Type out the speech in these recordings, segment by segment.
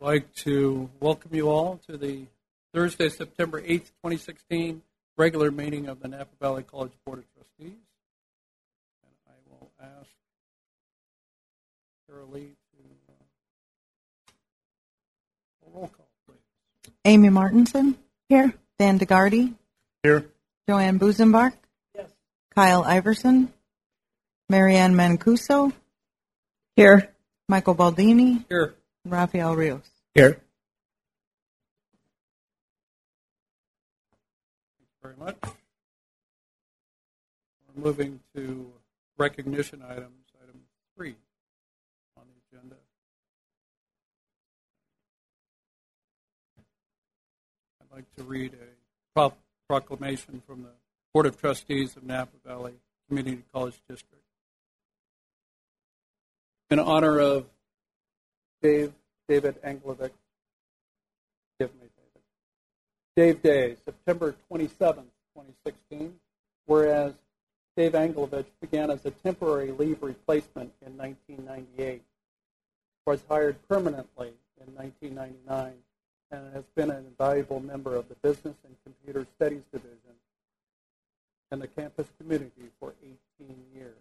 I'd like to welcome you all to the Thursday, September 8th, 2016 regular meeting of the Napa Valley College Board of Trustees. And I will ask Carol Lee to uh, roll call, please. Amy Martinson. Here. Dan DeGardi. Here. Joanne Busenbach. Yes. Kyle Iverson. Marianne Mancuso. Here. Michael Baldini. Here. Rafael Rios. Here. very much. We're moving to recognition items, item three on the agenda. I'd like to read a proclamation from the Board of Trustees of Napa Valley Community College District. In honor of Dave, David Anglovich, give me David. Dave Day, September 27, 2016, whereas Dave Anglovich began as a temporary leave replacement in 1998, was hired permanently in 1999, and has been an invaluable member of the Business and Computer Studies Division and the campus community for 18 years.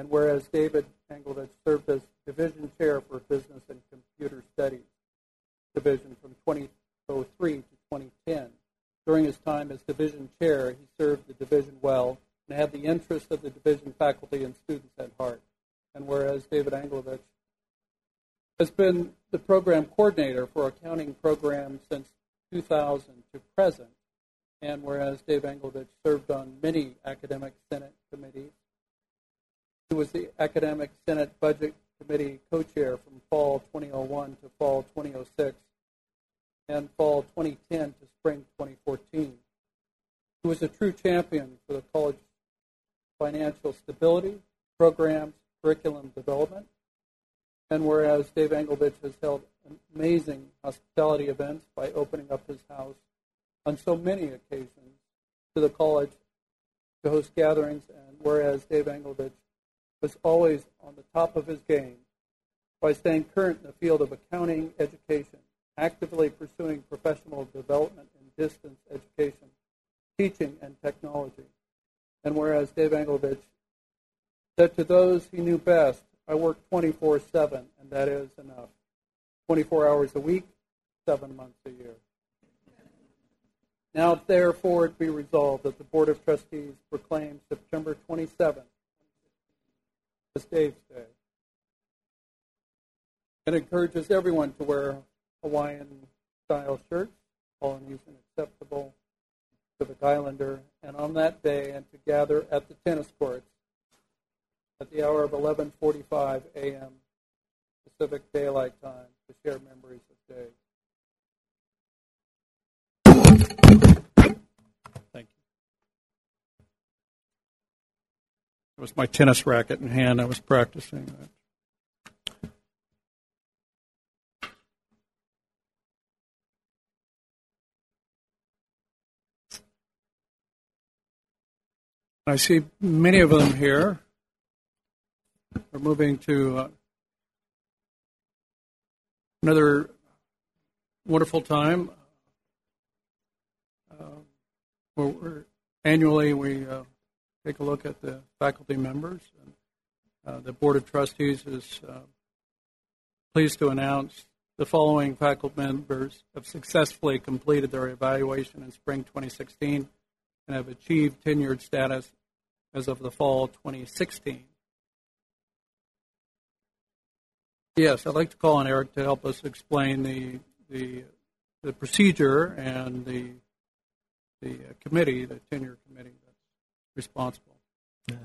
And whereas David Anglovich served as division chair for Business and Computer Studies Division from 2003 to 2010. During his time as division chair, he served the division well and had the interest of the division faculty and students at heart. And whereas David Anglovich has been the program coordinator for accounting programs since 2000 to present, and whereas Dave Anglovich served on many academic senate committees, he was the academic senate budget committee co-chair from fall 2001 to fall 2006 and fall 2010 to spring 2014. He was a true champion for the college financial stability, programs, curriculum development, and whereas Dave Anglovich has held amazing hospitality events by opening up his house on so many occasions to the college to host gatherings, and whereas Dave Anglovich was always on the top of his game by staying current in the field of accounting, education, actively pursuing professional development in distance education, teaching, and technology. And whereas Dave Anglovich said to those he knew best, I work 24 7, and that is enough. 24 hours a week, seven months a year. Now, therefore, it be resolved that the Board of Trustees proclaim September 27th as Dave's Day. It encourages everyone to wear Hawaiian style shirts, Polynesian acceptable, Pacific Islander, and on that day and to gather at the tennis courts at the hour of 11:45 a.m. Pacific Daylight Time to share memories of Dave. Thank you. It was my tennis racket in hand. I was practicing. I see many of them here. We're moving to uh, another wonderful time. Uh, where annually, we uh, take a look at the faculty members. And, uh, the Board of Trustees is uh, pleased to announce the following faculty members have successfully completed their evaluation in spring 2016 and have achieved tenured status as of the fall 2016. Yes, I'd like to call on Eric to help us explain the the, the procedure and the the committee, the tenure committee responsible.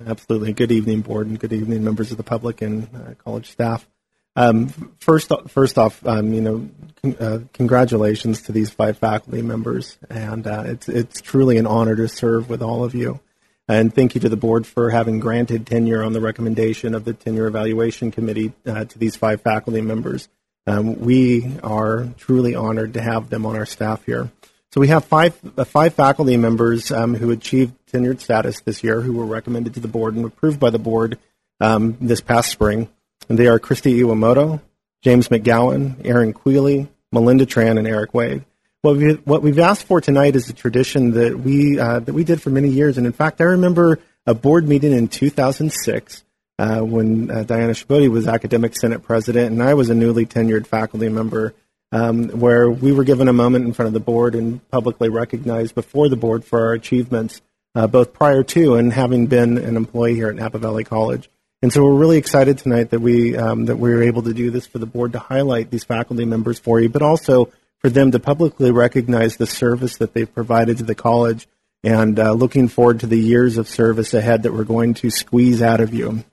Absolutely. Good evening, board, and good evening, members of the public and uh, college staff. Um, first, first off, um, you know, con- uh, congratulations to these five faculty members, and uh, it's it's truly an honor to serve with all of you. And thank you to the board for having granted tenure on the recommendation of the tenure evaluation committee uh, to these five faculty members. Um, we are truly honored to have them on our staff here. So we have five uh, five faculty members um, who achieved tenured status this year, who were recommended to the board and approved by the board um, this past spring. And they are Christy Iwamoto, James McGowan, Erin Queeley, Melinda Tran, and Eric Wade. What, we, what we've asked for tonight is a tradition that we, uh, that we did for many years. And in fact, I remember a board meeting in 2006 uh, when uh, Diana Shabodi was Academic Senate President and I was a newly tenured faculty member, um, where we were given a moment in front of the board and publicly recognized before the board for our achievements, uh, both prior to and having been an employee here at Napa Valley College. And so we're really excited tonight that we um, that we were able to do this for the board to highlight these faculty members for you, but also for them to publicly recognize the service that they've provided to the college, and uh, looking forward to the years of service ahead that we're going to squeeze out of you.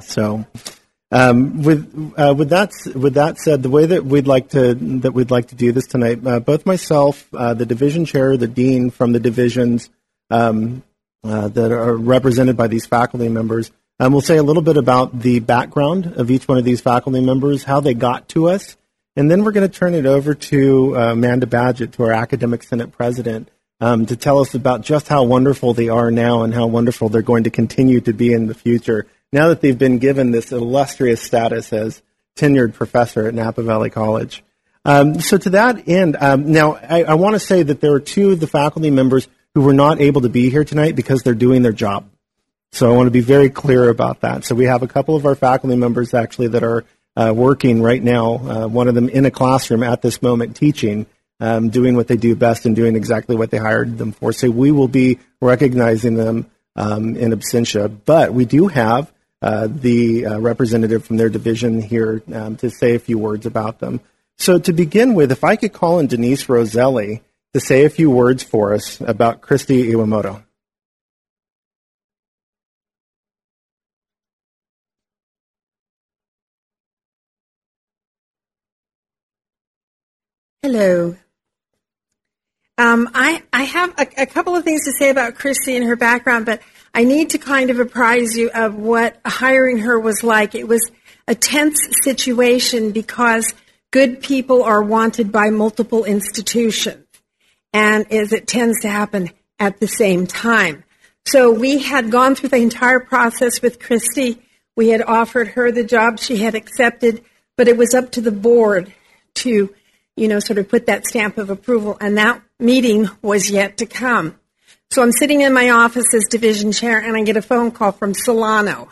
So, um, with uh, with that with that said, the way that we'd like to that we'd like to do this tonight, uh, both myself, uh, the division chair, the dean from the divisions um, uh, that are represented by these faculty members, um, we'll say a little bit about the background of each one of these faculty members, how they got to us, and then we're going to turn it over to uh, Amanda Badgett, to our academic senate president. Um, to tell us about just how wonderful they are now and how wonderful they're going to continue to be in the future now that they've been given this illustrious status as tenured professor at Napa Valley College. Um, so to that end, um, now I, I want to say that there are two of the faculty members who were not able to be here tonight because they're doing their job. So I want to be very clear about that. So we have a couple of our faculty members actually that are uh, working right now. Uh, one of them in a classroom at this moment teaching, um, doing what they do best and doing exactly what they hired them for. So we will be recognizing them um, in absentia. But we do have the uh, representative from their division here um, to say a few words about them. So, to begin with, if I could call in Denise Roselli to say a few words for us about Christy Iwamoto. Hello. Um, I, I have a, a, couple of things to say about Christy and her background, but I need to kind of apprise you of what hiring her was like. It was a tense situation because good people are wanted by multiple institutions, and as it tends to happen at the same time. So we had gone through the entire process with Christy. We had offered her the job she had accepted, but it was up to the board to, you know, sort of put that stamp of approval, and that meeting was yet to come. So I'm sitting in my office as division chair and I get a phone call from Solano.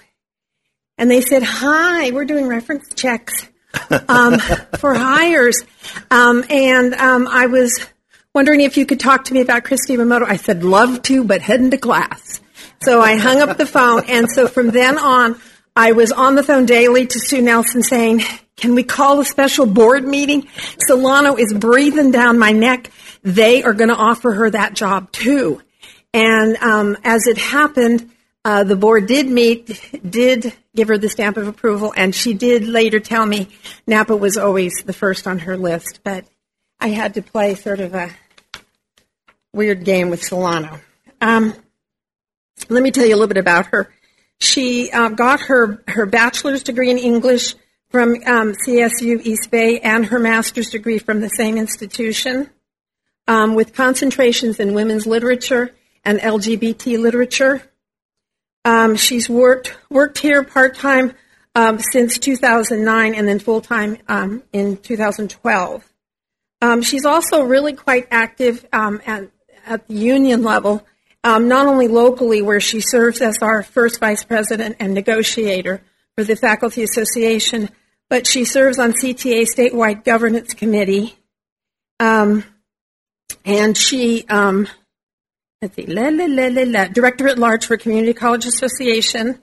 And they said, Hi, we're doing reference checks um, for hires. Um, and um, I was wondering if you could talk to me about Christy Iwamoto. I said, Love to, but heading to class. So I hung up the phone. And so from then on, I was on the phone daily to Sue Nelson saying, Can we call a special board meeting? Solano is breathing down my neck. They are going to offer her that job too. And um, as it happened, uh, the board did meet, did give her the stamp of approval, and she did later tell me Napa was always the first on her list. But I had to play sort of a weird game with Solano. Um, let me tell you a little bit about her. She uh, got her, her bachelor's degree in English from um, CSU East Bay and her master's degree from the same institution um, with concentrations in women's literature and LGBT literature. Um, she's worked worked here part time um, since 2009, and then full time um, in 2012. Um, she's also really quite active um, at, at the union level, um, not only locally, where she serves as our first vice president and negotiator for the faculty association, but she serves on CTA statewide governance committee, and she let's see, la, la, la, la, la, Director at Large for Community College Association,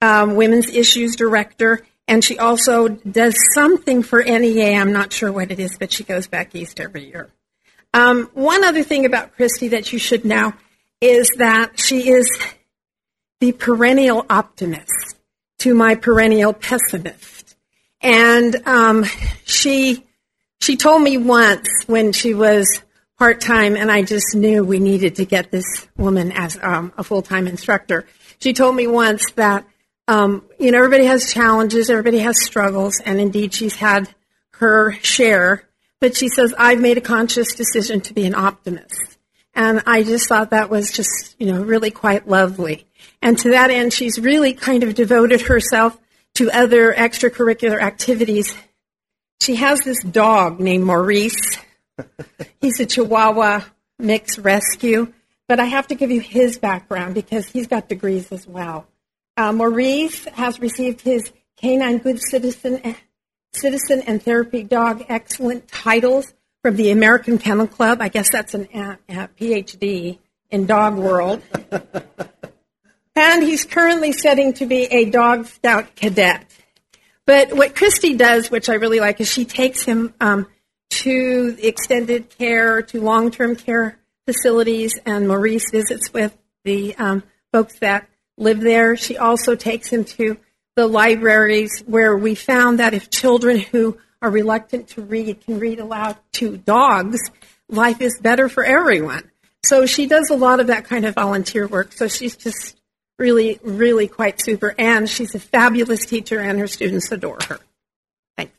um, Women's Issues Director, and she also does something for NEA. I'm not sure what it is, but she goes back east every year. Um, one other thing about Christy that you should know is that she is the perennial optimist to my perennial pessimist. And um, she she told me once when she was part time, and I just knew we needed to get this woman as um, a full time instructor. She told me once that um, you know everybody has challenges, everybody has struggles, and indeed she's had her share. But she says I've made a conscious decision to be an optimist, and I just thought that was just you know really quite lovely. And to that end, she's really kind of devoted herself to other extracurricular activities she has this dog named Maurice. He's a Chihuahua mix rescue, but I have to give you his background because he's got degrees as well. Uh, Maurice has received his Canine Good Citizen, Citizen and Therapy Dog Excellent titles from the American Kennel Club. I guess that's an a, a PhD in dog world. and he's currently setting to be a dog scout cadet. But what Christy does, which I really like, is she takes him um, to extended care, to long term care facilities, and Maurice visits with the um, folks that live there. She also takes him to the libraries where we found that if children who are reluctant to read can read aloud to dogs, life is better for everyone. So she does a lot of that kind of volunteer work. So she's just really, really quite super. And she's a fabulous teacher, and her students adore her. Thanks.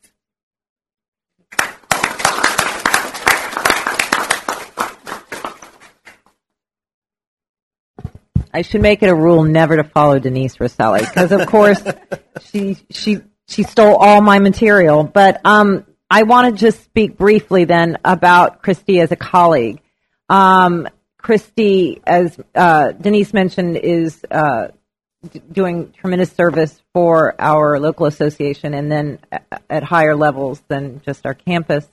I should make it a rule never to follow Denise Rosselli because, of course, she she she stole all my material. But um, I want to just speak briefly then about Christy as a colleague. Um, Christy, as uh, Denise mentioned, is uh, d- doing tremendous service for our local association and then at higher levels than just our campus.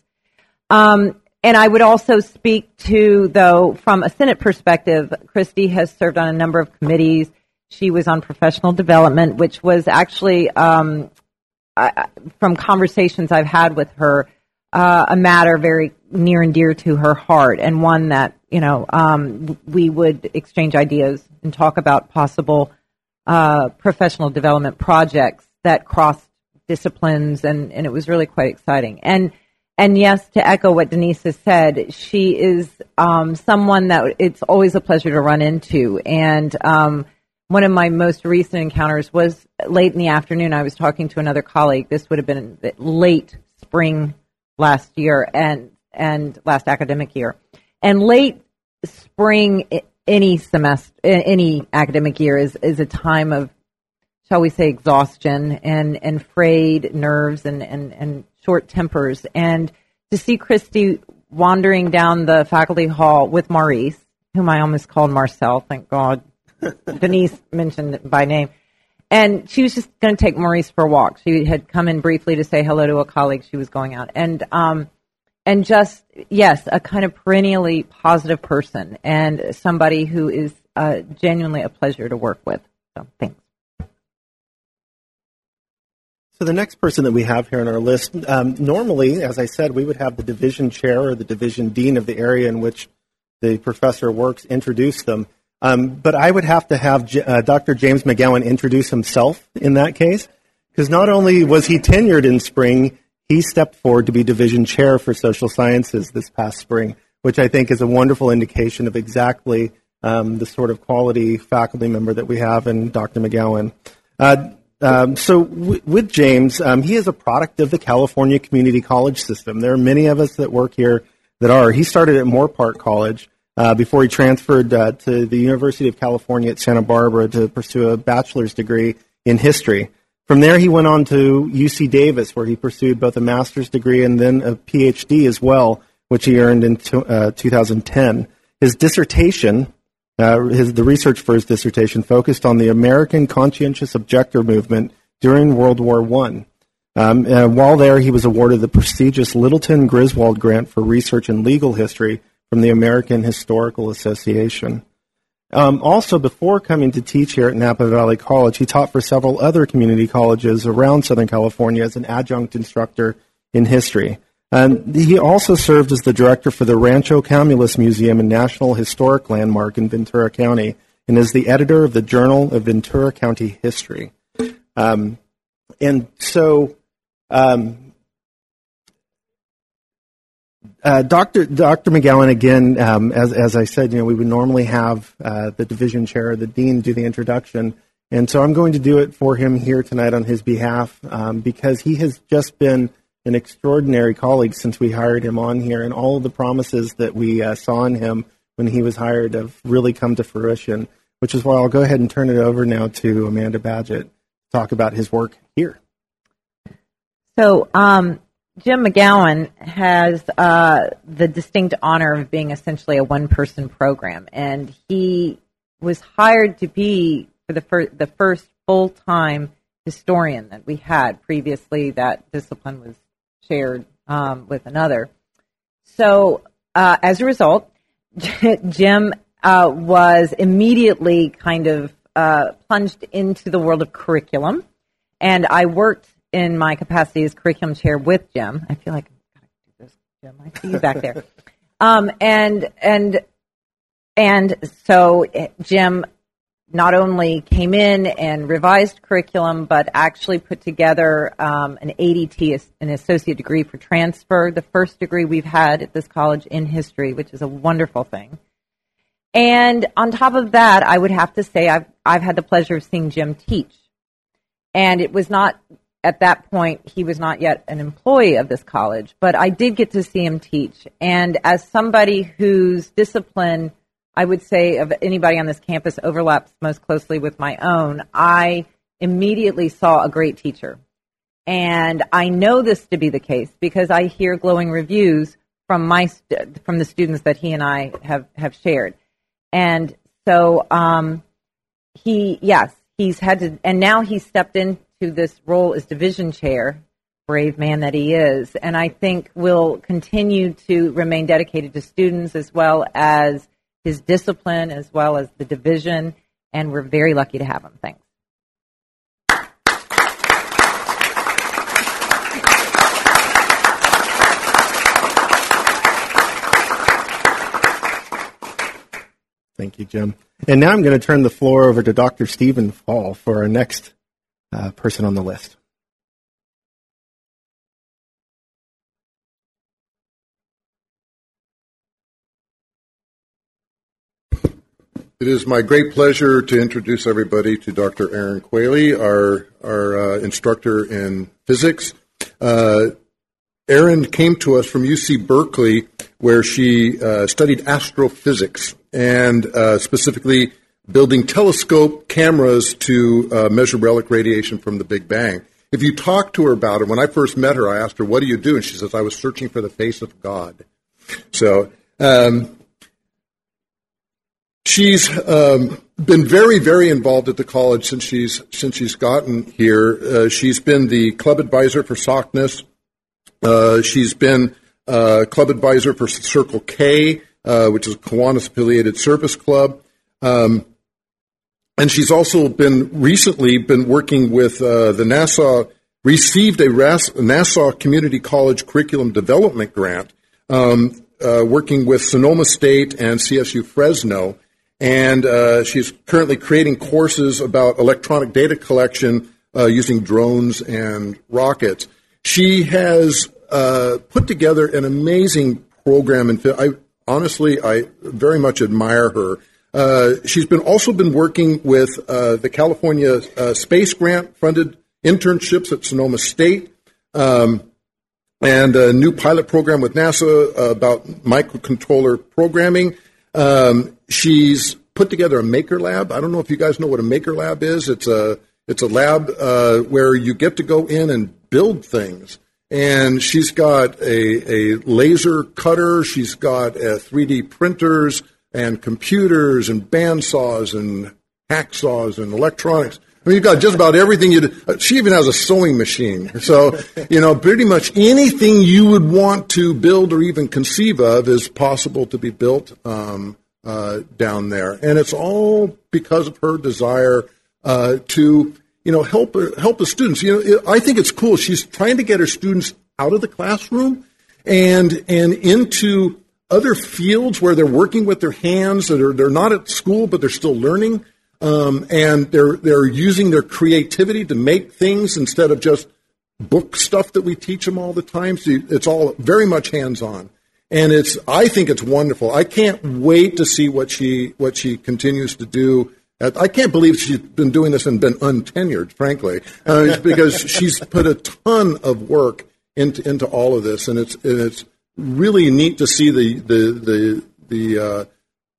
Um, and I would also speak to, though, from a Senate perspective, Christy has served on a number of committees. She was on professional development, which was actually, um, I, from conversations I've had with her, uh, a matter very near and dear to her heart, and one that you know um, we would exchange ideas and talk about possible uh, professional development projects that crossed disciplines, and, and it was really quite exciting. And and yes, to echo what Denise has said, she is um, someone that it's always a pleasure to run into. And um, one of my most recent encounters was late in the afternoon. I was talking to another colleague. This would have been late spring last year and and last academic year, and late spring any semester any academic year is is a time of shall we say exhaustion and and frayed nerves and and and short tempers and to see Christy wandering down the faculty hall with Maurice, whom I almost called Marcel, thank God. Denise mentioned it by name. And she was just going to take Maurice for a walk. She had come in briefly to say hello to a colleague she was going out. And um, and just yes, a kind of perennially positive person and somebody who is uh, genuinely a pleasure to work with. So thanks. So the next person that we have here on our list, um, normally, as I said, we would have the division chair or the division dean of the area in which the professor works introduce them. Um, but I would have to have J- uh, Dr. James McGowan introduce himself in that case, because not only was he tenured in spring, he stepped forward to be division chair for social sciences this past spring, which I think is a wonderful indication of exactly um, the sort of quality faculty member that we have in Dr. McGowan. Uh, um, so w- with James, um, he is a product of the California Community College system. There are many of us that work here that are. He started at Moorpark College uh, before he transferred uh, to the University of California at Santa Barbara to pursue a bachelor's degree in history. From there, he went on to UC Davis, where he pursued both a master's degree and then a PhD as well, which he earned in to, uh, 2010. His dissertation uh, his, the research for his dissertation focused on the American conscientious objector movement during World War I. Um, while there, he was awarded the prestigious Littleton Griswold Grant for Research in Legal History from the American Historical Association. Um, also, before coming to teach here at Napa Valley College, he taught for several other community colleges around Southern California as an adjunct instructor in history. And he also served as the director for the Rancho Camulos Museum and National Historic Landmark in Ventura County, and is the editor of the Journal of Ventura County History. Um, and so, um, uh, Dr. Dr. McGowan, again, um, as, as I said, you know, we would normally have uh, the division chair, the dean, do the introduction. And so I'm going to do it for him here tonight on his behalf um, because he has just been an extraordinary colleague since we hired him on here, and all the promises that we uh, saw in him when he was hired have really come to fruition. Which is why I'll go ahead and turn it over now to Amanda Badgett to talk about his work here. So, um, Jim McGowan has uh, the distinct honor of being essentially a one-person program, and he was hired to be for the fir- the first full-time historian that we had. Previously, that discipline was shared um, with another. So, uh, as a result, Jim uh, was immediately kind of uh, plunged into the world of curriculum, and I worked in my capacity as curriculum chair with Jim. I feel like I've got to do this, Jim. I see you back there. Um, and and and so eh, Jim not only came in and revised curriculum, but actually put together um, an ADT, an associate degree for transfer, the first degree we've had at this college in history, which is a wonderful thing. And on top of that, I would have to say I've I've had the pleasure of seeing Jim teach, and it was not at that point he was not yet an employee of this college, but I did get to see him teach. And as somebody whose discipline I would say of anybody on this campus overlaps most closely with my own, I immediately saw a great teacher. And I know this to be the case because I hear glowing reviews from my from the students that he and I have have shared. And so um, he yes, he's had to and now he's stepped into this role as division chair brave man that he is. And I think will continue to remain dedicated to students as well as his discipline as well as the division, and we're very lucky to have him. Thanks. Thank you, Jim. And now I'm going to turn the floor over to Dr. Stephen Fall for our next uh, person on the list. It is my great pleasure to introduce everybody to Dr. Erin Qualley, our, our uh, instructor in physics. Uh, Erin came to us from UC Berkeley, where she uh, studied astrophysics and uh, specifically building telescope cameras to uh, measure relic radiation from the Big Bang. If you talk to her about it, when I first met her, I asked her, What do you do? And she says, I was searching for the face of God. So, um, She's um, been very, very involved at the college since she's since she's gotten here. Uh, she's been the club advisor for SACNAS. Uh, she's been uh, club advisor for Circle K, uh, which is a Kiwanis affiliated service club. Um, and she's also been recently been working with uh, the NASA received a RAS, NASA Community College curriculum development grant, um, uh, working with Sonoma State and CSU Fresno and uh, she's currently creating courses about electronic data collection uh, using drones and rockets. She has uh, put together an amazing program, and I honestly I very much admire her. Uh, she's been also been working with uh, the California uh, Space Grant funded internships at Sonoma State. Um, and a new pilot program with NASA about microcontroller programming. Um, she's put together a maker lab. I don't know if you guys know what a maker lab is. It's a it's a lab uh, where you get to go in and build things. And she's got a, a laser cutter. She's got uh, 3D printers and computers and bandsaws and hacksaws and electronics. I mean, you've got just about everything you. She even has a sewing machine. So, you know, pretty much anything you would want to build or even conceive of is possible to be built um, uh, down there, and it's all because of her desire uh, to, you know, help help the students. You know, I think it's cool. She's trying to get her students out of the classroom and and into other fields where they're working with their hands. That are they're not at school, but they're still learning. Um, and they're they're using their creativity to make things instead of just book stuff that we teach them all the time. So it's all very much hands on, and it's I think it's wonderful. I can't wait to see what she what she continues to do. I can't believe she's been doing this and been untenured, frankly, uh, because she's put a ton of work into into all of this, and it's and it's really neat to see the the the the uh,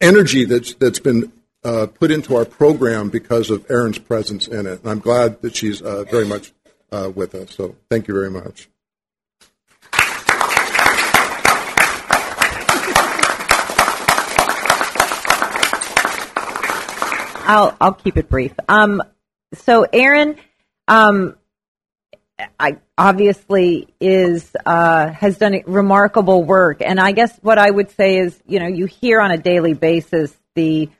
energy that's that's been uh, put into our program because of Erin's presence in it. And I'm glad that she's uh, very much uh, with us. So thank you very much. I'll, I'll keep it brief. Um, so Erin, um, I obviously is uh, has done remarkable work, and I guess what I would say is, you know, you hear on a daily basis the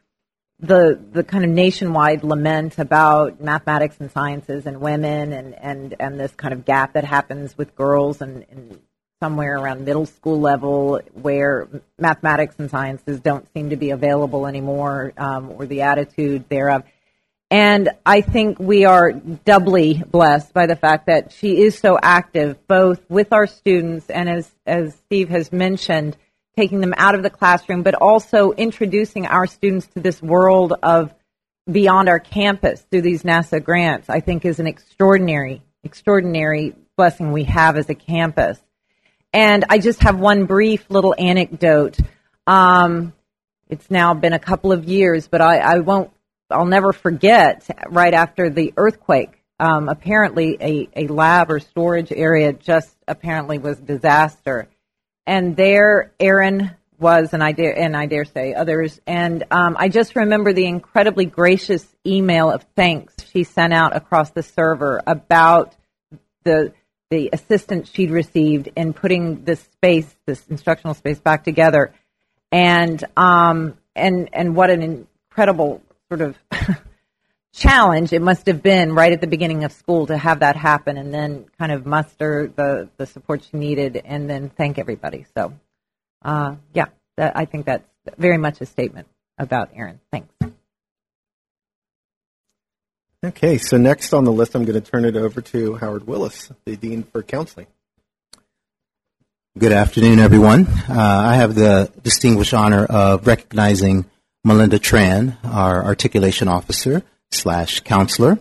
the the kind of nationwide lament about mathematics and sciences and women and and and this kind of gap that happens with girls and, and somewhere around middle school level where mathematics and sciences don't seem to be available anymore um, or the attitude thereof. And I think we are doubly blessed by the fact that she is so active both with our students and as as Steve has mentioned taking them out of the classroom, but also introducing our students to this world of beyond our campus through these NASA grants, I think is an extraordinary, extraordinary blessing we have as a campus. And I just have one brief little anecdote. Um, it's now been a couple of years, but I, I, won't, I'll never forget right after the earthquake. Um, apparently, a, a lab or storage area just apparently was disaster and there Erin was, and I dare and I dare say others. And um, I just remember the incredibly gracious email of thanks she sent out across the server about the the assistance she'd received in putting this space, this instructional space, back together, and um, and and what an incredible sort of challenge it must have been right at the beginning of school to have that happen and then kind of muster the, the support she needed and then thank everybody. So, uh, yeah, that, I think that's very much a statement about Erin. Thanks. Okay, so next on the list, I'm going to turn it over to Howard Willis, the Dean for Counseling. Good afternoon, everyone. Uh, I have the distinguished honor of recognizing Melinda Tran, our articulation officer, slash counselor.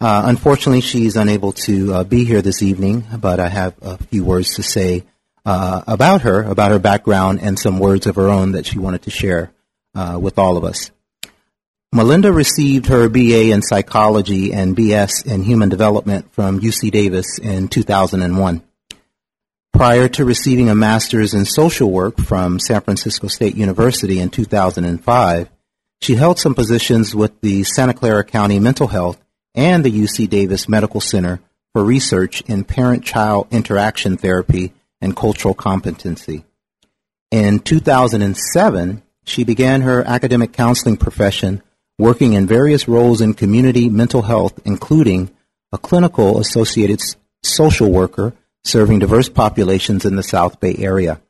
Uh, unfortunately, she's unable to uh, be here this evening, but I have a few words to say uh, about her, about her background, and some words of her own that she wanted to share uh, with all of us. Melinda received her BA in psychology and BS in human development from UC Davis in 2001. Prior to receiving a master's in social work from San Francisco State University in 2005, she held some positions with the Santa Clara County Mental Health and the UC Davis Medical Center for research in parent child interaction therapy and cultural competency. In 2007, she began her academic counseling profession working in various roles in community mental health, including a clinical associated social worker serving diverse populations in the South Bay area.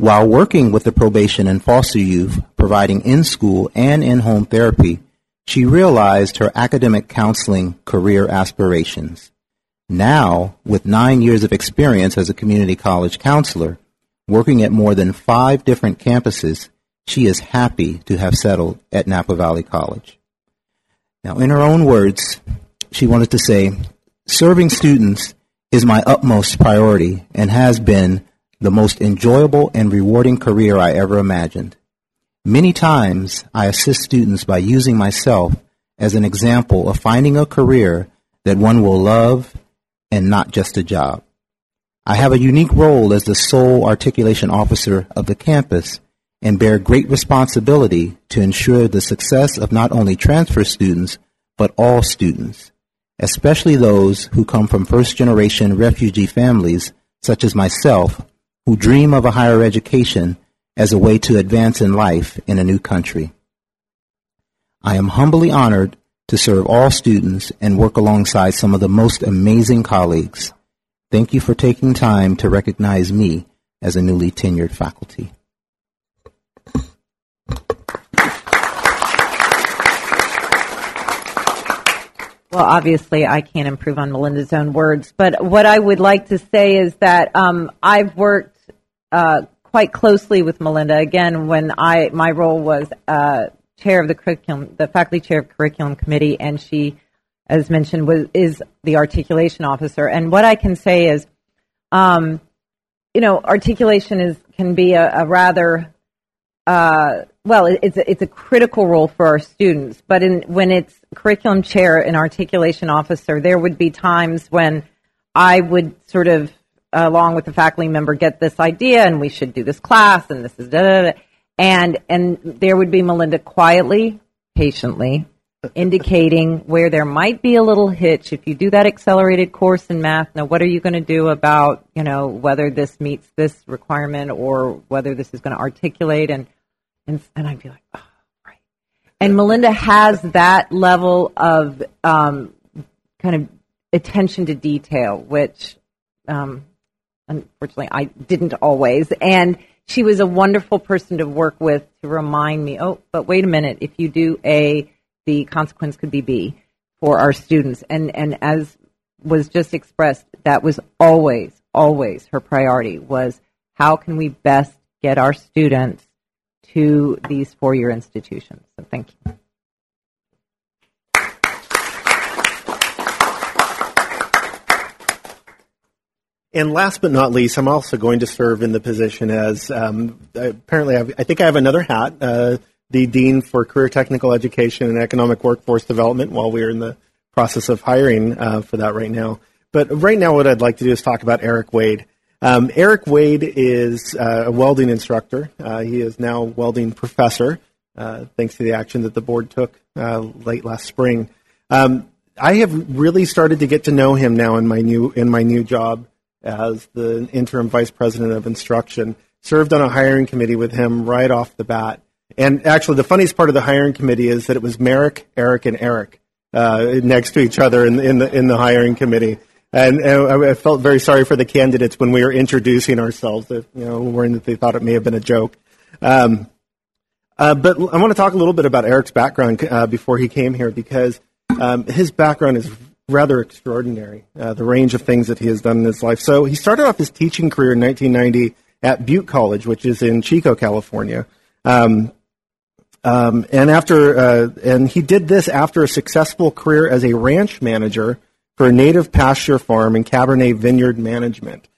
While working with the probation and foster youth, providing in school and in home therapy, she realized her academic counseling career aspirations. Now, with nine years of experience as a community college counselor, working at more than five different campuses, she is happy to have settled at Napa Valley College. Now, in her own words, she wanted to say, serving students is my utmost priority and has been the most enjoyable and rewarding career I ever imagined. Many times I assist students by using myself as an example of finding a career that one will love and not just a job. I have a unique role as the sole articulation officer of the campus and bear great responsibility to ensure the success of not only transfer students, but all students, especially those who come from first generation refugee families such as myself who dream of a higher education as a way to advance in life in a new country. I am humbly honored to serve all students and work alongside some of the most amazing colleagues. Thank you for taking time to recognize me as a newly tenured faculty. Well, obviously, I can't improve on Melinda's own words, but what I would like to say is that um, I've worked uh, quite closely with Melinda. Again, when I my role was uh, chair of the curriculum, the faculty chair of curriculum committee, and she, as mentioned, was is the articulation officer. And what I can say is, um, you know, articulation is can be a, a rather uh, well, it's a, it's a critical role for our students. But in, when it's curriculum chair and articulation officer, there would be times when I would sort of, along with the faculty member, get this idea, and we should do this class, and this is da da da, and and there would be Melinda quietly, patiently, indicating where there might be a little hitch. If you do that accelerated course in math, now what are you going to do about, you know, whether this meets this requirement or whether this is going to articulate and, and, and I'd be like, oh, right. And Melinda has that level of um, kind of attention to detail, which um, unfortunately I didn't always. And she was a wonderful person to work with to remind me, oh, but wait a minute, if you do A, the consequence could be B for our students. And, and as was just expressed, that was always, always her priority was how can we best get our students to these four-year institutions. So thank you. And last but not least, I'm also going to serve in the position as um, apparently I've, i think I have another hat, uh, the Dean for Career Technical Education and Economic Workforce Development while we're in the process of hiring uh, for that right now. But right now, what I'd like to do is talk about Eric Wade. Um, Eric Wade is uh, a welding instructor. Uh, he is now welding professor, uh, thanks to the action that the board took uh, late last spring. Um, I have really started to get to know him now in my new in my new job as the interim vice president of instruction. Served on a hiring committee with him right off the bat. And actually, the funniest part of the hiring committee is that it was Merrick, Eric, and Eric uh, next to each other in, in, the in the hiring committee. And, and, I felt very sorry for the candidates when we were introducing ourselves. That, you know, worrying that they thought it may have been a joke. Um, uh, but I want to talk a little bit about Eric's background uh, before he came here because um, his background is rather extraordinary, uh, the range of things that he has done in his life. So he started off his teaching career in 1990 at Butte College, which is in Chico, California. Um, um, and after, uh, and he did this after a successful career as a ranch manager for a native pasture farm and Cabernet vineyard management.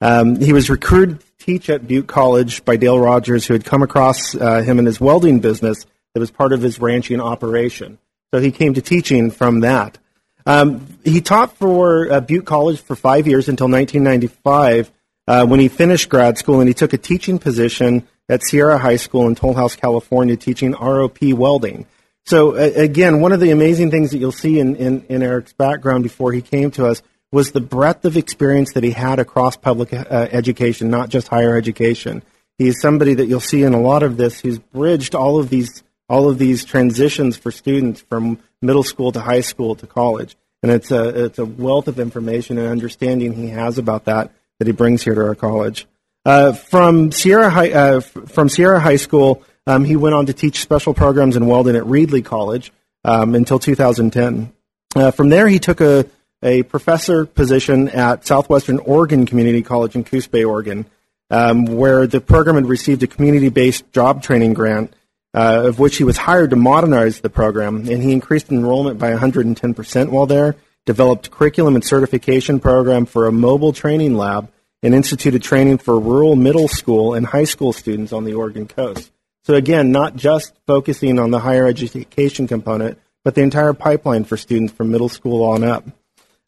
Um, he was recruited to teach at Butte College by Dale Rogers, who had come across uh, him in his welding business that was part of his ranching operation. So he came to teaching from that. Um, he taught for uh, Butte College for five years until 1995 uh, when he finished grad school and he took a teaching position at Sierra High School in Tollhouse, California, teaching ROP welding. So uh, again, one of the amazing things that you'll see in, in, in, Eric's background before he came to us was the breadth of experience that he had across public uh, education, not just higher education. He's somebody that you'll see in a lot of this who's bridged all of these all of these transitions for students from middle school to high school to college. And it's a, it's a wealth of information and understanding he has about that that he brings here to our college. Uh, from Sierra High, uh, from Sierra High School, um, he went on to teach special programs in welding at Reedley College um, until 2010. Uh, from there, he took a, a professor position at Southwestern Oregon Community College in Coos Bay, Oregon, um, where the program had received a community-based job training grant uh, of which he was hired to modernize the program, and he increased enrollment by 110% while there, developed curriculum and certification program for a mobile training lab, and instituted training for rural middle school and high school students on the Oregon coast. So again, not just focusing on the higher education component, but the entire pipeline for students from middle school on up.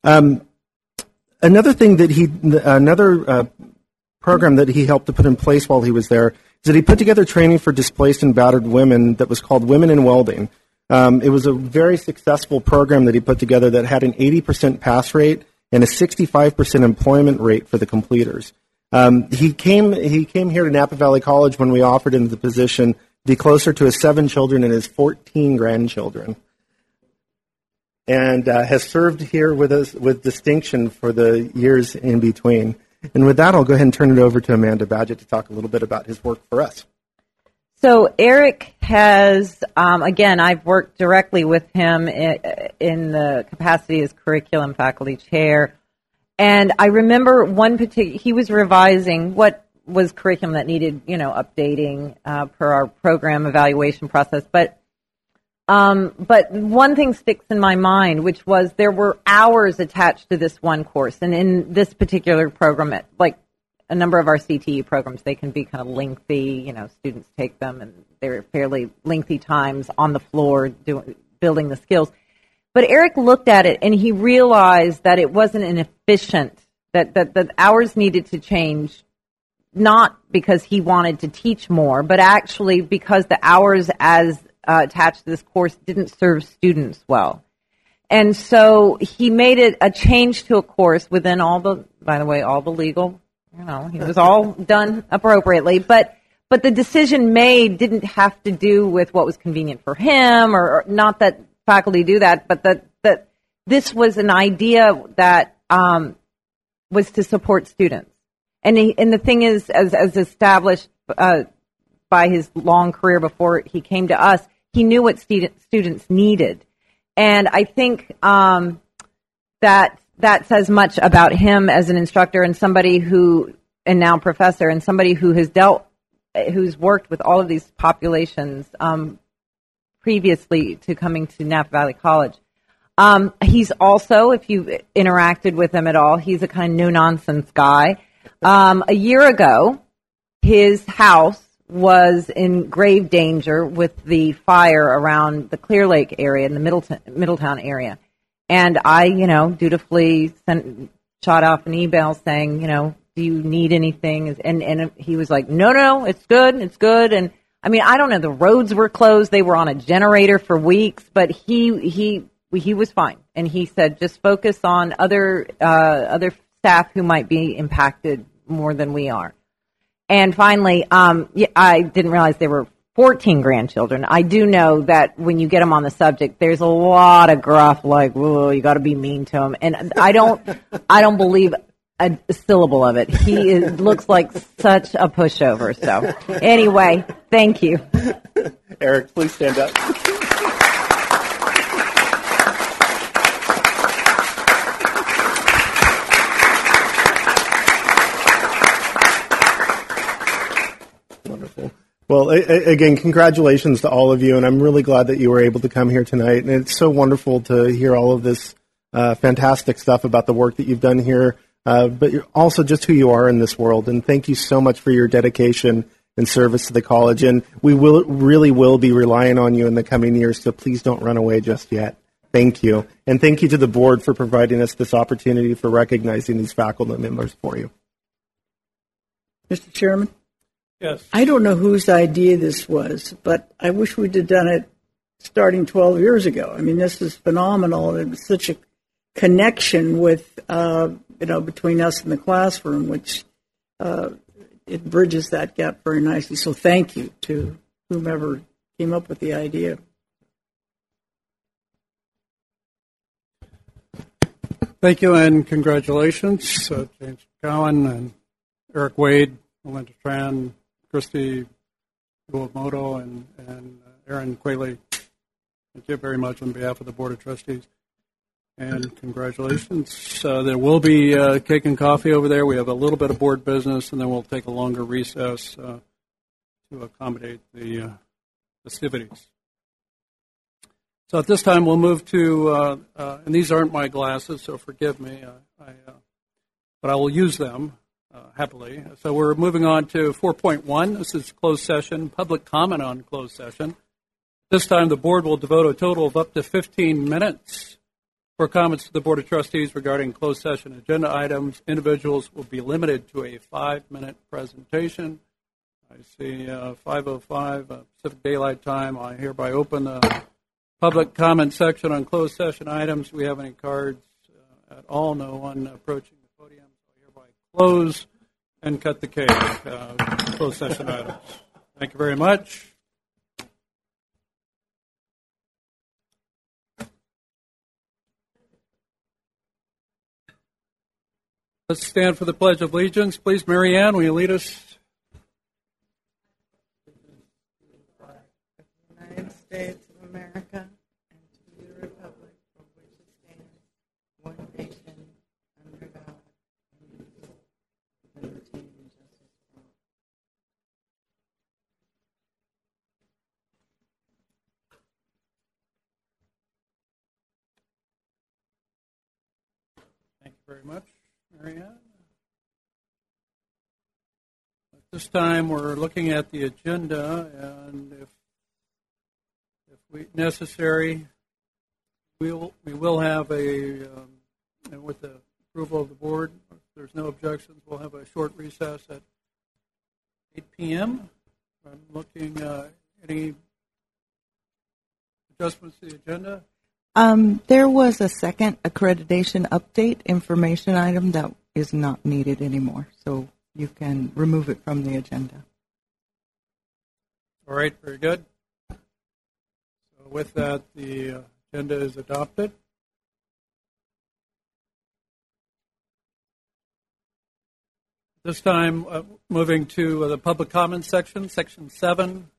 Um, another thing that he, another uh, program that he helped to put in place while he was there is that he put together training for displaced and battered women that was called Women in Welding. Um, it was a very successful program that he put together that had an 80% pass rate and a 65% employment rate for the completers. Um, he came he came here to Napa Valley College when we offered him the position to be closer to his seven children and his 14 grandchildren, and uh, has served here with us with distinction for the years in between. And with that, I'll go ahead and turn it over to Amanda Badgett to talk a little bit about his work for us. So Eric has, um, again, I've worked directly with him in, the capacity as curriculum faculty chair. And I remember one particular, he was revising what was curriculum that needed, you know, updating uh, per our program evaluation process. But um, but one thing sticks in my mind, which was there were hours attached to this one course, and in this particular program, like a number of our CTE programs, they can be kind of lengthy. You know, students take them, and they're fairly lengthy times on the floor doing building the skills. But Eric looked at it and he realized that it wasn't an efficient that that the hours needed to change not because he wanted to teach more, but actually because the hours as uh, attached to this course didn't serve students well. And so he made it a change to a course within all the, by the way, all the legal, you know, it was all done appropriately, but, but the decision made didn't have to do with what was convenient for him or, or not that faculty do that, but that, that this was an idea that, um, was to support students. And he, and the thing is, as, as established, uh, by his long career before he came to us, he knew what student, students needed. And I think um, that that says much about him as an instructor and somebody who, and now professor, and somebody who has dealt, who's worked with all of these populations um, previously to coming to Napa Valley College. Um, he's also, if you interacted with him at all, he's a kind of no nonsense guy. Um, a year ago, his house was in grave danger with the fire around the Clear Lake area in the Middleton, Middletown area. And I, you know, dutifully sent, shot off an email saying, you know, do you need anything? And, and he was like, no, no, it's good. It's good. And I mean, I don't know. The roads were closed. They were on a generator for weeks, but he, he, he was fine. And he said, just focus on other, uh, other staff who might be impacted more than we are. And finally, um, I didn't realize there were 14 grandchildren. I do know that when you get them on the subject, there's a lot of gruff, like, "Whoa, you got to be mean to him," and I don't, I don't believe a syllable of it. He is, looks like such a pushover. So, anyway, thank you. Eric, please stand up. Wonderful. Well, again, congratulations to all of you, and I'm really glad that you were able to come here tonight. And it's so wonderful to hear all of this uh, fantastic stuff about the work that you've done here, uh, but also just who you are in this world. And thank you so much for your dedication and service to the college. And we will really will be relying on you in the coming years. So please don't run away just yet. Thank you, and thank you to the board for providing us this opportunity for recognizing these faculty members for you. Mr. Chairman, Yes. I don't know whose idea this was, but I wish we'd have done it starting 12 years ago. I mean, this is phenomenal. It was such a connection with, uh, you know, between us and the classroom, which uh, it bridges that gap very nicely. So thank you to whomever came up with the idea. Thank you and congratulations, uh, James Cowan and Eric Wade, Melinda Tran, Christy Uwamoto, and, and Erin Quayle. Thank you very much on behalf of the Board of Trustees. And congratulations. Uh, there will be uh, cake and coffee over there. We have a little bit of board business, and then we'll take a longer recess uh, to accommodate the uh, festivities. So at this time, we'll move to, uh, uh, and these aren't my glasses, so forgive me, I, but I will use them uh, happily. So we're moving on to 4.1. This is closed session, public comment on closed session. This time, the board will devote a total of up to 15 minutes for comments to the Board of Trustees regarding closed session agenda items. Individuals will be limited to a five-minute presentation. I see uh, 5:05 uh, Pacific Daylight Time. I hereby open the public comment section on closed session items. Do we have any cards uh, at all? No one approaching the podium. So I hereby close and cut the cake. Uh, closed session items. Thank you very much. Let's stand for the Pledge of Allegiance. Please, Marianne, will you lead us? United States of America and to the republic for which it stands, one nation, under God, indivisible, with liberty and justice for all. Thank you very much, Marianne. At this time, we're looking at the agenda, and if if we necessary, we'll we will have a um, and with the approval of the board, if there's no objections, we'll have a short recess at 8 p.m. I'm looking uh, any adjustments to the agenda? Um, there was a second accreditation update information item that is not needed anymore, so you can remove it from the agenda. All right, very good. So with that, the agenda is adopted. This time, uh, moving to uh, the public comments section, section seven.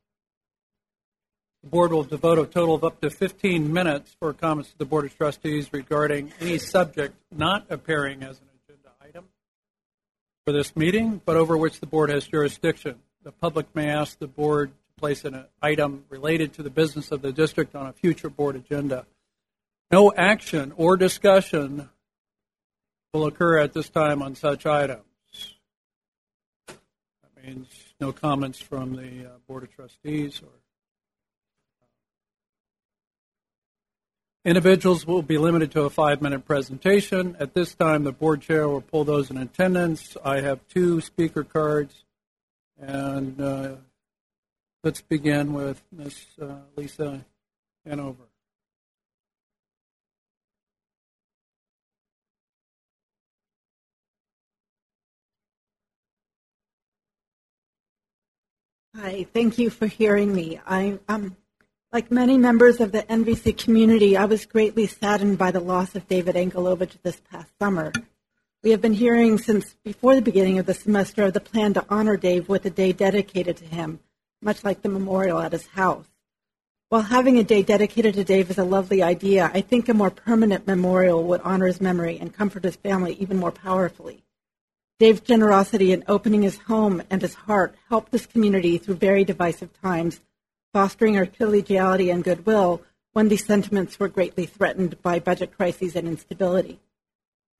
The board will devote a total of up to 15 minutes for comments to the Board of Trustees regarding any subject not appearing as an agenda item for this meeting, but over which the board has jurisdiction. The public may ask the board to place an item related to the business of the district on a future board agenda. No action or discussion will occur at this time on such items. That means no comments from the uh, Board of Trustees or Individuals will be limited to a five minute presentation. At this time, the board chair will pull those in attendance. I have two speaker cards. And uh, let's begin with Ms. Uh, Lisa Hanover. Hi, thank you for hearing me. I, um, like many members of the NVC community, I was greatly saddened by the loss of David Anglovich this past summer. We have been hearing since before the beginning of the semester of the plan to honor Dave with a day dedicated to him, much like the memorial at his house. While having a day dedicated to Dave is a lovely idea, I think a more permanent memorial would honor his memory and comfort his family even more powerfully. Dave's generosity in opening his home and his heart helped this community through very divisive times fostering our collegiality and goodwill when these sentiments were greatly threatened by budget crises and instability.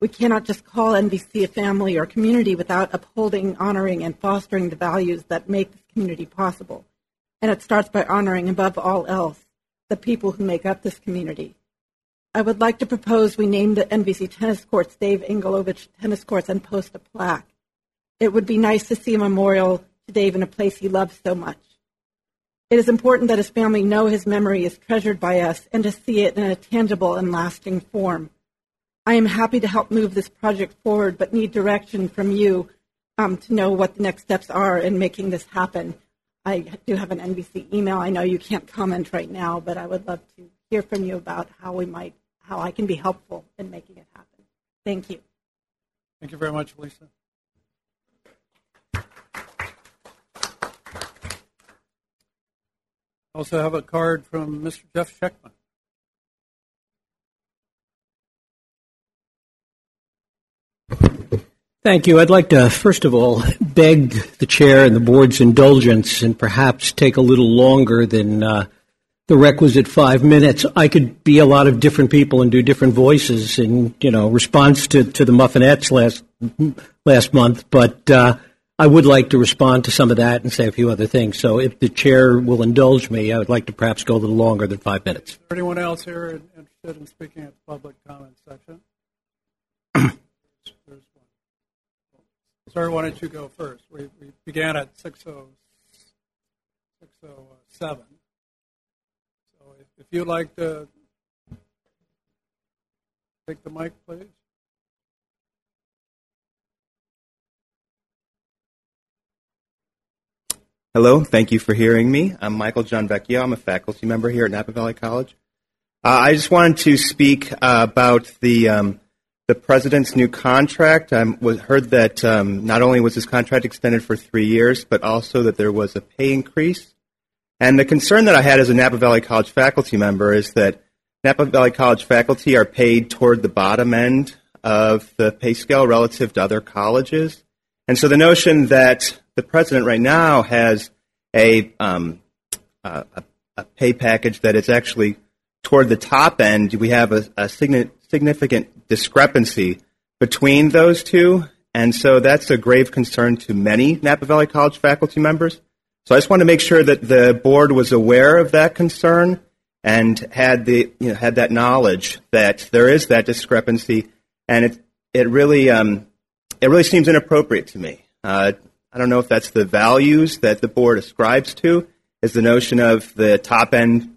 We cannot just call NVC a family or community without upholding, honoring, and fostering the values that make this community possible. And it starts by honoring, above all else, the people who make up this community. I would like to propose we name the NVC tennis courts Dave Anglovich Tennis Courts and post a plaque. It would be nice to see a memorial to Dave in a place he loves so much. It is important that his family know his memory is treasured by us and to see it in a tangible and lasting form. I am happy to help move this project forward, but need direction from you um, to know what the next steps are in making this happen. I do have an NVC email. I know you can't comment right now, but I would love to hear from you about how we might, how I can be helpful in making it happen. Thank you. Thank you very much, Lisa. Also have a card from Mr. Jeff Schechtman. Thank you. I'd like to, first of all, beg the chair and the board's indulgence and perhaps take a little longer than uh, the requisite five minutes. I could be a lot of different people and do different voices in, you know, response to, to the muffinettes last last month, but uh, I would like to respond to some of that and say a few other things. So if the chair will indulge me, I would like to perhaps go a little longer than five minutes. Is there anyone else here interested in speaking at the public comment section? Sir, why don't you go first? We, we began at 607. So if, if you'd like to take the mic, please. Hello, thank you for hearing me. I'm Michael John Vecchio. I'm a faculty member here at Napa Valley College. Uh, I just wanted to speak uh, about the um, the president's new contract. I was, heard that um, not only was his contract extended for three years, but also that there was a pay increase. And the concern that I had as a Napa Valley College faculty member is that Napa Valley College faculty are paid toward the bottom end of the pay scale relative to other colleges. And so the notion that the president right now has a, um, a, a, pay package that is actually toward the top end. We have a, a significant discrepancy between those two, and so that's a grave concern to many Napa Valley College faculty members. So I just want to make sure that the board was aware of that concern and had the you know, had that knowledge that there is that discrepancy, and it it really um, it really seems inappropriate to me. Uh, I don't know if that's the values that the board ascribes to, is the notion of the top end,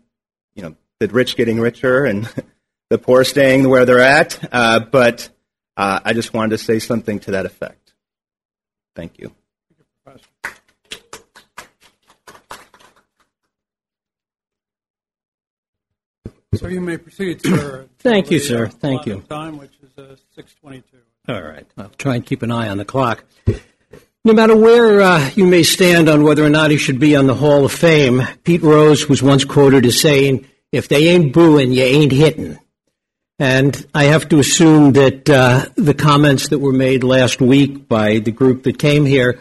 you know, the rich getting richer and the poor staying where they're at. Uh, but uh, I just wanted to say something to that effect. Thank you. So you may proceed, sir. Thank you, sir. Thank you. Time, which is uh, 6:22. All right. I'll try and keep an eye on the clock. No matter where uh, you may stand on whether or not he should be on the Hall of Fame, Pete Rose was once quoted as saying, if they ain't booing, you ain't hitting. And I have to assume that uh, the comments that were made last week by the group that came here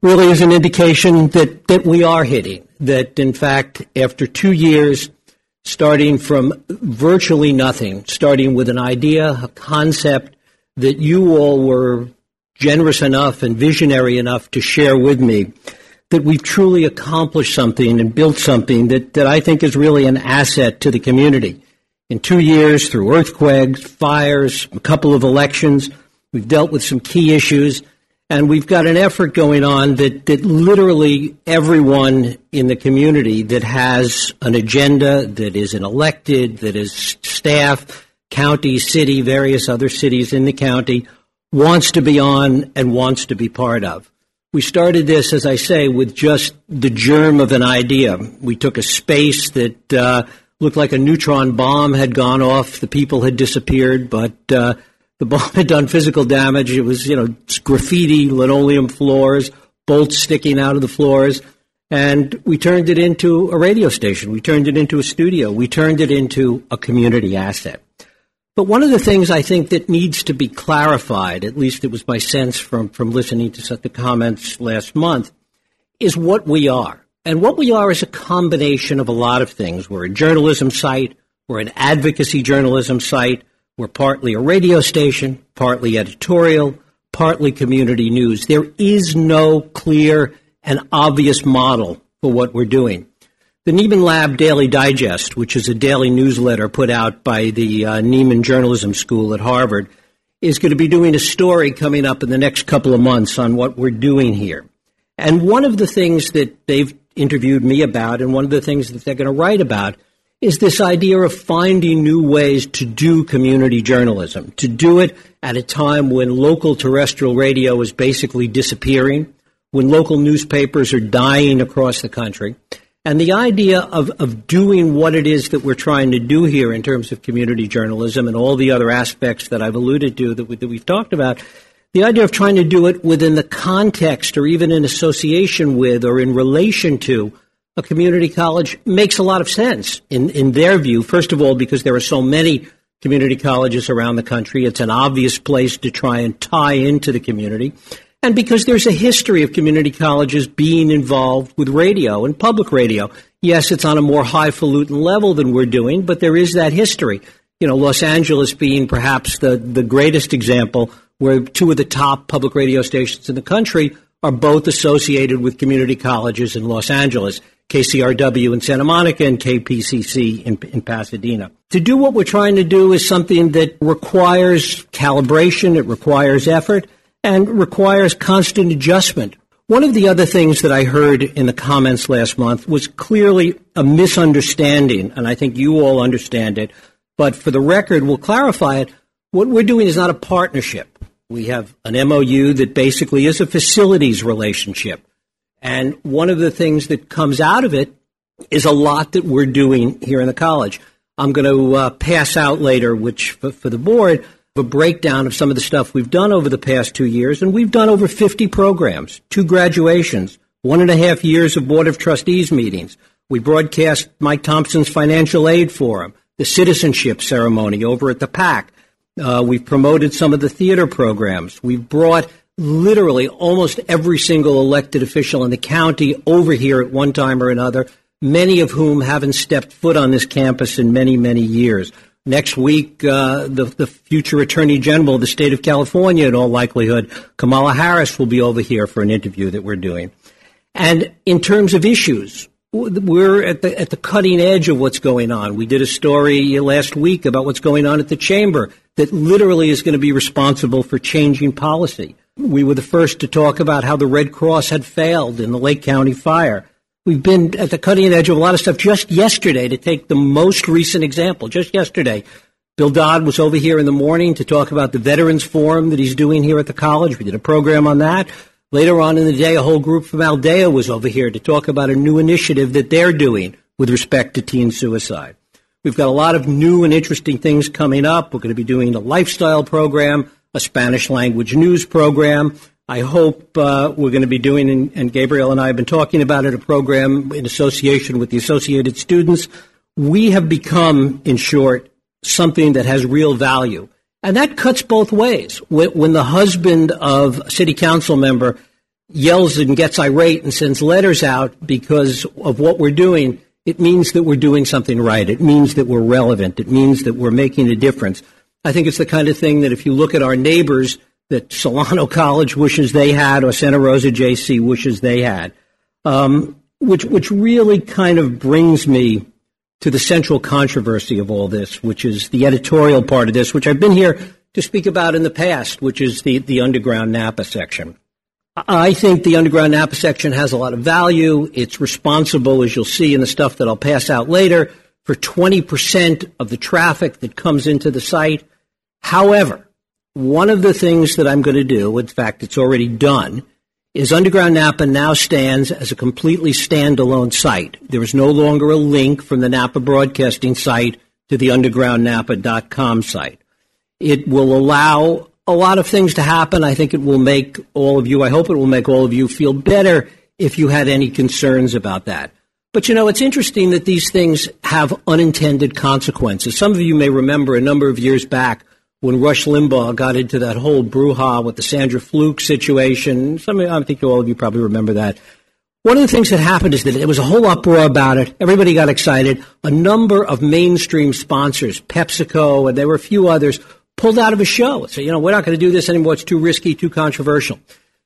really is an indication that, that we are hitting. That, in fact, after two years, starting from virtually nothing, starting with an idea, a concept that you all were generous enough and visionary enough to share with me, that we've truly accomplished something and built something that, that I think is really an asset to the community. In two years, through earthquakes, fires, a couple of elections, we've dealt with some key issues, and we've got an effort going on that, that literally everyone in the community that has an agenda, that is an elected, that is staff, county, city, various other cities in the county, wants to be on and wants to be part of. We started this, as I say, with just the germ of an idea. We took a space that uh, looked like a neutron bomb had gone off. The people had disappeared, but uh, the bomb had done physical damage. It was, you know, graffiti, linoleum floors, bolts sticking out of the floors. And we turned it into a radio station. We turned it into a studio. We turned it into a community asset. But one of the things I think that needs to be clarified, at least it was my sense from, from listening to the comments last month, is what we are. And what we are is a combination of a lot of things. We're a journalism site, we're an advocacy journalism site, we're partly a radio station, partly editorial, partly community news. There is no clear and obvious model for what we're doing. The Nieman Lab Daily Digest, which is a daily newsletter put out by the uh, Nieman Journalism School at Harvard, is going to be doing a story coming up in the next couple of months on what we're doing here. And one of the things that they've interviewed me about, and one of the things that they're going to write about, is this idea of finding new ways to do community journalism, to do it at a time when local terrestrial radio is basically disappearing, when local newspapers are dying across the country. And the idea of, of doing what it is that we're trying to do here in terms of community journalism and all the other aspects that I've alluded to that, we, that we've talked about, the idea of trying to do it within the context or even in association with or in relation to a community college makes a lot of sense in, in their view. First of all, because there are so many community colleges around the country, it's an obvious place to try and tie into the community. And because there's a history of community colleges being involved with radio and public radio. Yes, it's on a more highfalutin level than we're doing, but there is that history. You know, Los Angeles being perhaps the, the greatest example where two of the top public radio stations in the country are both associated with community colleges in Los Angeles, KCRW in Santa Monica and KPCC in, in, Pasadena. To do what we're trying to do is something that requires calibration, it requires effort, and requires constant adjustment. One of the other things that I heard in the comments last month was clearly a misunderstanding, and I think you all understand it, but for the record, we'll clarify it. What we're doing is not a partnership. We have an MOU that basically is a facilities relationship. And one of the things that comes out of it is a lot that we're doing here in the college. I'm going to uh, pass out later, which for, for the board, a breakdown of some of the stuff we've done over the past two years, and we've done over 50 programs, two graduations, one and a half years of Board of Trustees meetings. We broadcast Mike Thompson's financial aid forum, the citizenship ceremony over at the PAC. Uh, we've promoted some of the theater programs. We've brought literally almost every single elected official in the county over here at one time or another, many of whom haven't stepped foot on this campus in many, many years. Next week, uh, the, the future Attorney General of the state of California, in all likelihood, Kamala Harris, will be over here for an interview that we're doing. And in terms of issues, we're at the, at the cutting edge of what's going on. We did a story last week about what's going on at the chamber that literally is going to be responsible for changing policy. We were the first to talk about how the Red Cross had failed in the Lake County fire. We've been at the cutting edge of a lot of stuff. Just yesterday, to take the most recent example, just yesterday, Bill Dodd was over here in the morning to talk about the Veterans Forum that he's doing here at the college. We did a program on that. Later on in the day, a whole group from Aldea was over here to talk about a new initiative that they're doing with respect to teen suicide. We've got a lot of new and interesting things coming up. We're going to be doing a lifestyle program, a Spanish language news program. I hope uh, we're going to be doing, and, and Gabriel and I have been talking about it, a program in association with the Associated Students. We have become, in short, something that has real value. And that cuts both ways. When, when the husband of a city council member yells and gets irate and sends letters out because of what we're doing, it means that we're doing something right. It means that we're relevant. It means that we're making a difference. I think it's the kind of thing that if you look at our neighbors that Solano College wishes they had or Santa Rosa JC wishes they had, um, which, which really kind of brings me to the central controversy of all this, which is the editorial part of this, which I've been here to speak about in the past, which is the, the underground Napa section. I think the underground Napa section has a lot of value. It's responsible, as you'll see in the stuff that I'll pass out later, for 20% of the traffic that comes into the site. However, one of the things that I'm going to do, in fact, it's already done, is Underground Napa now stands as a completely standalone site. There is no longer a link from the Napa Broadcasting site to the undergroundnapa.com site. It will allow a lot of things to happen. I think it will make all of you, I hope it will make all of you feel better if you had any concerns about that. But you know, it's interesting that these things have unintended consequences. Some of you may remember a number of years back when Rush Limbaugh got into that whole brouhaha with the Sandra Fluke situation. Some, I think all of you probably remember that. One of the things that happened is that there was a whole uproar about it. Everybody got excited. A number of mainstream sponsors, PepsiCo, and there were a few others, pulled out of a show. So, you know, we're not going to do this anymore. It's too risky, too controversial.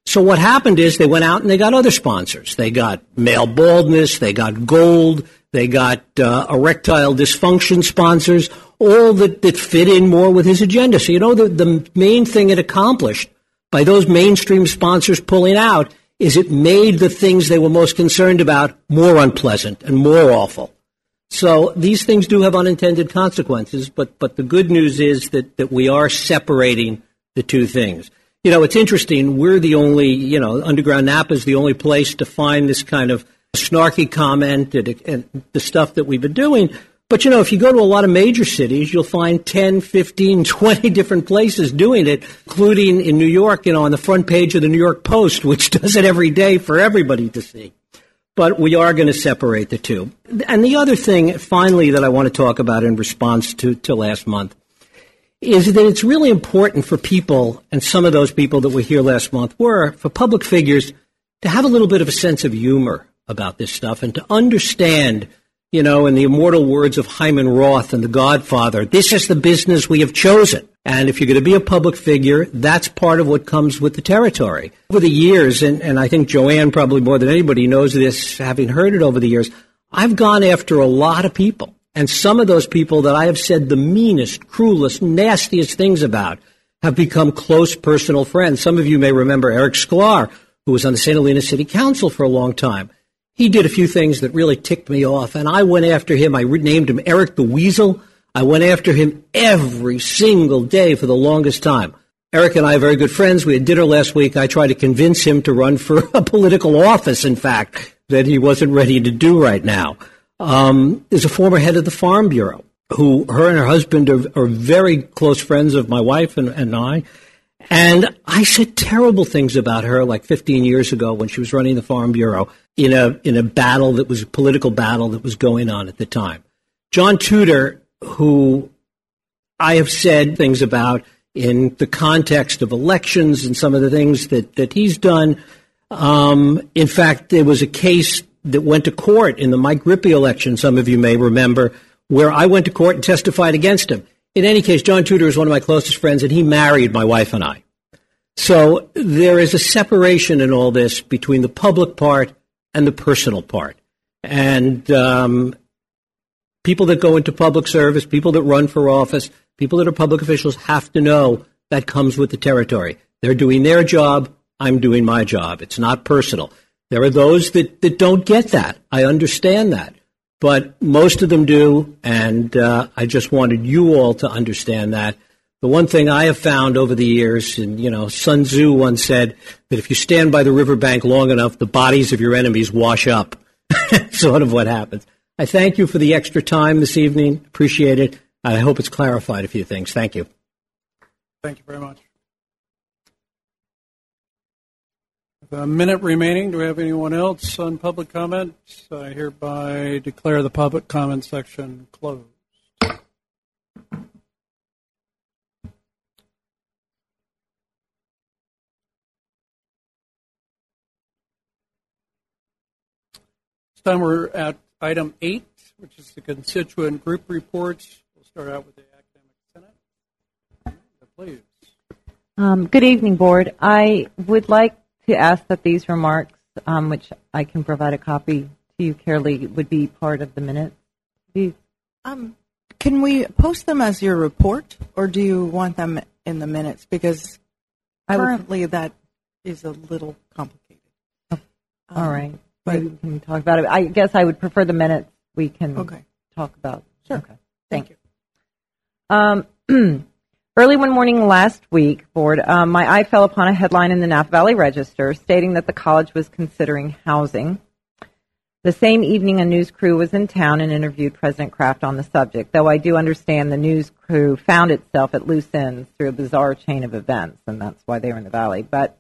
So what happened is they went out and they got other sponsors. They got male baldness, they got gold, they got uh, erectile dysfunction sponsors, all that, that fit in more with his agenda. So, you know, the, the main thing it accomplished by those mainstream sponsors pulling out is it made the things they were most concerned about more unpleasant and more awful. So these things do have unintended consequences, but, but the good news is that, that we are separating the two things. You know, it's interesting. We're the only, you know, Underground Napa is the only place to find this kind of snarky comment and, and the stuff that we've been doing. But you know, if you go to a lot of major cities, you'll find 10, 15, 20 different places doing it, including in New York, you know, on the front page of the New York Post, which does it every day for everybody to see. But we are going to separate the two. And the other thing, finally, that I want to talk about in response to, to last month is that it's really important for people, and some of those people that were here last month were, for public figures, to have a little bit of a sense of humor about this stuff and to understand – you know, in the immortal words of Hyman Roth and The Godfather, this is the business we have chosen. And if you're going to be a public figure, that's part of what comes with the territory. Over the years, and, and I think Joanne probably more than anybody knows this, having heard it over the years, I've gone after a lot of people. And some of those people that I have said the meanest, cruelest, nastiest things about have become close personal friends. Some of you may remember Eric Sklar, who was on the St. Helena City Council for a long time he did a few things that really ticked me off, and I went after him. I named him Eric the Weasel. I went after him every single day for the longest time. Eric and I are very good friends. We had dinner last week. I tried to convince him to run for a political office, in fact, that he wasn't ready to do right now. Um, is a former head of the Farm Bureau who, her and her husband are, are very close friends of my wife and, and I. And I said terrible things about her like 15 years ago when she was running the Farm Bureau in a, in a battle that was a political battle that was going on at the time. John Tuteur, who I have said things about in the context of elections and some of the things that, that he's done. Um, in fact, there was a case that went to court in the Mike Rippey election, some of you may remember, where I went to court and testified against him. In any case, John Tuteur is one of my closest friends, and he married my wife and I. So there is a separation in all this between the public part and the personal part. And um, people that go into public service, people that run for office, people that are public officials have to know that comes with the territory. They're doing their job. I'm doing my job. It's not personal. There are those that, that don't get that. I understand that. But most of them do, and uh, I just wanted you all to understand that. The one thing I have found over the years, and you know, Sun Tzu once said that if you stand by the riverbank long enough, the bodies of your enemies wash up. sort of what happens. I thank you for the extra time this evening. Appreciate it. I hope it's clarified a few things. Thank you. Thank you very much. With a minute remaining, do we have anyone else on public comments? I hereby declare the public comment section closed. Time we're at item eight, which is the constituent group reports. We'll start out with the academic senate. Please. Um, good evening, board. I would like to ask that these remarks, um, which I can provide a copy to you, Carolee, would be part of the minutes. Please. Um, can we post them as your report, or do you want them in the minutes? Because I would- currently that is a little complicated. All Um, right. But- we can talk about it. I guess I would prefer the minutes we can Okay. talk about. Sure. Okay. Thank you. Um, early one morning last week, board, um, my eye fell upon a headline in the Napa Valley Register stating that the college was considering housing. The same evening, a news crew was in town and interviewed President Kraft on the subject, though I do understand the news crew found itself at loose ends through a bizarre chain of events, and that's why they were in the Valley. But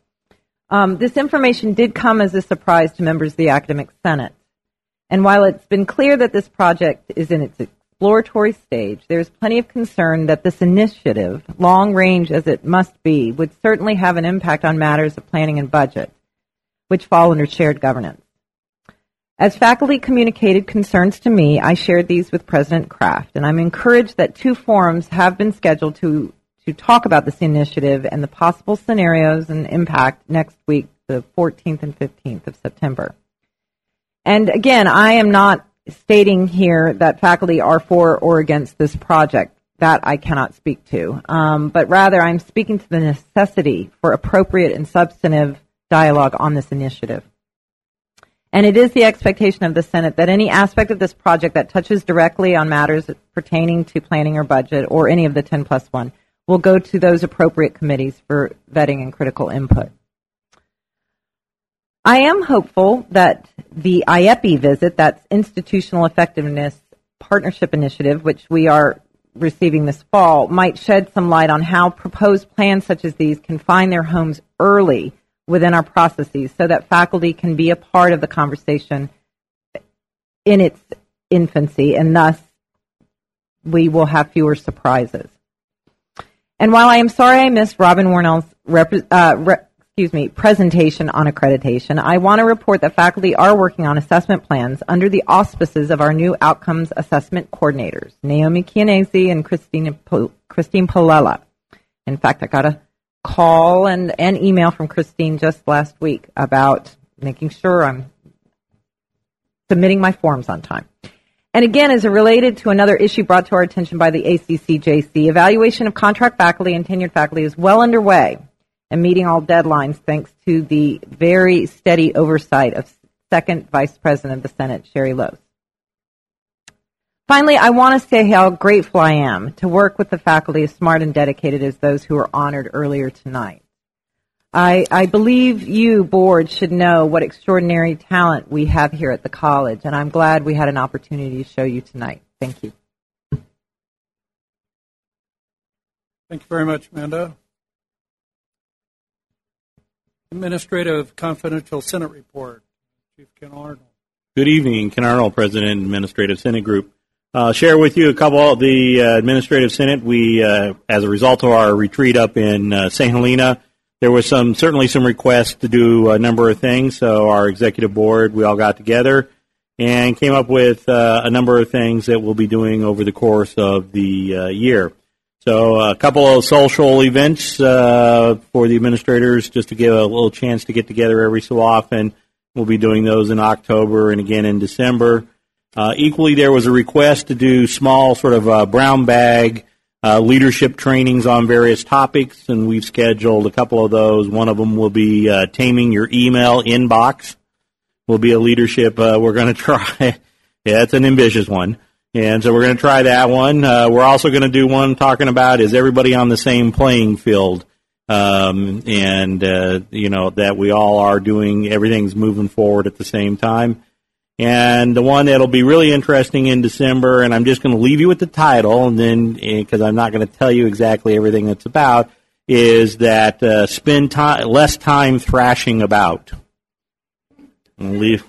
Um, this information did come as a surprise to members of the Academic Senate. And while it's been clear that this project is in its exploratory stage, there's plenty of concern that this initiative, long range as it must be, would certainly have an impact on matters of planning and budget, which fall under shared governance. As faculty communicated concerns to me, I shared these with President Kraft, and I'm encouraged that two forums have been scheduled to, to talk about this initiative and the possible scenarios and impact next week, the 14th and 15th of September. And again, I am not stating here that faculty are for or against this project. That I cannot speak to. Um, but rather, I'm speaking to the necessity for appropriate and substantive dialogue on this initiative. And it is the expectation of the Senate that any aspect of this project that touches directly on matters pertaining to planning or budget or any of the 10 plus 1 will go to those appropriate committees for vetting and critical input. I am hopeful that the IEPI visit, that's Institutional Effectiveness Partnership Initiative, which we are receiving this fall, might shed some light on how proposed plans such as these can find their homes early within our processes so that faculty can be a part of the conversation in its infancy and thus we will have fewer surprises. And while I am sorry I missed Robin Warnell's uh, re- excuse me, presentation on accreditation, I want to report that faculty are working on assessment plans under the auspices of our new outcomes assessment coordinators, Naomi Chianese and Christine, Christine Palella. In fact, I got a call and an email from Christine just last week about making sure I'm submitting my forms on time. And again, as it related to another issue brought to our attention by the ACCJC, evaluation of contract faculty and tenured faculty is well underway and meeting all deadlines thanks to the very steady oversight of Second Vice President of the Senate, Sherry Lowe. Finally, I want to say how grateful I am to work with the faculty as smart and dedicated as those who were honored earlier tonight. I, I believe you, board, should know what extraordinary talent we have here at the college, and I'm glad we had an opportunity to show you tonight. Thank you. Thank you very much, Amanda. Administrative Confidential Senate Report. Chief Ken Arnold. Good evening, Ken Arnold, President, Administrative Senate Group. Uh, share with you a couple of the uh, Administrative Senate. We, uh, as a result of our retreat up in uh, St. Helena, there was some certainly some requests to do a number of things. So our executive board, we all got together and came up with uh, a number of things that we'll be doing over the course of the uh, year. So a couple of social events uh, for the administrators, just to give a little chance to get together every so often. We'll be doing those in October and again in December. Uh, equally, there was a request to do small sort of uh, brown bag uh, leadership trainings on various topics, and we've scheduled a couple of those. One of them will be uh, taming your email inbox. will be a leadership. Uh, we're going to try. yeah, it's an ambitious one. And so we're going to try that one. Uh, we're also going to do one talking about is everybody on the same playing field? Um, and, uh, you know, that we all are doing, everything's moving forward at the same time. And the one that'll be really interesting in December, and I'm just going to leave you with the title, and then because I'm not going to tell you exactly everything it's about, is that uh, spend time less time thrashing about. Leave.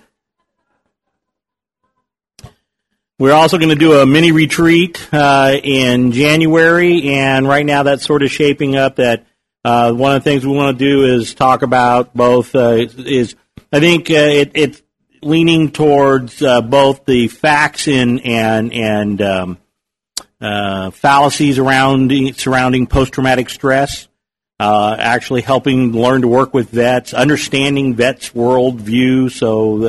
We're also going to do a mini retreat uh, in January, and right now that's sort of shaping up. That uh, one of the things we want to do is talk about both. Uh, is I think uh, it, it's leaning towards uh, both the facts and and and um, uh, fallacies around surrounding post traumatic stress. actually helping learn to work with vets, understanding vets' worldview. So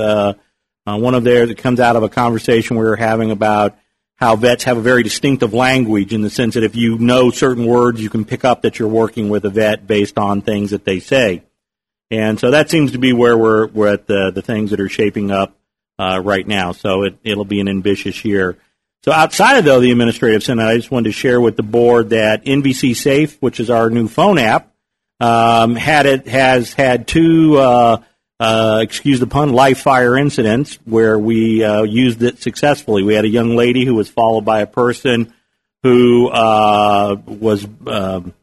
uh, one of theirs that comes out of a conversation we were having about how vets have a very distinctive language in the sense that if you know certain words, you can pick up that you're working with a vet based on things that they say. And so that seems to be where we're, we're at the, the things that are shaping up uh, right now. So it, it'll be an ambitious year. So outside of though the administrative senate, I just wanted to share with the board that NVC Safe, which is our new phone app, um, had it has had two uh, uh, excuse the pun, live fire incidents where we uh, used it successfully. We had a young lady who was followed by a person who uh, was um,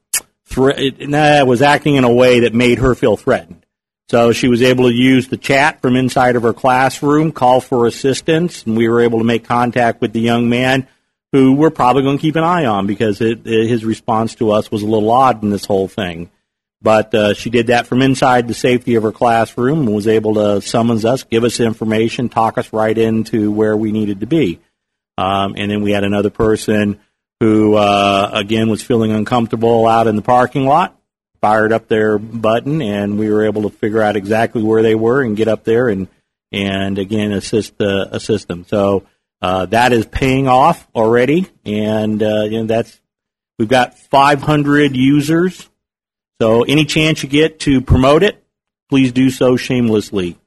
nah, was acting in a way that made her feel threatened. So she was able to use the chat from inside of her classroom, call for assistance, and we were able to make contact with the young man who we're probably going to keep an eye on because it, it, his response to us was a little odd in this whole thing. But uh, she did that from inside the safety of her classroom and was able to summons us, give us information, talk us right into where we needed to be. Um, and then we had another person who, uh, again, was feeling uncomfortable out in the parking lot, fired up their button, and we were able to figure out exactly where they were and get up there and, and again, assist, assist them. So uh, that is paying off already, and uh, you know, that's we've got 500 users so any chance you get to promote it, please do so shamelessly.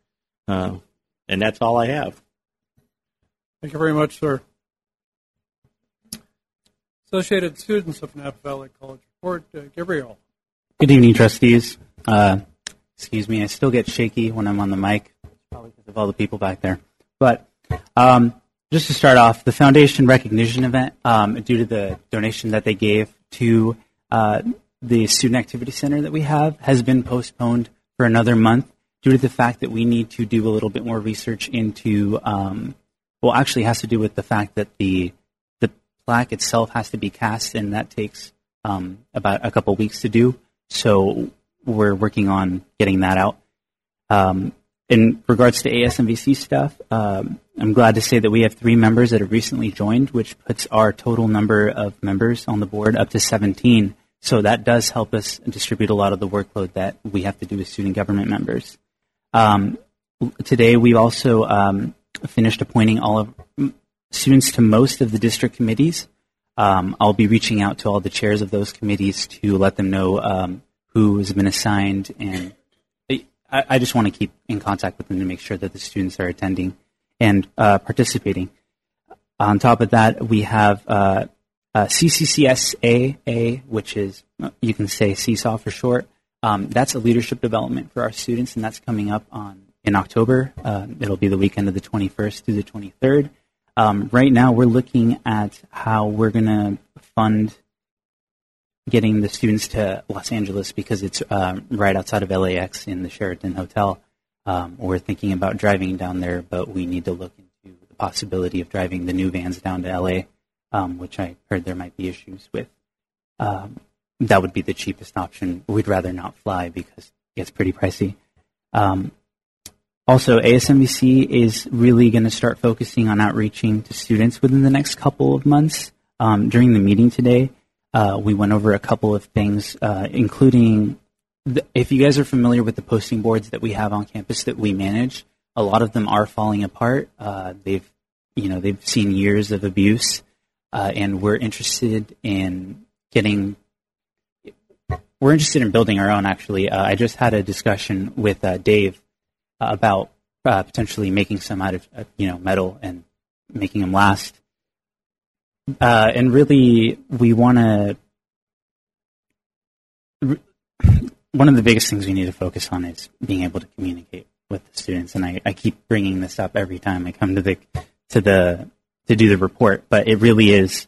Uh, and that's all I have. Thank you very much, sir. Associated Students of Napa Valley College Report, uh, Gabriel. Good evening, trustees. Uh, excuse me, I still get shaky when I'm on the mic, probably because of all the people back there. But um, just to start off, the foundation recognition event, um, due to the donation that they gave to uh, the student activity center that we have has been postponed for another month due to the fact that we need to do a little bit more research into um, well actually has to do with the fact that the the plaque itself has to be cast and that takes um, about a couple weeks to do so we're working on getting that out um, in regards to ASNVC stuff, um, I'm glad to say that we have three members that have recently joined, which puts our total number of members on the board up to 17. So that does help us distribute a lot of the workload that we have to do with student government members. Um, today, we've also um, finished appointing all of students to most of the district committees. Um, I'll be reaching out to all the chairs of those committees to let them know um, who has been assigned, and I, I, just want to keep in contact with them to make sure that the students are attending and uh, participating. On top of that, we have uh, uh, CCCSAA, which is, you can say Seesaw for short, um, that's a leadership development for our students, and that's coming up on in October. Uh, it'll be the weekend of the 21st through the 23rd. Um, right now, we're looking at how we're going to fund getting the students to Los Angeles because it's uh, right outside of LAX in the Sheraton Hotel. Um, we're thinking about driving down there, but we need to look into the possibility of driving the new vans down to LA um, which I heard there might be issues with. Um, that would be the cheapest option. We'd rather not fly because it gets pretty pricey. Also, ASNVC is really going to start focusing on outreaching to students within the next couple of months. Um, during the meeting today, uh, we went over a couple of things, uh, including the, if you guys are familiar with the posting boards that we have on campus that we manage, a lot of them are falling apart. Uh, they've, you know, they've seen years of abuse, uh, and we're interested in getting. We're interested in building our own. Actually, uh, I just had a discussion with uh, Dave about uh, potentially making some out of uh, you know metal and making them last. Uh, and really, we want to. One of the biggest things we need to focus on is being able to communicate with the students, and I, I keep bringing this up every time I come to the to the to do the report. But it really is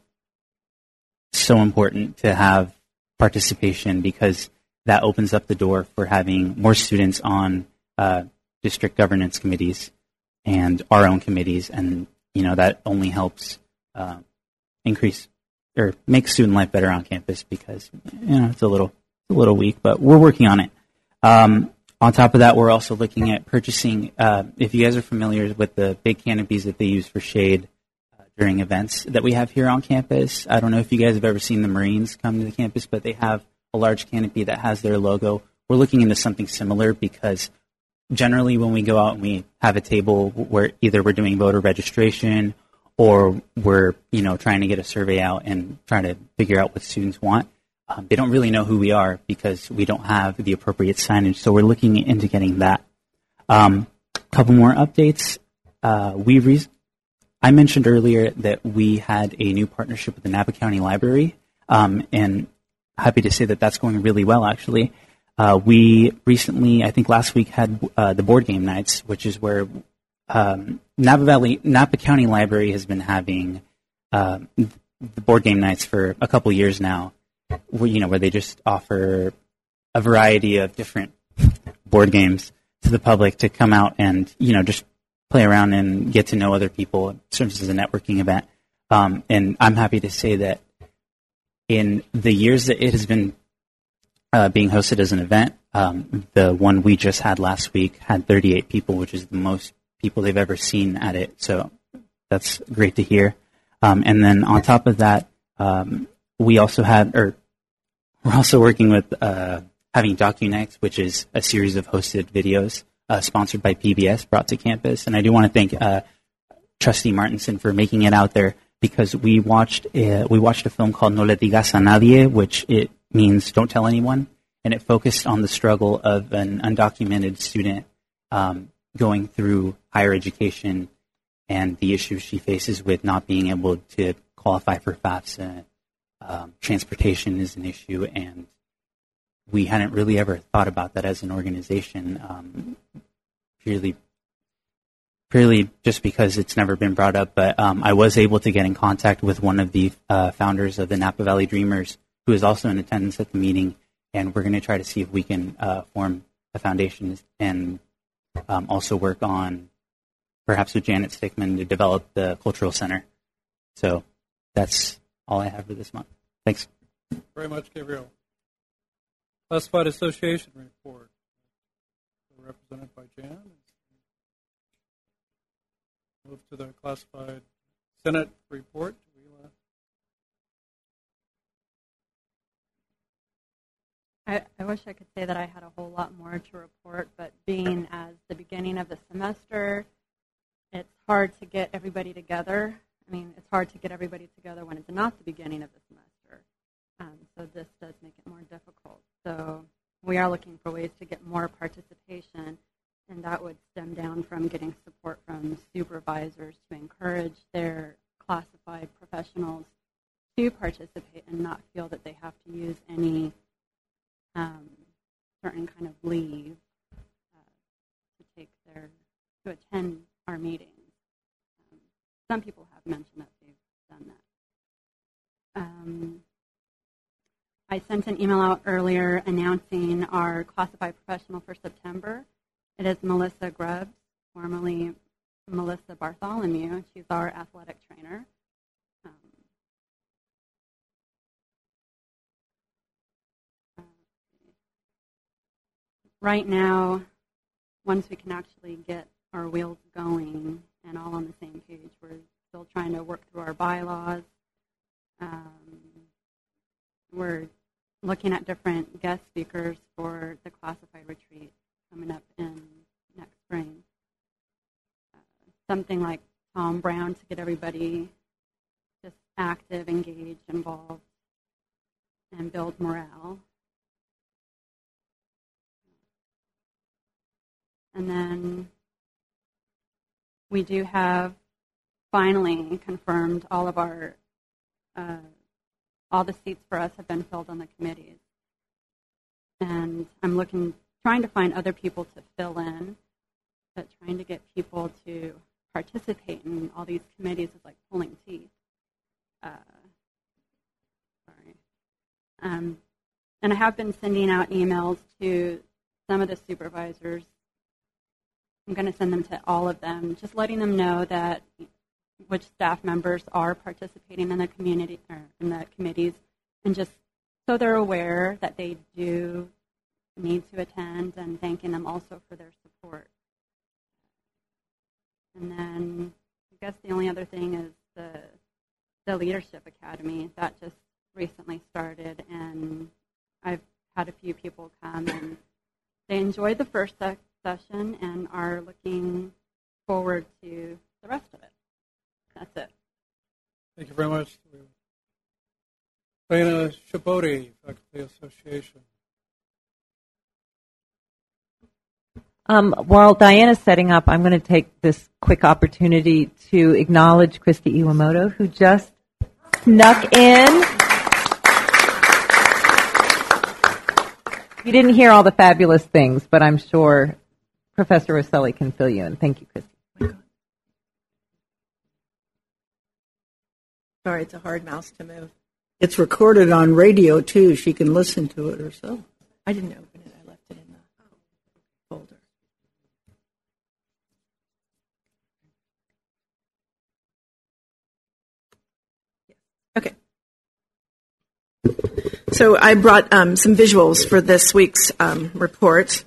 so important to have participation because that opens up the door for having more students on uh, district governance committees and our own committees, and you know that only helps uh, increase or make student life better on campus because you know it's a little a little weak, but we're working on it. Um, on top of that, we're also looking at purchasing. Uh, if you guys are familiar with the big canopies that they use for shade uh, during events that we have here on campus, I don't know if you guys have ever seen the Marines come to the campus, but they have a large canopy that has their logo. We're looking into something similar because generally when we go out and we have a table where either we're doing voter registration or we're you know trying to get a survey out and trying to figure out what students want um, they don't really know who we are because we don't have the appropriate signage. So we're looking into getting that. A um, couple more updates. Uh, we re- i mentioned earlier that we had a new partnership with the napa county library um, and happy to say that that's going really well actually uh, we recently, I think last week, had uh, the board game nights, which is where um, Napa Valley, Napa County Library has been having uh, the board game nights for a couple years now. Where, you know, where they just offer a variety of different board games to the public to come out and you know just play around and get to know other people. It serves as a networking event. Um, and I'm happy to say that in the years that it has been uh, being hosted as an event. Um, the one we just had last week had 38 people, which is the most people they've ever seen at it. So that's great to hear. Um, and then on top of that, um, we also had, or we're also working with uh, having DocuNights, which is a series of hosted videos uh, sponsored by PBS brought to campus. And I do want to thank uh, Trustee Martinson for making it out there because we watched uh, we watched a film called No le digas a nadie, which it means don't tell anyone, and it focused on the struggle of an undocumented student um, going through higher education and the issues she faces with not being able to qualify for FAFSA. Um, transportation is an issue, and we hadn't really ever thought about that as an organization, um, purely purely just because it's never been brought up. But um, I was able to get in contact with one of the uh, founders of the Napa Valley Dreamers, who is also in attendance at the meeting, and we're going to try to see if we can uh, form a foundation and um, also work on perhaps with Janet Stickman to develop the cultural center. So that's all I have for this month. Thanks. Very much, Gabriel. Classified Association report, represented by Jan. Move to the Classified Senate report. I, I wish I could say that I had a whole lot more to report, but being as the beginning of the semester, it's hard to get everybody together. I mean, it's hard to get everybody together when it's not the beginning of the semester. Um, so this does make it more difficult. So we are looking for ways to get more participation, and that would stem down from getting support from supervisors to encourage their classified professionals to participate and not feel that they have to use any um, certain kind of leave uh, to take their to attend our meetings. Um, some people have mentioned that they've done that. Um, I sent an email out earlier announcing our classified professional for September. It is Melissa Grubbs, formerly Melissa Bartholomew. She's our athletic trainer. Right now, once we can actually get our wheels going and all on the same page, we're still trying to work through our bylaws. Um, we're looking at different guest speakers for the classified retreat coming up in next spring. Uh, something like Tom Brown to get everybody just active, engaged, involved, and build morale. And then we do have finally confirmed all of our uh, all the seats for us have been filled on the committees, and I'm looking trying to find other people to fill in, but trying to get people to participate in all these committees is like pulling teeth. Uh, sorry. Um, and I have been sending out emails to some of the supervisors. I'm going to send them to all of them, just letting them know that which staff members are participating in the community or in the committees, and just so they're aware that they do need to attend, and thanking them also for their support. And then I guess the only other thing is the the leadership academy that just recently started, and I've had a few people come and they enjoyed the first session and are looking forward to the rest of it. That's it. Thank you very much. Diana Shabodi, Faculty Association. Um, while Diana's setting up, I'm going to take this quick opportunity to acknowledge Christy Iwamoto, who just snuck in. You didn't hear all the fabulous things, but I'm sure Professor Rosselli can fill you in. Thank you, Christy. Sorry, it's a hard mouse to move. It's recorded on radio too. She can listen to it herself. I didn't open it. I left it in the folder. Okay. So I brought um, some visuals for this week's um, report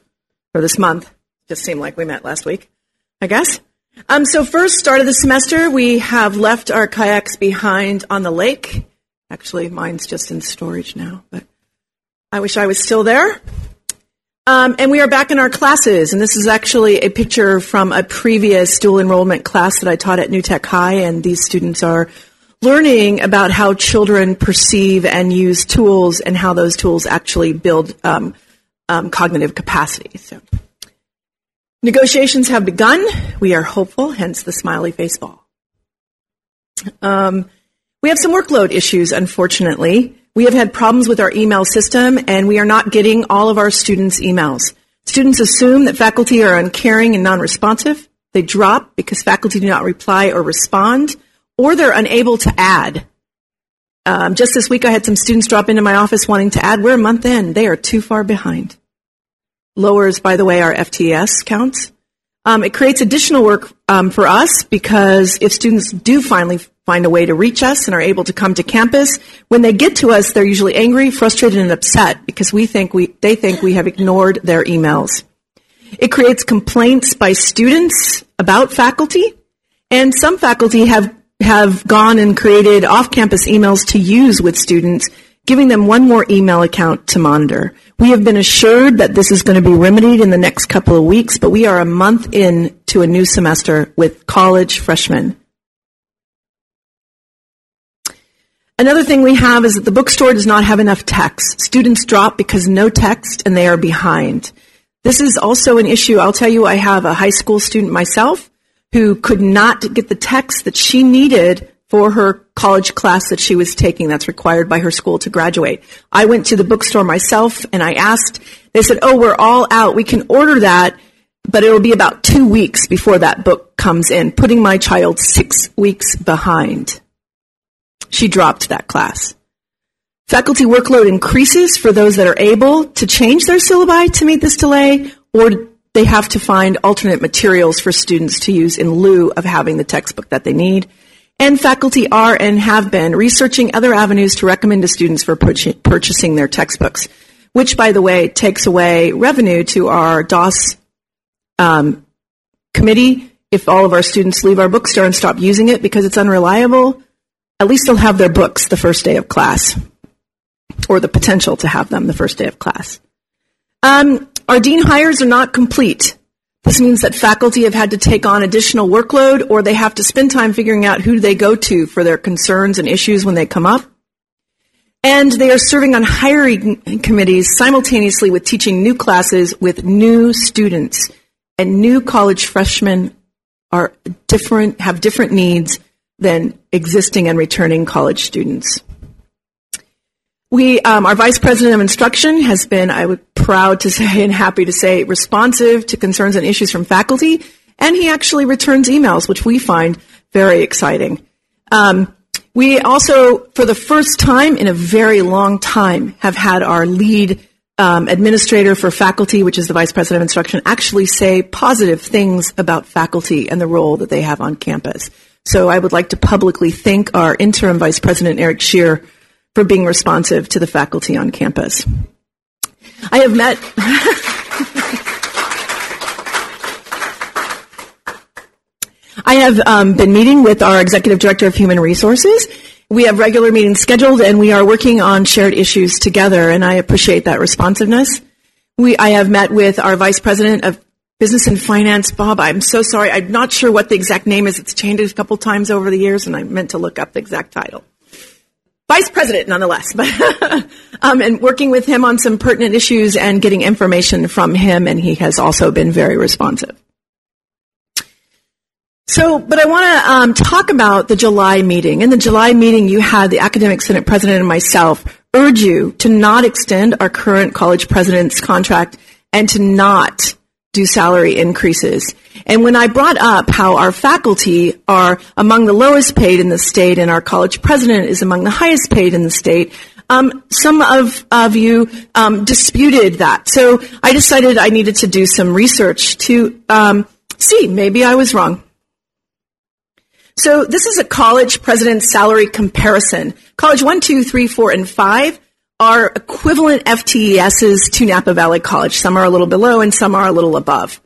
for this month. Just seemed like we met last week, I guess. Um, so first, start of the semester, we have left our kayaks behind on the lake. Actually, mine's just in storage now, but I wish I was still there. Um, and we are back in our classes, and this is actually a picture from a previous dual enrollment class that I taught at New Tech High, and these students are learning about how children perceive and use tools and how those tools actually build um, um, cognitive capacity. So, negotiations have begun. We are hopeful, hence the smiley face ball. Um, we have some workload issues, unfortunately. We have had problems with our email system, and we are not getting all of our students' emails. Students assume that faculty are uncaring and non-responsive. They drop because faculty do not reply or respond or they're unable to add. Um, just this week, I had some students drop into my office wanting to add. We're a month in. They are too far behind. Lowers, by the way, our FTS counts. Um, it creates additional work um, for us because if students do finally find a way to reach us and are able to come to campus, when they get to us, they're usually angry, frustrated, and upset because we think we they think we have ignored their emails. It creates complaints by students about faculty, and some faculty have have gone and created off-campus emails to use with students, giving them one more email account to monitor. We have been assured that this is going to be remedied in the next couple of weeks, but we are a month in to a new semester with college freshmen. Another thing we have is that the bookstore does not have enough text. Students drop because no text and they are behind. This is also an issue. I'll tell you, I have a high school student myself who could not get the text that she needed for her college class that she was taking that's required by her school to graduate. I went to the bookstore myself and I asked, they said, oh, we're all out. We can order that, but it will be about two weeks before that book comes in, putting my child six weeks behind. She dropped that class. Faculty workload increases for those that are able to change their syllabi to meet this delay or they have to find alternate materials for students to use in lieu of having the textbook that they need. And faculty are and have been researching other avenues to recommend to students for purchasing their textbooks, which, by the way, takes away revenue to our DOS um, committee. If all of our students leave our bookstore and stop using it because it's unreliable, at least they'll have their books the first day of class, or the potential to have them the first day of class. Um, our dean hires are not complete. This means that faculty have had to take on additional workload or they have to spend time figuring out who they go to for their concerns and issues when they come up. And they are serving on hiring committees simultaneously with teaching new classes with new students and new college freshmen are different, have different needs than existing and returning college students. We, um, our vice president of instruction has been, I would proud to say and happy to say, responsive to concerns and issues from faculty, and he actually returns emails, which we find very exciting. Um, we also, for the first time in a very long time, have had our lead um, administrator for faculty, which is the vice president of instruction, actually say positive things about faculty and the role that they have on campus. So I would like to publicly thank our interim vice president, Eric Shear, for being responsive to the faculty on campus. I have met. I have um, been meeting with our executive director of human resources. We have regular meetings scheduled, and we are working on shared issues together. And I appreciate that responsiveness. We, I have met with our vice president of business and finance, Bob. I'm so sorry. I'm not sure what the exact name is. It's changed a couple times over the years, and I meant to look up the exact title. Vice president, nonetheless, but um, and working with him on some pertinent issues and getting information from him, and he has also been very responsive. So, but I want to um, talk about the July meeting. In the July meeting, you had the Academic Senate President and myself urge you to not extend our current college president's contract and to not do salary increases. And when I brought up how our faculty are among the lowest paid in the state and our college president is among the highest paid in the state, um, some of, of you um, disputed that. So I decided I needed to do some research to um, see maybe I was wrong. So this is a college president salary comparison. College 1, 2, 3, 4, and 5 are equivalent FTESs to Napa Valley College. Some are a little below and some are a little above.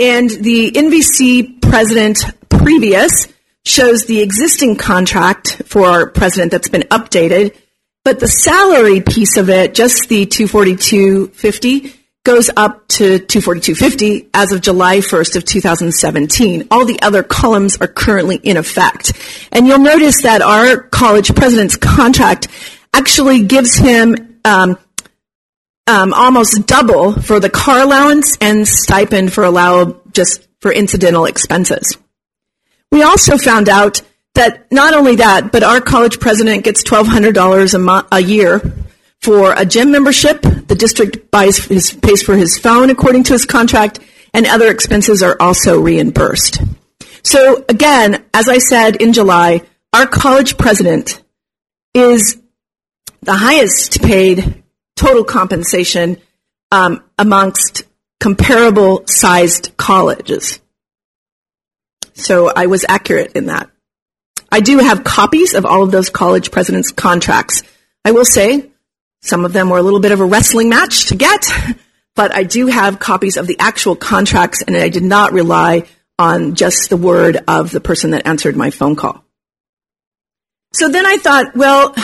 And the NVC president previous shows the existing contract for our president that's been updated, but the salary piece of it, just the 242.50, goes up to 242.50 as of July 1st of 2017. All the other columns are currently in effect. And you'll notice that our college president's contract actually gives him um, um, almost double for the car allowance and stipend for allow just for incidental expenses. We also found out that not only that, but our college president gets $1,200 a, a year for a gym membership, the district buys his, pays for his phone according to his contract, and other expenses are also reimbursed. So again, as I said in July, our college president is the highest paid total compensation um, amongst comparable sized colleges. So I was accurate in that. I do have copies of all of those college presidents' contracts. I will say some of them were a little bit of a wrestling match to get, but I do have copies of the actual contracts and I did not rely on just the word of the person that answered my phone call. So then I thought, well,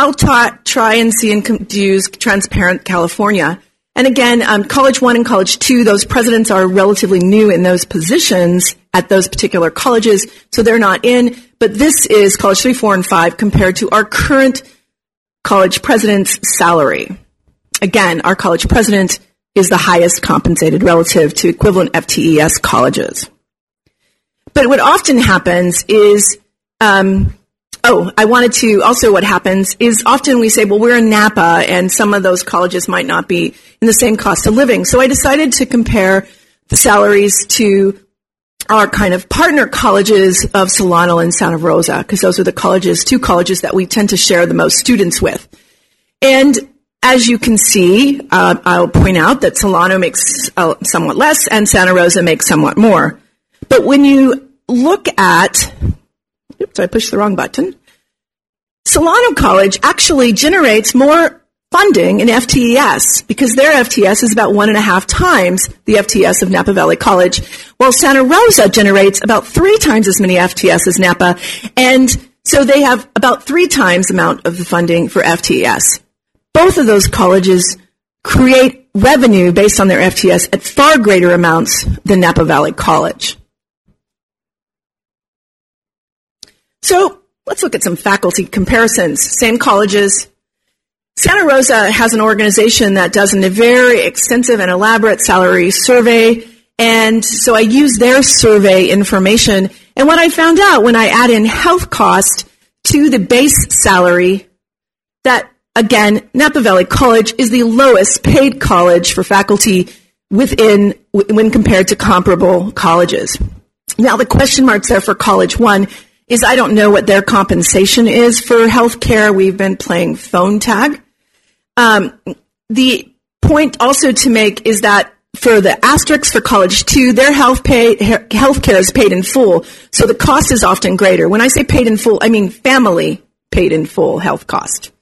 I'll ta- try and see and use Transparent California. And again, um, College 1 and College 2, those presidents are relatively new in those positions at those particular colleges, so they're not in. But this is College 3, 4, and 5 compared to our current college president's salary. Again, our college president is the highest compensated relative to equivalent FTES colleges. But what often happens is, um, oh, I wanted to also what happens is often we say, well, we're in Napa and some of those colleges might not be in the same cost of living. So I decided to compare the salaries to our kind of partner colleges of Solano and Santa Rosa, because those are the colleges, two colleges that we tend to share the most students with. And as you can see, uh, I'll point out that Solano makes uh, somewhat less and Santa Rosa makes somewhat more. But when you look at, oops, I pushed the wrong button. Solano College actually generates more funding in FTES because their FTS is about one and a half times the FTS of Napa Valley College, while Santa Rosa generates about three times as many FTS as Napa, and so they have about three times amount of the funding for FTES. Both of those colleges create revenue based on their FTS at far greater amounts than Napa Valley College. So let's look at some faculty comparisons. Same colleges, Santa Rosa has an organization that does a very extensive and elaborate salary survey, And so I used their survey information. And what I found out when I add in health cost to the base salary, that again, Napa Valley College is the lowest paid college for faculty within when compared to comparable colleges. Now the question marks there for College One is I don't know what their compensation is for health care. We've been playing phone tag. Um, the point also to make is that for the asterisks for college two, their health pay health care is paid in full, so the cost is often greater. When I say paid in full, I mean family paid in full health cost.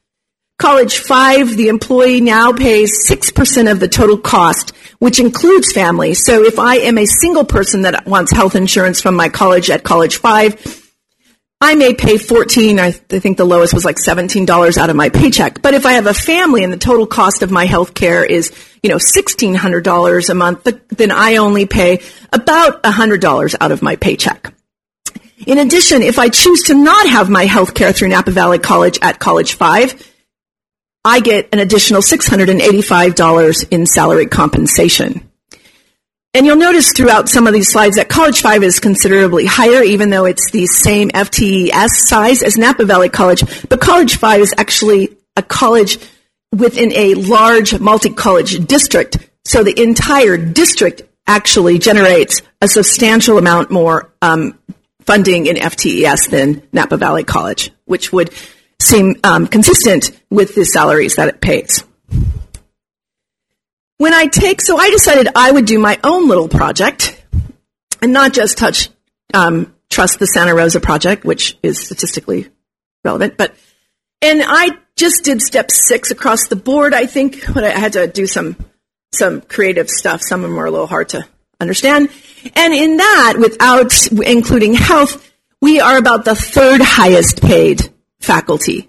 College five, the employee now pays six percent of the total cost, which includes family. So if I am a single person that wants health insurance from my college at college five, I may pay 14, I think the lowest was like $17 out of my paycheck. But if I have a family and the total cost of my health care is, you know, $1,600 a month, then I only pay about $100 out of my paycheck. In addition, if I choose to not have my health care through Napa Valley College at College 5, I get an additional $685 in salary compensation. And you'll notice throughout some of these slides that College 5 is considerably higher, even though it's the same FTES size as Napa Valley College. But College 5 is actually a college within a large multi-college district. So the entire district actually generates a substantial amount more um, funding in FTES than Napa Valley College, which would seem um, consistent with the salaries that it pays when I take, so I decided I would do my own little project and not just touch, um, trust the Santa Rosa project, which is statistically relevant, but, and I just did step six across the board. I think, but I had to do some, some creative stuff. Some of them are a little hard to understand. And in that, without including health, we are about the third highest paid faculty.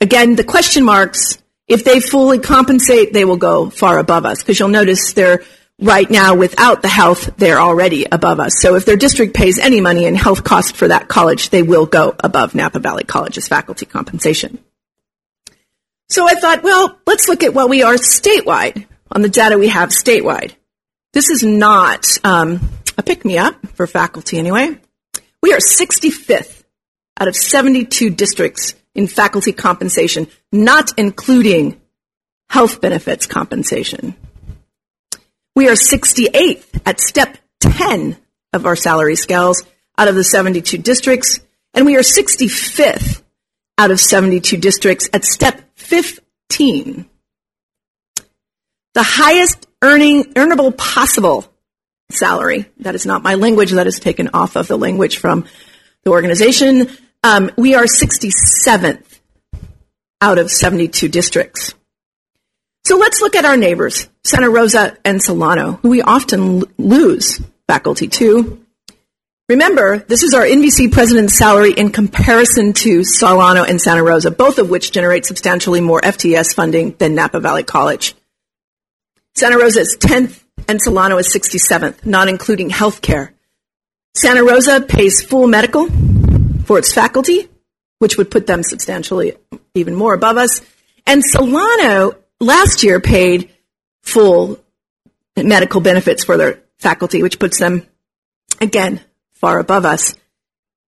Again, the question marks if they fully compensate, they will go far above us because you'll notice they're right now without the health, they're already above us. So if their district pays any money in health cost for that college, they will go above Napa Valley College's faculty compensation. So I thought, well, let's look at what we are statewide on the data we have statewide. This is not um, a pick me up for faculty anyway. We are 65th out of 72 districts in faculty compensation, not including health benefits compensation. We are 68th at step 10 of our salary scales out of the 72 districts, and we are 65th out of 72 districts at step 15. The highest earning, earnable possible salary, that is not my language, that is taken off of the language from the organization, um, we are 67th out of 72 districts. So let's look at our neighbors, Santa Rosa and Solano, who we often l- lose faculty to. Remember, this is our NVC president's salary in comparison to Solano and Santa Rosa, both of which generate substantially more FTS funding than Napa Valley College. Santa Rosa is 10th and Solano is 67th, not including health care. Santa Rosa pays full medical, for its faculty, which would put them substantially even more above us. And Solano last year paid full medical benefits for their faculty, which puts them, again, far above us,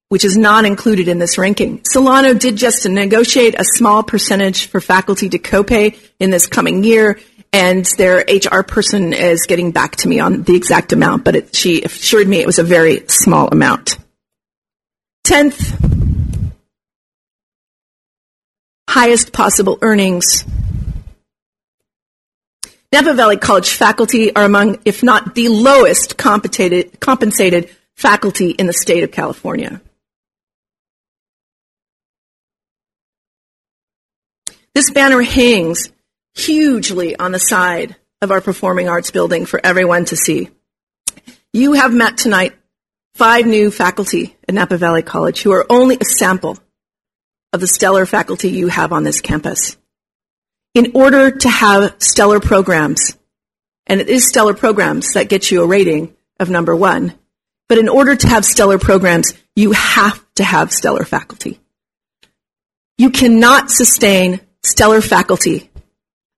which is not included in this ranking. Solano did just negotiate a small percentage for faculty to copay in this coming year, and their HR person is getting back to me on the exact amount, but it, she assured me it was a very small amount. Tenth, highest possible earnings. Napa Valley College faculty are among, if not the lowest compensated faculty in the state of California. This banner hangs hugely on the side of our performing arts building for everyone to see. You have met tonight five new faculty at Napa Valley College who are only a sample of the stellar faculty you have on this campus. In order to have stellar programs, and it is stellar programs that get you a rating of number one, but in order to have stellar programs, you have to have stellar faculty. You cannot sustain stellar faculty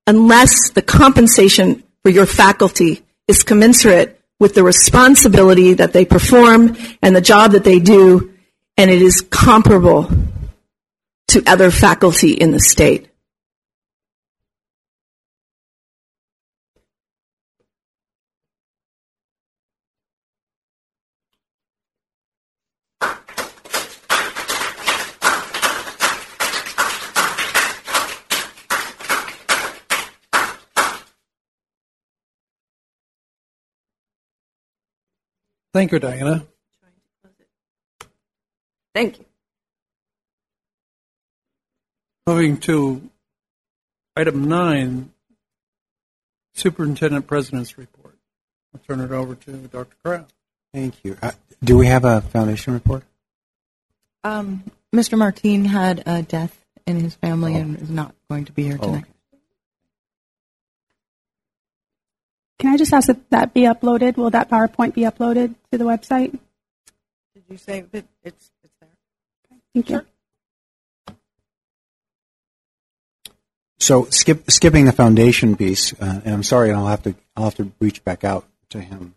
unless the compensation for your faculty is commensurate with the responsibility that they perform and the job that they do, and it is comparable to other faculty in the state. Thank you, Diana. Thank you. Moving to item nine, Superintendent President's Report. I'll turn it over to Dr. Kraft. Thank you. Uh, do we have a foundation report? Um, Mr. Martine had a death in his family and is not going to be here Oh, tonight. Can I just ask that that be uploaded? Will that PowerPoint be uploaded to the website? Did you say that it's it's there? Okay, thank you. So skip, skipping the foundation piece, uh, and I'm sorry, I'll have to I'll have to reach back out to him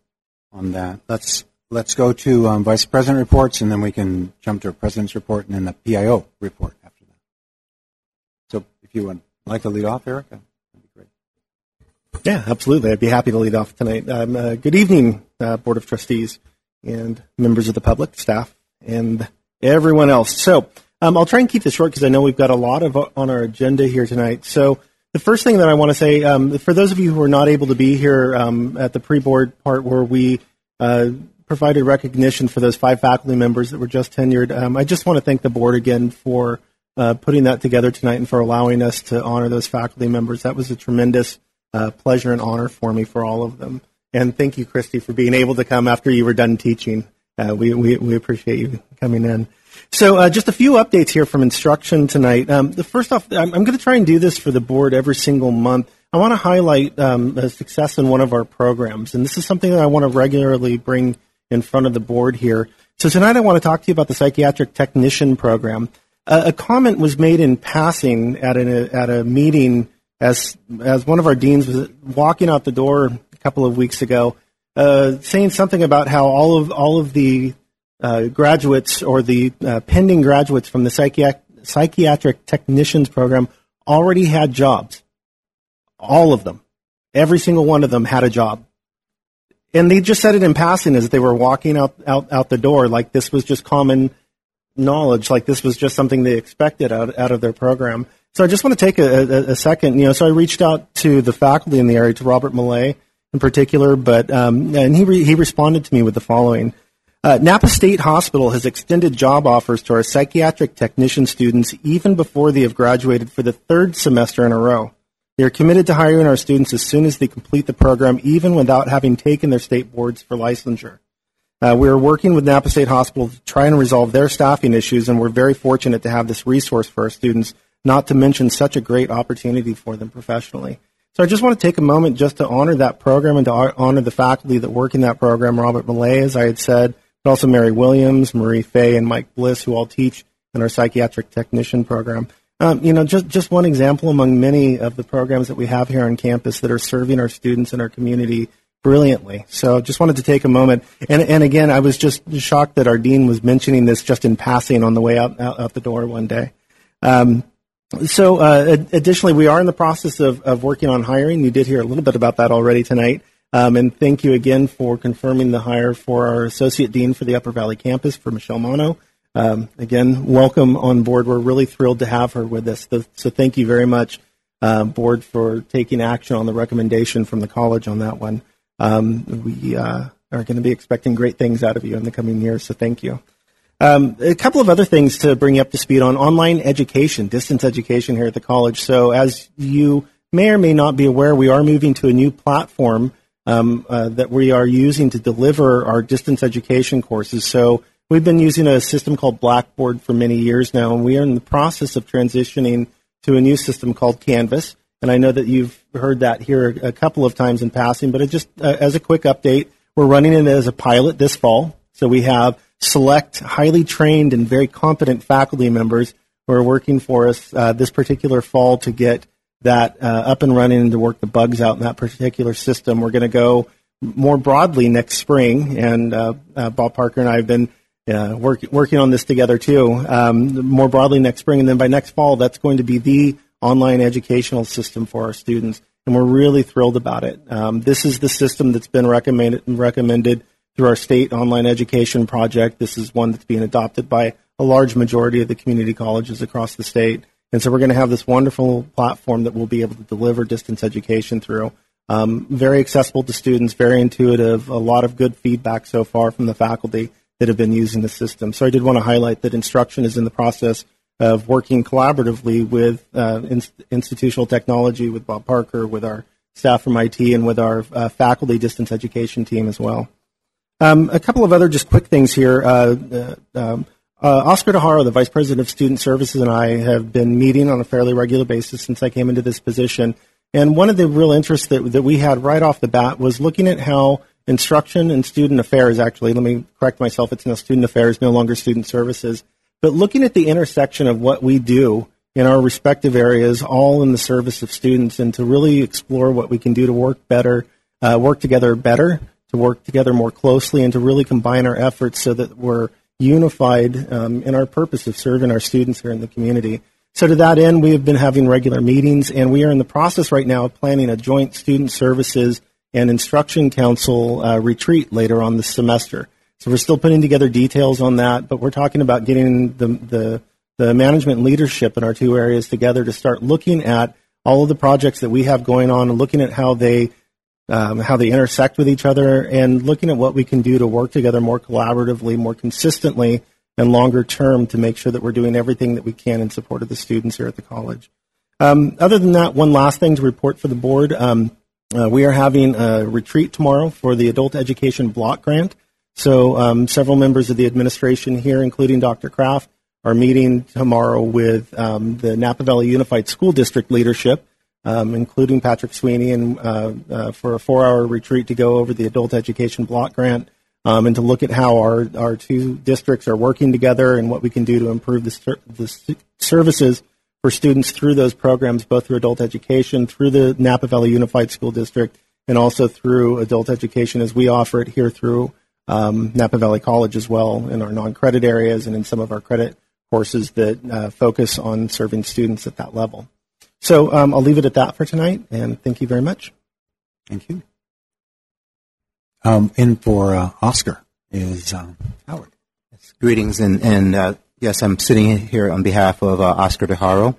on that. Let's let's go to um, vice president reports, and then we can jump to a president's report, and then the PIO report after that. So if you would like to lead off, Erica. Yeah, absolutely. I'd be happy to lead off tonight. Um, uh, good evening, uh, Board of Trustees and members of the public, staff, and everyone else. So um, I'll try and keep this short because I know we've got a lot of on our agenda here tonight. So the first thing that I want to say, um, for those of you who are not able to be here um, at the pre-board part where we uh, provided recognition for those five faculty members that were just tenured, um, I just want to thank the board again for uh, putting that together tonight and for allowing us to honor those faculty members. That was a tremendous uh, pleasure and honor for me for all of them. And thank you, Christy, for being able to come after you were done teaching. Uh, we, we, we appreciate you coming in. So, uh, just a few updates here from instruction tonight. Um, the first off, I'm, I'm going to try and do this for the board every single month. I want to highlight um, a success in one of our programs, and this is something that I want to regularly bring in front of the board here. So tonight, I want to talk to you about the psychiatric technician program. Uh, a comment was made in passing at a at a meeting as as one of our deans was walking out the door a couple of weeks ago, uh, saying something about how all of all of the uh, graduates or the uh, pending graduates from the psychiatric psychiatric technicians program already had jobs. All of them, every single one of them had a job, and they just said it in passing as they were walking out out out the door, like this was just common knowledge, like this was just something they expected out out of their program. So I just want to take a, a, a second. You know, so I reached out to the faculty in the area, to Robert Millay in particular, but um, and he re, he responded to me with the following: uh, Napa State Hospital has extended job offers to our psychiatric technician students even before they have graduated for the third semester in a row. They are committed to hiring our students as soon as they complete the program, even without having taken their state boards for licensure. Uh, we are working with Napa State Hospital to try and resolve their staffing issues, and we're very fortunate to have this resource for our students not to mention such a great opportunity for them professionally. So I just want to take a moment just to honor that program and to honor the faculty that work in that program, Robert Millay, as I had said, but also Mary Williams, Marie Fay, and Mike Bliss, who all teach in our psychiatric technician program. Um, you know, just, just one example among many of the programs that we have here on campus that are serving our students and our community brilliantly. So just wanted to take a moment. And, and again, I was just shocked that our dean was mentioning this just in passing on the way out, out, out the door one day. Um, so, uh, additionally, we are in the process of, of working on hiring. You did hear a little bit about that already tonight. Um, and thank you again for confirming the hire for our Associate Dean for the Upper Valley campus, for Michelle Mono. Um, again, welcome on board. We're really thrilled to have her with us. So, thank you very much, uh, board, for taking action on the recommendation from the college on that one. Um, we uh, are going to be expecting great things out of you in the coming years, so thank you. Um, a couple of other things to bring you up to speed on online education, distance education here at the college. So, as you may or may not be aware, we are moving to a new platform um, uh, that we are using to deliver our distance education courses. So, we've been using a system called Blackboard for many years now, and we are in the process of transitioning to a new system called Canvas. And I know that you've heard that here a couple of times in passing, but just uh, as a quick update, we're running it as a pilot this fall. So we have select highly trained and very competent faculty members who are working for us uh, this particular fall to get that uh, up and running and to work the bugs out in that particular system. We're going to go more broadly next spring, and uh, uh, Bob Parker and I have been uh, work, working on this together too. Um, more broadly next spring, and then by next fall, that's going to be the online educational system for our students, and we're really thrilled about it. Um, this is the system that's been recommended recommended through our state online education project. This is one that's being adopted by a large majority of the community colleges across the state. And so we're going to have this wonderful platform that we'll be able to deliver distance education through. Um, very accessible to students, very intuitive, a lot of good feedback so far from the faculty that have been using the system. So I did want to highlight that instruction is in the process of working collaboratively with uh, in- institutional technology, with Bob Parker, with our staff from IT, and with our uh, faculty distance education team as well. Um, a couple of other just quick things here. Uh, uh um, uh, Oscar DeHaro, the Vice President of Student Services, and I have been meeting on a fairly regular basis since I came into this position. And one of the real interests that, that we had right off the bat was looking at how instruction and student affairs, actually, let me correct myself, it's now student affairs, no longer student services, but looking at the intersection of what we do in our respective areas, all in the service of students, and to really explore what we can do to work better, uh, work together better, to work together more closely, and to really combine our efforts so that we're unified um, in our purpose of serving our students here in the community. So to that end, we have been having regular meetings, and we are in the process right now of planning a joint student services and instruction council uh, retreat later on this semester. So we're still putting together details on that, but we're talking about getting the, the, the management leadership in our two areas together to start looking at all of the projects that we have going on and looking at how they um, how they intersect with each other, and looking at what we can do to work together more collaboratively, more consistently, and longer term to make sure that we're doing everything that we can in support of the students here at the college. Um, other than that, one last thing to report for the board. Um, uh, we are having a retreat tomorrow for the Adult Education Block Grant. So um, several members of the administration here, including Dr. Kraft, are meeting tomorrow with um, the Napa Valley Unified School District leadership um, including Patrick Sweeney, and uh, uh, for a four-hour retreat to go over the adult education block grant um, and to look at how our, our two districts are working together and what we can do to improve the, the services for students through those programs, both through adult education, through the Napa Valley Unified School District, and also through adult education as we offer it here through um, Napa Valley College as well in our non-credit areas and in some of our credit courses that uh, focus on serving students at that level. So um, I'll leave it at that for tonight, and thank you very much. Thank you. Um, in for uh, Oscar is um, Howard. Yes, greetings, and, and uh, yes, I'm sitting here on behalf of uh, Oscar DeHaro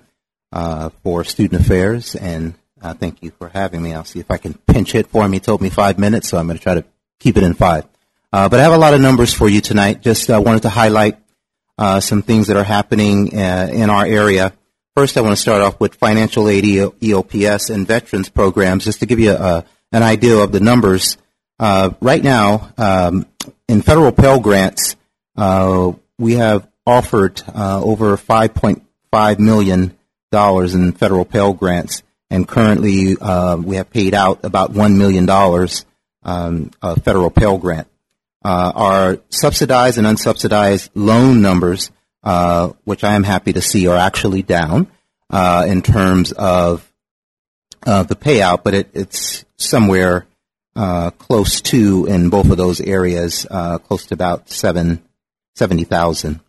uh, for Student Affairs, and uh, thank you for having me. I'll see if I can pinch hit for him. He told me five minutes, so I'm going to try to keep it in five. Uh, but I have a lot of numbers for you tonight. Just wanted to highlight some things that are happening in our area. First, I want to start off with financial aid, EOPS, and veterans programs, just to give you a, an idea of the numbers. Uh, right now, um, in federal Pell Grants, uh, we have offered uh, over $5.5 million in federal Pell Grants, and currently uh, we have paid out about $1 million um, federal Pell Grant. Uh, our subsidized and unsubsidized loan numbers uh, which I am happy to see are actually down uh, in terms of uh, the payout, but it, it's somewhere uh, close to in both of those areas, uh, close to about seven seventy thousand.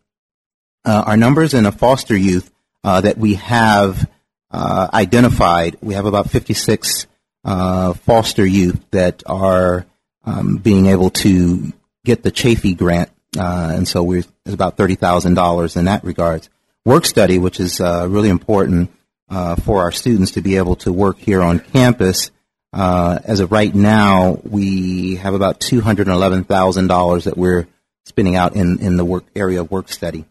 our numbers in a foster youth that we have identified, we have about fifty six foster youth that are um, being able to get the Chafee grant uh, and so we're it's about thirty thousand dollars in that regards. Work study, which is uh, really important uh, for our students to be able to work here on campus. Uh, as of right now, we have about two hundred eleven thousand dollars that we're spending out in, in the work area of work study.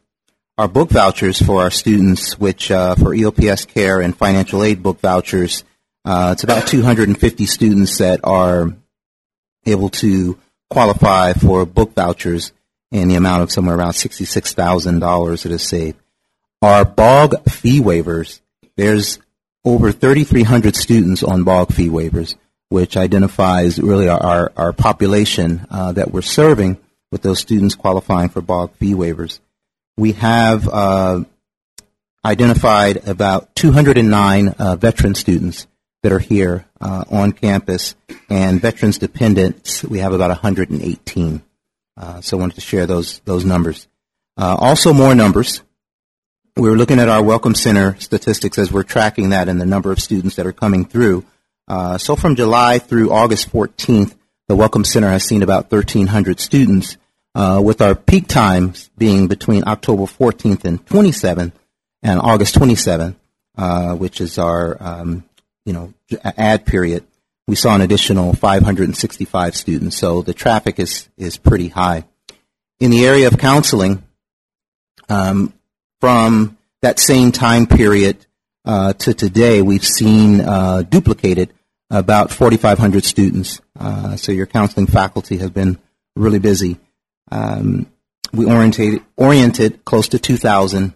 Our book vouchers for our students, which uh, for EOPS care and financial aid book vouchers, uh, it's about 250 students that are able to qualify for book vouchers in the amount of somewhere around $66,000 that is saved. Our BOG fee waivers, there's over 3,300 students on BOG fee waivers, which identifies really our, our, population uh, that we're serving with those students qualifying for BOG fee waivers. We have uh, identified about 209 uh, veteran students that are here uh, on campus, and veterans dependents, we have about 118. Uh, so I wanted to share those those numbers. Uh, also, more numbers. We were looking at our Welcome Center statistics as we're tracking that and the number of students that are coming through. Uh, so from July through August 14th, the Welcome Center has seen about 1,300 students, uh, with our peak times being between October 14th and 27th and August 27th, uh, which is our um, you know ad period. We saw an additional 565 students, so the traffic is is pretty high. In the area of counseling, um, from that same time period uh, to today, we've seen uh, duplicated about 4,500 students. Uh, so your counseling faculty has been really busy. Um, we oriented, oriented close to 2,000,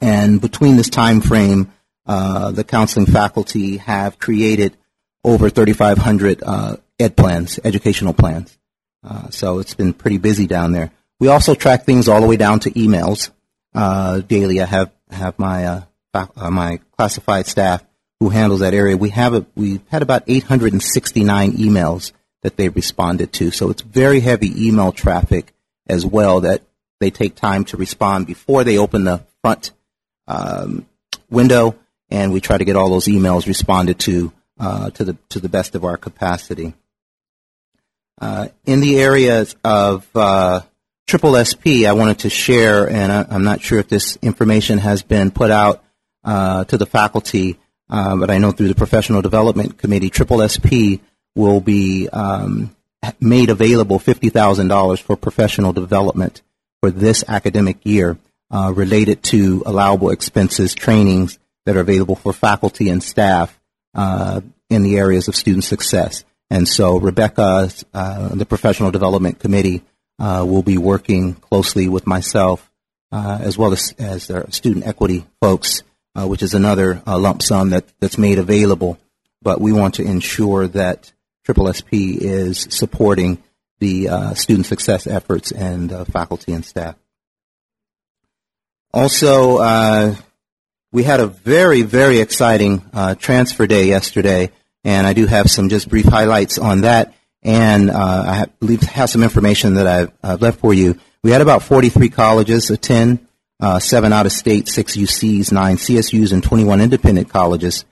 and between this time frame, uh, the counseling faculty have created over 3,500 uh, ed plans, educational plans. Uh, so it's been pretty busy down there. We also track things all the way down to emails uh, daily. I have have my uh, uh, my classified staff who handles that area. We have a, we've had about 869 emails that they responded to. So it's very heavy email traffic as well that they take time to respond before they open the front um, window, and we try to get all those emails responded to uh, to the to the best of our capacity. Uh, in the areas of uh, Triple SP, I wanted to share, and I, am not sure if this information has been put out uh, to the faculty, but I know through the Professional Development Committee, Triple SP will be um, made available $50,000 for professional development for this academic year uh, related to allowable expenses trainings that are available for faculty and staff in the areas of student success. And so Rebecca, uh, the Professional Development Committee, uh, will be working closely with myself uh, as well as, as our student equity folks, uh, which is another lump sum that, that's made available. But we want to ensure that Triple SP is supporting the uh, student success efforts and uh, faculty and staff. Also, uh, we had a very, very exciting uh, transfer day yesterday, and I do have some just brief highlights on that. And uh, I believe have some information that I've, I've, left for you. We had about 43 colleges attend, uh, seven out of state, six UCs, nine CSUs, and 21 independent colleges.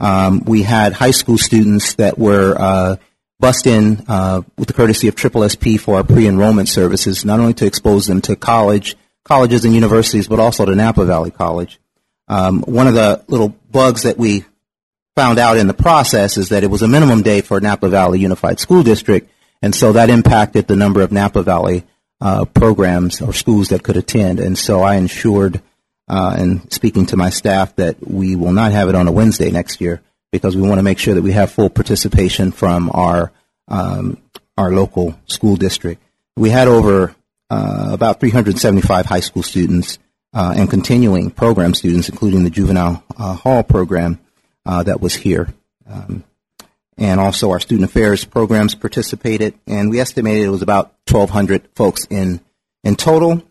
Um, we had high school students that were uh, bussed in uh, with the courtesy of Triple SP for our pre-enrollment services, not only to expose them to college, colleges and universities, but also to Napa Valley College. Um, one of the little bugs that we found out in the process is that it was a minimum day for Napa Valley Unified School District, and so that impacted the number of Napa Valley uh, programs or schools that could attend. And so I ensured uh, and speaking to my staff that we will not have it on a Wednesday next year because we want to make sure that we have full participation from our um, our local school district. We had over uh, about 375 high school students uh, and continuing program students, including the juvenile uh, hall program uh, that was here. Um, and also our student affairs programs participated, and we estimated it was about 1,200 folks in in total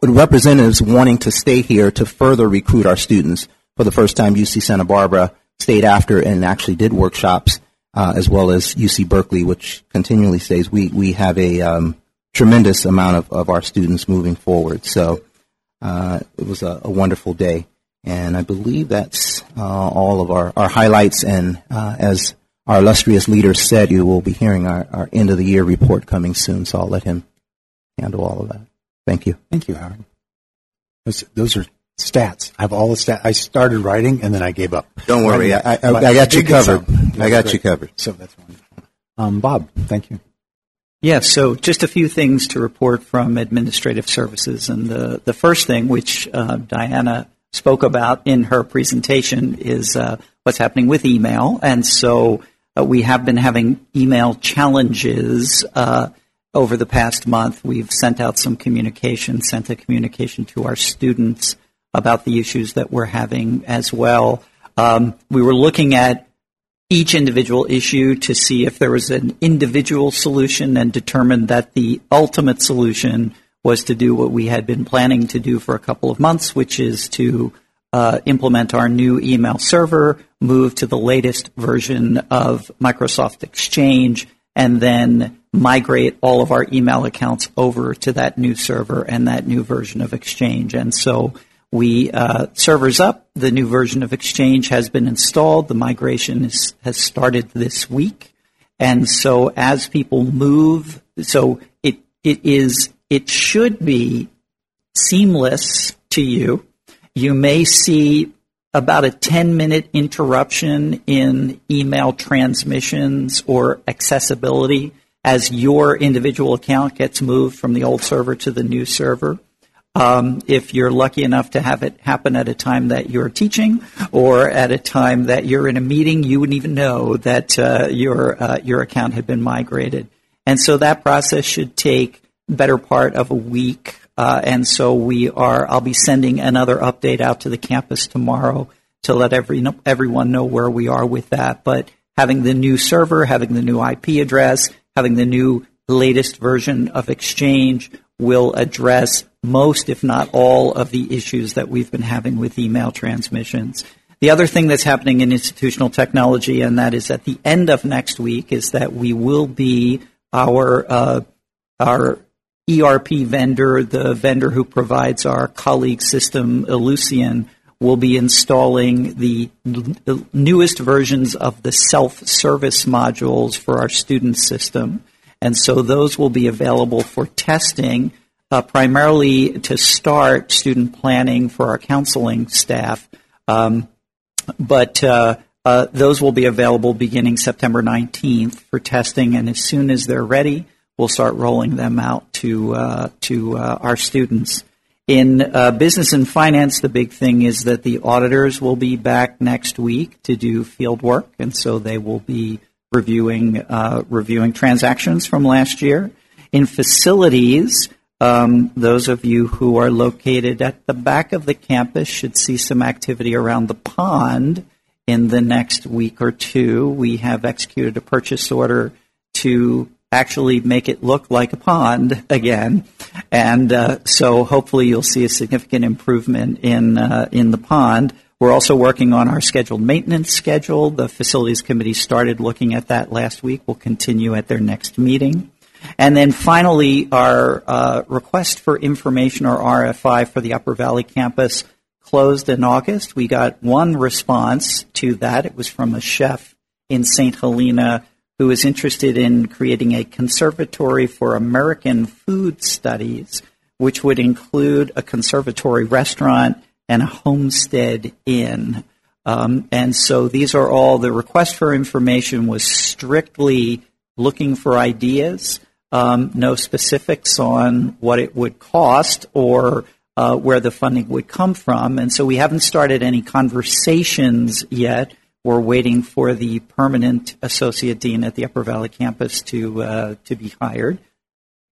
with representatives wanting to stay here to further recruit our students. For the first time, UC Santa Barbara stayed after and actually did workshops, uh, as well as UC Berkeley, which continually stays. We we have a um, tremendous amount of, of our students moving forward. So uh, it was a, a, wonderful day, and I believe that's uh, all of our, our highlights. And uh, as our illustrious leader said, you will be hearing our, our end of the year report coming soon. So I'll let him handle all of that. Thank you. Thank you, Howard. Those, those are stats. I have all the stats. I started writing and then I gave up. Don't worry, I, I, I got you covered. I got great. you covered. So that's wonderful. Um, Bob, thank you. Yeah, so just a few things to report from administrative services. And the, the first thing, which uh, Diana spoke about in her presentation, is uh, what's happening with email. And so uh, we have been having email challenges uh, over the past month, we've sent out some communication, sent a communication to our students about the issues that we're having as well. Um, we were looking at each individual issue to see if there was an individual solution and determined that the ultimate solution was to do what we had been planning to do for a couple of months, which is to uh, implement our new email server, move to the latest version of Microsoft Exchange, and then migrate all of our email accounts over to that new server and that new version of Exchange. And so we uh, servers up. The new version of Exchange has been installed. The migration is, has started this week, and so as people move, so it it is it should be seamless to you. You may see about a 10 minute interruption in email transmissions or accessibility as your individual account gets moved from the old server to the new server. Um, if you're lucky enough to have it happen at a time that you're teaching or at a time that you're in a meeting, you wouldn't even know that uh, your uh, your account had been migrated. And so that process should take better part of a week. Uh, and so we are. I'll be sending another update out to the campus tomorrow to let every everyone know where we are with that. But having the new server, having the new IP address, having the new latest version of Exchange will address most, if not all, of the issues that we've been having with email transmissions. The other thing that's happening in institutional technology, and that is at the end of next week, is that we will be our uh, our ERP vendor, the vendor who provides our colleague system, Ellucian, will be installing the newest versions of the self-service modules for our student system. And so those will be available for testing, uh, primarily to start student planning for our counseling staff. Um, but uh, uh, those will be available beginning September 19th for testing, and as soon as they're ready, we'll start rolling them out to uh, to uh, our students. In uh, business and finance, the big thing is that the auditors will be back next week to do field work, and so they will be reviewing reviewing transactions from last year. In facilities, um, those of you who are located at the back of the campus should see some activity around the pond in the next week or two. We have executed a purchase order to actually make it look like a pond again, and uh, so hopefully you'll see a significant improvement in uh, in the pond. We're also working on our scheduled maintenance schedule. The facilities committee started looking at that last week. We'll continue at their next meeting. And then finally, our uh, request for information or RFI for the Upper Valley campus closed in August. We got one response to that. It was from a chef in St. Helena who is interested in creating a conservatory for American food studies, which would include a conservatory restaurant and a homestead inn. Um, and so these are all the request for information was strictly looking for ideas, um, no specifics on what it would cost or uh, where the funding would come from. And so we haven't started any conversations yet. We're waiting for the permanent associate dean at the Upper Valley campus to uh, to be hired.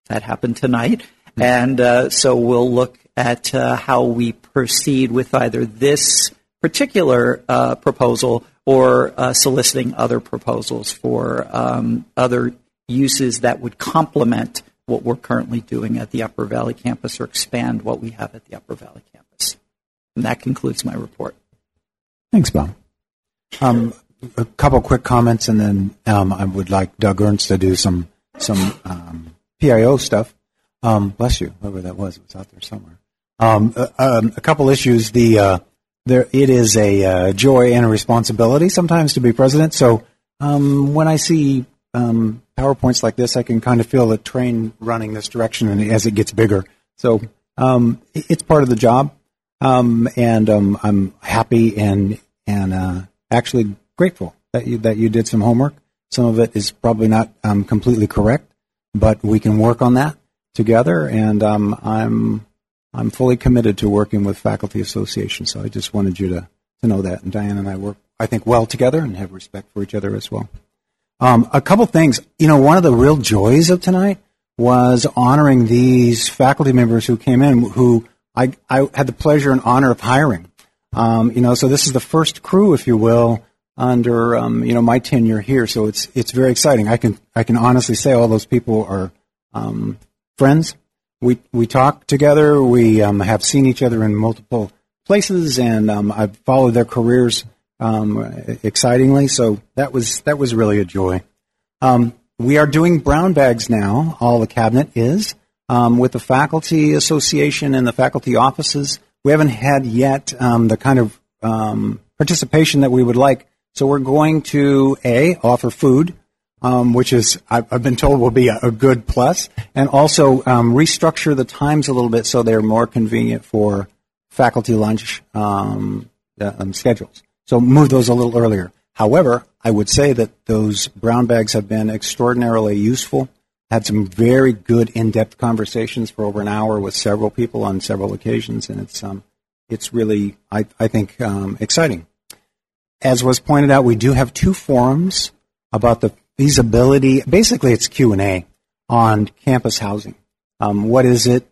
That happened tonight, mm-hmm. and uh, so we'll look at uh, how we proceed with either this particular uh, proposal or uh, soliciting other proposals for um, other uses that would complement what we're currently doing at the Upper Valley campus or expand what we have at the Upper Valley campus. And that concludes my report. Thanks, Bob. Um, a couple quick comments, and then um, I would like Doug Ernst to do some some um, PIO stuff. Um, bless you, whoever that was, it was out there somewhere. Um, uh, um, a couple issues. The uh, there, it is a uh, joy and a responsibility sometimes to be president. So when I see um, powerpoints like this, I can kind of feel the train running this direction, and as it gets bigger, so um, it's part of the job. Um, and um, I'm happy and and uh, actually grateful that you that you did some homework. Some of it is probably not completely correct, but we can work on that together. And I'm I'm fully committed to working with faculty associations. So I just wanted you to, to know that. And Diane and I work, I think, well together and have respect for each other as well. Um, a couple things. You know, one of the real joys of tonight was honoring these faculty members who came in who I, I had the pleasure and honor of hiring. Um, you know, so this is the first crew, if you will, under um, you know my tenure here. So it's it's very exciting. I can I can honestly say all those people are um, friends we we talk together. We um, have seen each other in multiple places, and um, I've followed their careers um, excitingly. So that was that was really a joy. Um, we are doing brown bags now. All the cabinet is um, with the faculty association and the faculty offices. We haven't had yet um, the kind of um, participation that we would like. So we're going to a offer food, um, which is I've, been told will be a, good plus, and also um, restructure the times a little bit so they're more convenient for faculty lunch um, uh, schedules. So move those a little earlier. However, I would say that those brown bags have been extraordinarily useful. Had some very good in-depth conversations for over an hour with several people on several occasions, and it's um, it's really I, I think um, exciting. As was pointed out, we do have two forums about the feasibility. Basically, it's Q and A on campus housing. Um, what is it?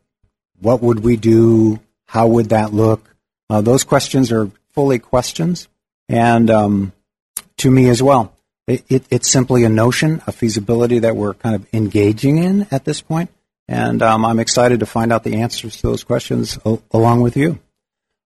What would we do? How would that look? Uh, those questions are fully questions, and um, to me as well. It, it, it's simply a notion, a feasibility that we're kind of engaging in at this point, and um, I'm excited to find out the answers to those questions o- along with you.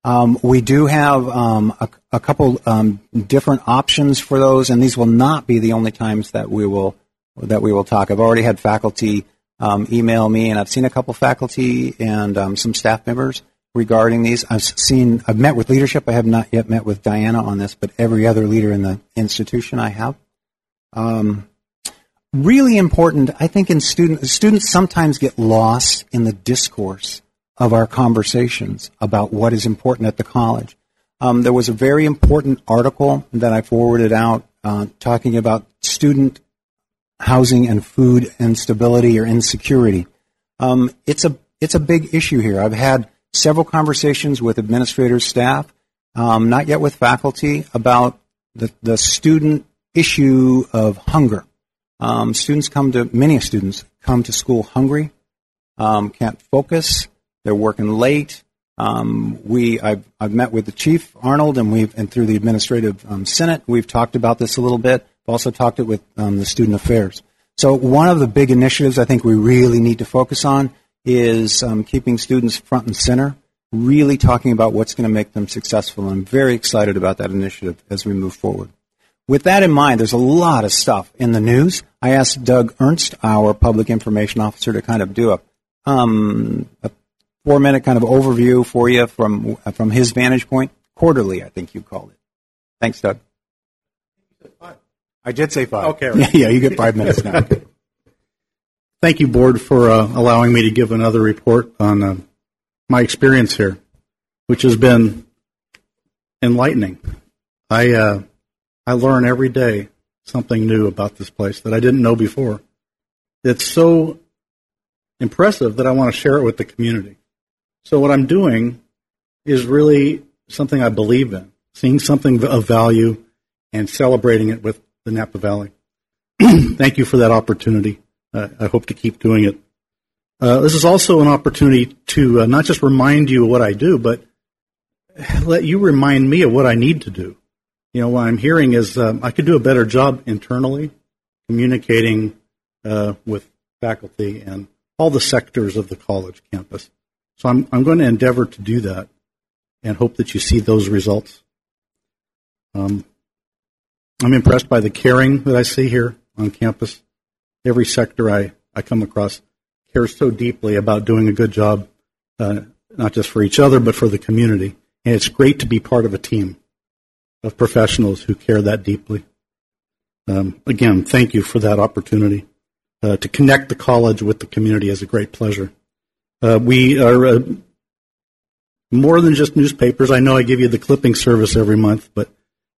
Um, we do have um, a, a, couple um, different options for those, and these will not be the only times that we will that we will talk. I've already had faculty um, email me, and I've seen a couple faculty and some staff members regarding these. I've seen, I've met with leadership. I have not yet met with Diana on this, but every other leader in the institution I have. Um, really important, I think, in student students sometimes get lost in the discourse of our conversations about what is important at the college. Um, there was a very important article that I forwarded out uh, talking about student housing and food instability or insecurity. Um, it's a it's a big issue here. I've had several conversations with administrators, staff, um, not yet with faculty, about the, the student issue of hunger. Um, students come to, many students come to school hungry, um, can't focus, they're working late. Um, we, I've, I've, met with the chief, Arnold, and we've, and through the administrative um, senate, we've talked about this a little bit. I've also talked it with um, the student affairs. So one of the big initiatives I think we really need to focus on is um, keeping students front and center, really talking about what's going to make them successful. I'm very excited about that initiative as we move forward. With that in mind, there's a lot of stuff in the news. I asked Doug Ernst, our public information officer, to kind of do a, um, a four minute kind of overview for you from, from his vantage point. Quarterly, I think you called it. Thanks, Doug. I did say five. Okay. Right. Yeah, you get five minutes now. Thank you, Board, for uh, allowing me to give another report on uh, my experience here, which has been enlightening. I uh, I learn every day something new about this place that I didn't know before. It's so impressive that I want to share it with the community. So what I'm doing is really something I believe in, seeing something of value and celebrating it with the Napa Valley. Thank you for that opportunity. Uh, I hope to keep doing it. Uh, this is also an opportunity to uh, not just remind you of what I do, but let you remind me of what I need to do. You know, what I'm hearing is um, I could do a better job internally communicating uh, with faculty and all the sectors of the college campus. So I'm, I'm going to endeavor to do that and hope that you see those results. Um, I'm impressed by the caring that I see here on campus every sector I, I come across cares so deeply about doing a good job, uh, not just for each other, but for the community. And it's great to be part of a team of professionals who care that deeply. Um, again, thank you for that opportunity. Uh, to connect the college with the community is a great pleasure. Uh, we are uh, more than just newspapers. I know I give you the clipping service every month, but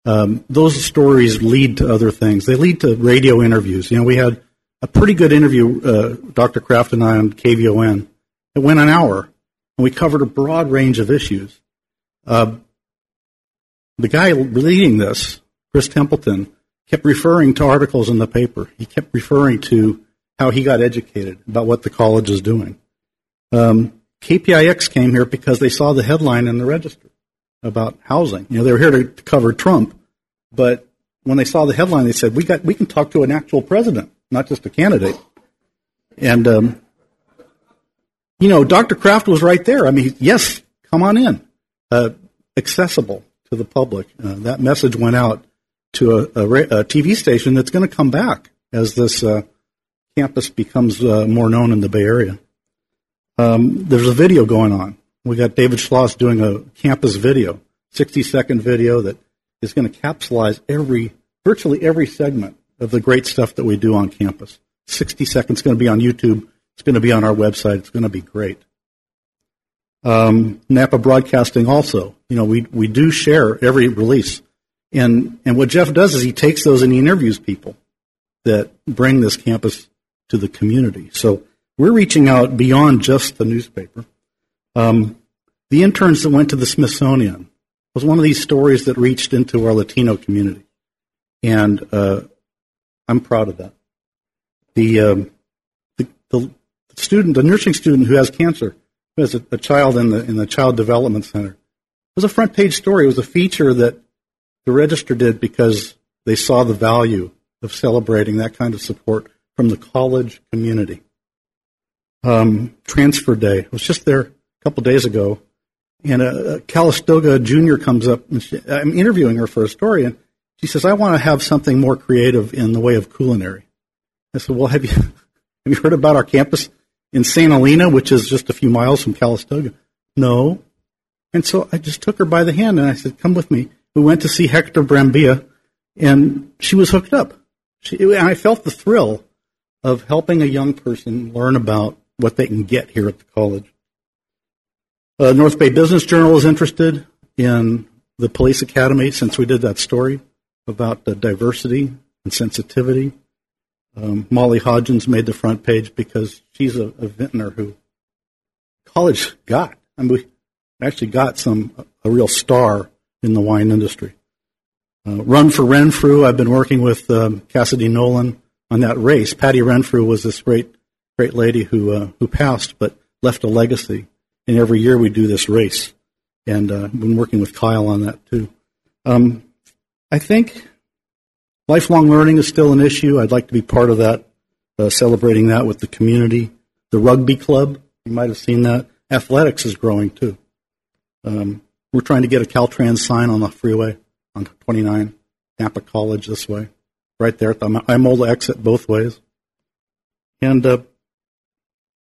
um, those stories lead to other things. They lead to radio interviews. You know, we had a pretty good interview, uh, Dr. Kraft and I on KVON. It went an hour, and we covered a broad range of issues. Uh, the guy leading this, Chris Templeton, kept referring to articles in the paper. He kept referring to how he got educated about what the college is doing. Um, KPIX came here because they saw the headline in the register about housing. You know, they were here to, to cover Trump, but when they saw the headline, they said, "We got, we can talk to an actual president." Not just a candidate. And, um, you know, Dr. Kraft was right there. I mean, yes, come on in. Uh, accessible to the public. Uh, that message went out to a, a, a TV station that's going to come back as this uh, campus becomes uh, more known in the Bay Area. Um, there's a video going on. We got David Schloss doing a campus video, 60 second video that is going to capsulize every, virtually every segment of the great stuff that we do on campus. 60 seconds going to be on YouTube. It's going to be on our website. It's going to be great. Um, Napa Broadcasting also, you know, we, we do share every release. And, and what Jeff does is he takes those and he interviews people that bring this campus to the community. So we're reaching out beyond just the newspaper. Um, the interns that went to the Smithsonian was one of these stories that reached into our Latino community. And uh, I'm proud of that. The, um, the, the student, the nursing student who has cancer, who has a, a child in the in the child development center, it was a front page story. It was a feature that the Register did because they saw the value of celebrating that kind of support from the college community. Um, transfer day I was just there a couple days ago, and a, a Calistoga junior comes up. She, I'm interviewing her for a story, and she says, "I want to have something more creative in the way of culinary." I said, "Well, have you have you heard about our campus in St. Helena, which is just a few miles from Calistoga?" No. And so I just took her by the hand and I said, "Come with me." We went to see Hector Brambilla, and she was hooked up. She, and I felt the thrill of helping a young person learn about what they can get here at the college. Uh, North Bay Business Journal is interested in the police academy since we did that story about the diversity and sensitivity. Um, Molly Hodgins made the front page because she's a, a vintner who college got. I mean, we actually got some a real star in the wine industry. Uh, Run for Renfrew. I've been working with um, Cassidy Nolan on that race. Patty Renfrew was this great, great lady who uh, who passed, but left a legacy. And every year we do this race, and uh, I've been working with Kyle on that too. Um, I think lifelong learning is still an issue. I'd like to be part of that, uh, celebrating that with the community. The rugby club, you might have seen that. Athletics is growing too. Um, we're trying to get a Caltrans sign on the freeway on 29, Napa College this way, right there at the Imola exit both ways. And uh,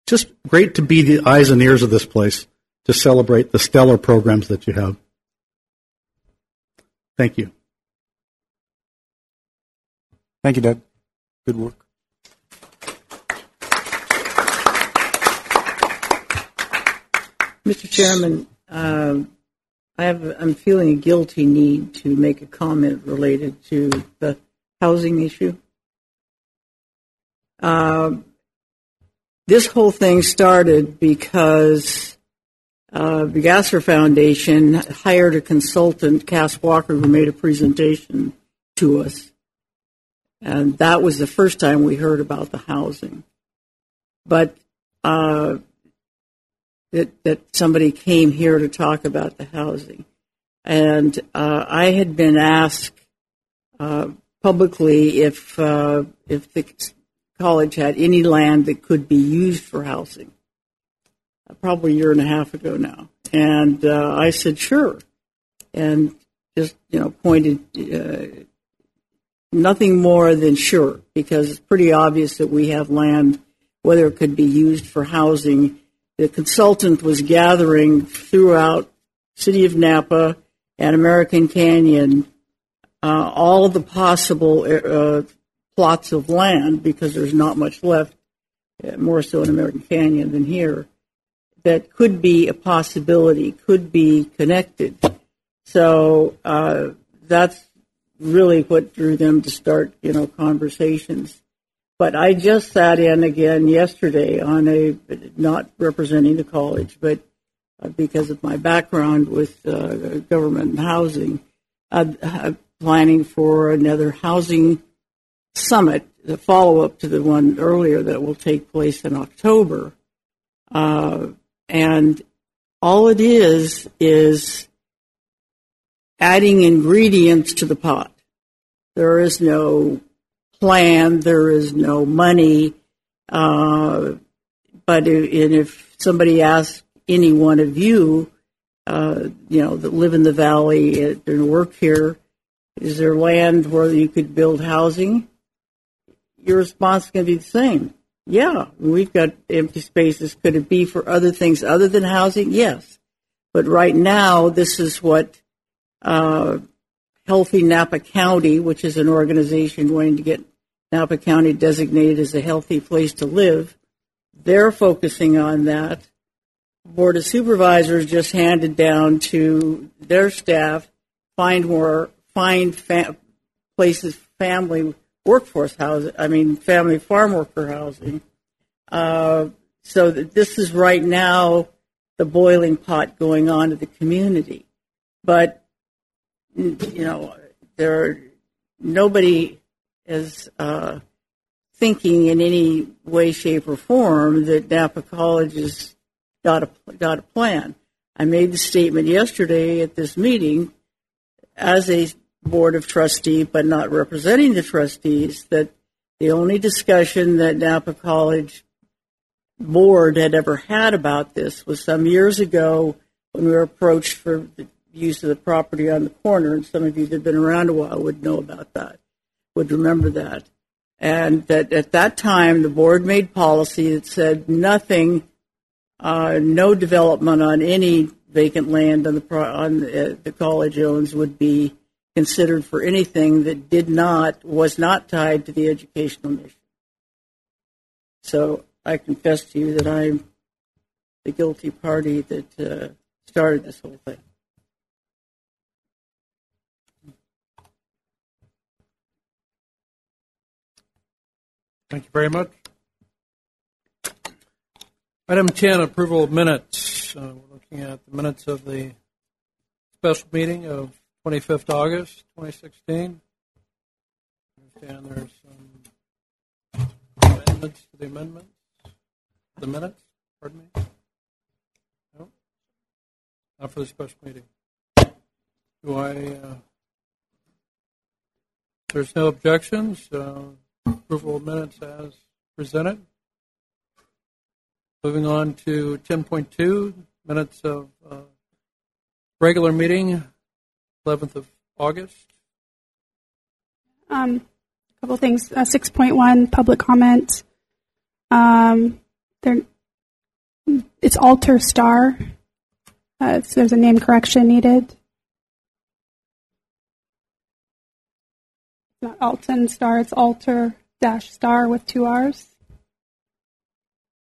just great to be the eyes and ears of this place to celebrate the stellar programs that you have. Thank you. Thank you, Doug. Good work. Mr. Chairman, um, I have, I'm feeling a guilty need to make a comment related to the housing issue. Uh, this whole thing started because uh, the Gasser Foundation hired a consultant, Cass Walker, who made a presentation to us. And that was the first time we heard about the housing. But uh, that, that somebody came here to talk about the housing. And uh, I had been asked uh, publicly if uh, if the college had any land that could be used for housing. Probably a year and a half ago now, and uh, I said sure, and just you know pointed uh, nothing more than sure because it's pretty obvious that we have land whether it could be used for housing the consultant was gathering throughout city of Napa and American Canyon uh, all the possible uh, plots of land because there's not much left, uh, more so in American Canyon than here, that could be a possibility, could be connected. So uh, that's really what drew them to start, you know, conversations. But I just sat in again yesterday on a, not representing the college, but uh, because of my background with uh, government and housing, uh, planning for another housing summit, the follow up to the one earlier that will take place in October. Uh, and all it is is adding ingredients to the pot. There is no plan, there is no money. Uh, but if, if somebody asks any one of you, uh, you know, that live in the valley uh, and work here. Is there land where you could build housing? Your response is going to be the same. Yeah, we've got empty spaces. Could it be for other things other than housing? Yes. But right now, this is what Healthy Napa County, which is an organization wanting to get Napa County designated as a healthy place to live, they're focusing on that. Board of Supervisors just handed down to their staff find more find fa- places family workforce housing. I mean family farm worker housing. Uh, so this is right now the boiling pot going on in the community, but you know there nobody is uh, thinking in any way, shape, or form that Napa College has got a got a plan. I made the statement yesterday at this meeting as a board of trustee, but not representing the trustees, that the only discussion that Napa College board had ever had about this was some years ago when we were approached for use of the property on the corner, and some of you that have been around a while would know about that, would remember that. And that at that time, the board made policy that said nothing, uh, no development on any vacant land on the on the, uh, the college owns would be considered for anything that did not was not tied to the educational mission. So I confess to you that I'm the guilty party that uh, started this whole thing. Thank you very much. Item 10, approval of minutes. Uh, we're looking at the minutes of the special meeting of 25th August 2016. I understand there's some amendments to the amendments. The minutes, pardon me? No? Not for the special meeting. Do I, uh, there's no objections, uh, approval of minutes as presented. Moving on to 10.2, minutes of uh, regular meeting, 11th of August. Um, a couple things. Uh, 6.1, public comment. Um, there, it's Alter Star. Uh, so there's a name correction needed. Not Alton Star, it's Alter dash Star with two R's.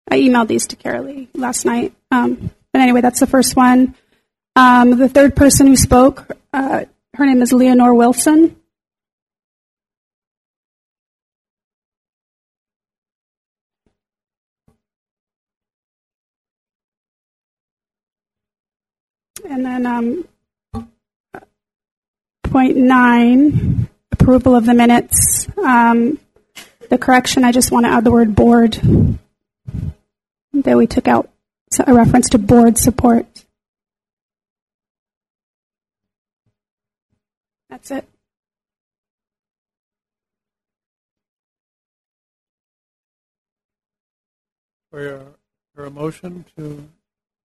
I emailed these to Carolee last night. Um, but anyway, that's the first one. Um, the third person who spoke, uh, her name is Leonore Wilson. And then um, point nine, approval of the minutes. Um, the correction, I just want to add the word board. That we took out a reference to board support. That's it. For a motion to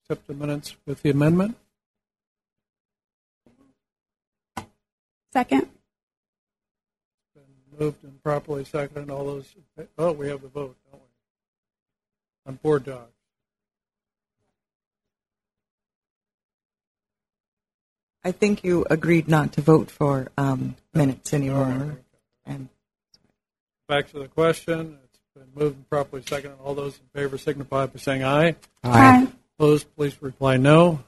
accept the minutes with the amendment? Second. Moved and properly seconded. All those, oh, we have the vote, don't we? On board dogs. I think you agreed not to vote for um, minutes anymore. And Back to the question. It's been moved and properly seconded. All those in favor signify by saying aye. Aye. Opposed, please reply no.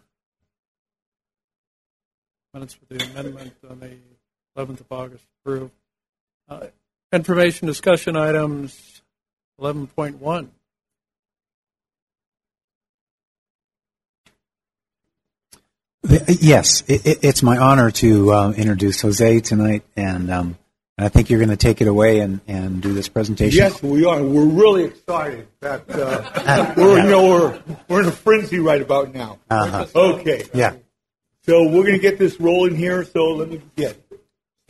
Minutes for the amendment on the 11th of August approved. Uh, Information discussion items 11.1. The- Yes, it, it, it's my honor to uh, introduce Jose tonight, and um, I think you're going to take it away and, and do this presentation. Yes, we are. We're really excited that uh, we're you know we're we're in a frenzy right about now. Uh-huh. Okay. Yeah. So we're going to get this rolling here. So let me begin.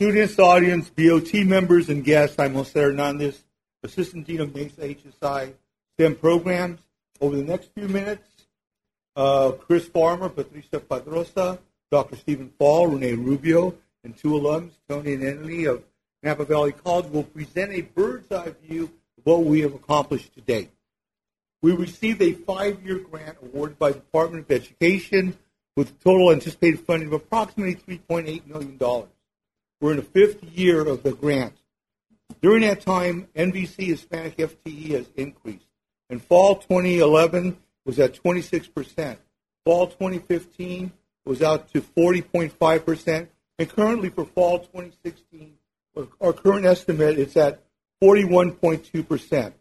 Students, audience, BOT members, and guests. I'm Jose Hernandez, Assistant Dean of Mesa HSI STEM programs. Over the next few minutes, uh, Chris Farmer, Patricia Padrosa, Dr. Stephen Fall, Renee Rubio, and two alums, Tony and Emily of Napa Valley College, will present a bird's eye view of what we have accomplished to date. We received a five-year grant awarded by the Department of Education with total anticipated funding of approximately $3.8 million. We're in the fifth year of the grant. During that time, NVC Hispanic FTE has increased. In fall 2011 was at 26%. Fall 2015 was out to 40.5%. And currently for fall 2016, our current estimate is at 41.2%.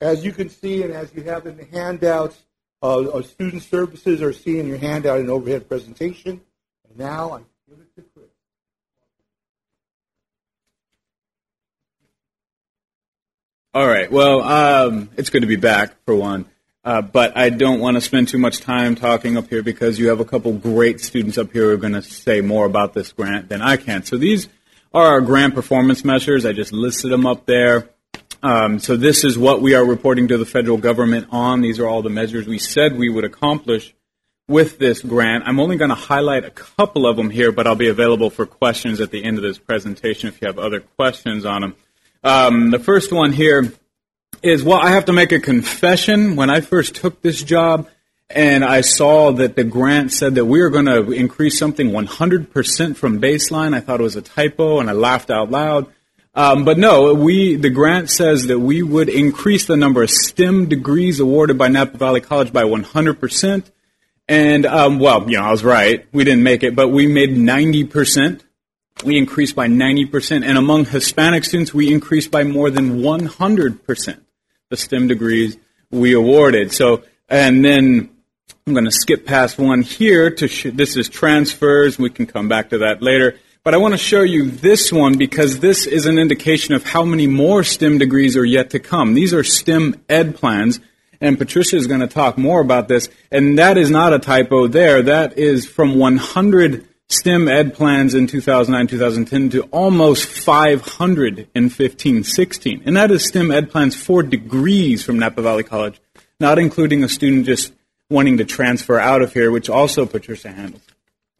As you can see and as you have in the handouts, uh, our student services are seeing your handout and overhead presentation. And now I give it to All right. Well, um, it's good to be back for one. Uh, but I don't want to spend too much time talking up here because you have a couple great students up here who are going to say more about this grant than I can. So these are our grant performance measures. I just listed them up there. Um, so this is what we are reporting to the federal government on. These are all the measures we said we would accomplish with this grant. I'm only going to highlight a couple of them here, but I'll be available for questions at the end of this presentation if you have other questions on them. Um, the first one here is well, I have to make a confession. When I first took this job and I saw that the grant said that we were going to increase something 100% from baseline, I thought it was a typo and I laughed out loud. Um, but no, we the grant says that we would increase the number of STEM degrees awarded by Napa Valley College by 100%. And um, well, you know, I was right. We didn't make it, but we made 90%. We increased by 90%, and among Hispanic students, we increased by more than 100% the STEM degrees we awarded. So, and then I'm going to skip past one here. To sh- this is transfers. We can come back to that later. But I want to show you this one because this is an indication of how many more STEM degrees are yet to come. These are STEM ed plans, and Patricia is going to talk more about this. And that is not a typo there. That is from 100 STEM ed plans in 2009 2010 to almost 515 16. And that is STEM ed plans for degrees from Napa Valley College, not including a student just wanting to transfer out of here, which also Patricia handles.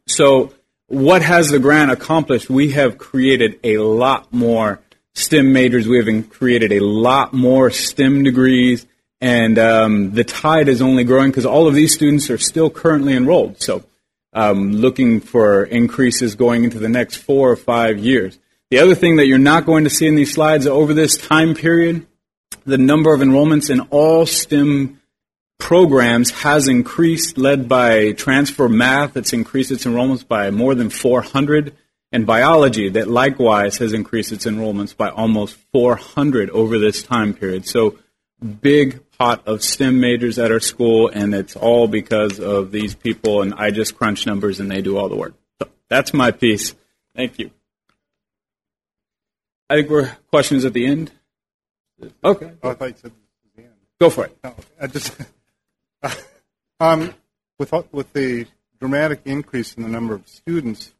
So, what has the grant accomplished? We have created a lot more STEM majors. We have created a lot more STEM degrees. And um, the tide is only growing because all of these students are still currently enrolled. So, um, looking for increases going into the next four or five years. The other thing that you're not going to see in these slides over this time period, the number of enrollments in all STEM programs has increased, led by transfer math. It's increased its enrollments by more than 400, and biology that likewise has increased its enrollments by almost 400 over this time period. So big pot of STEM majors at our school, and it's all because of these people, and I just crunch numbers and they do all the work. So that's my piece. Thank you. I think we're questions at the end. Okay. Oh, I thought you said the end. Go for it. No, I just um, with with the dramatic increase in the number of students,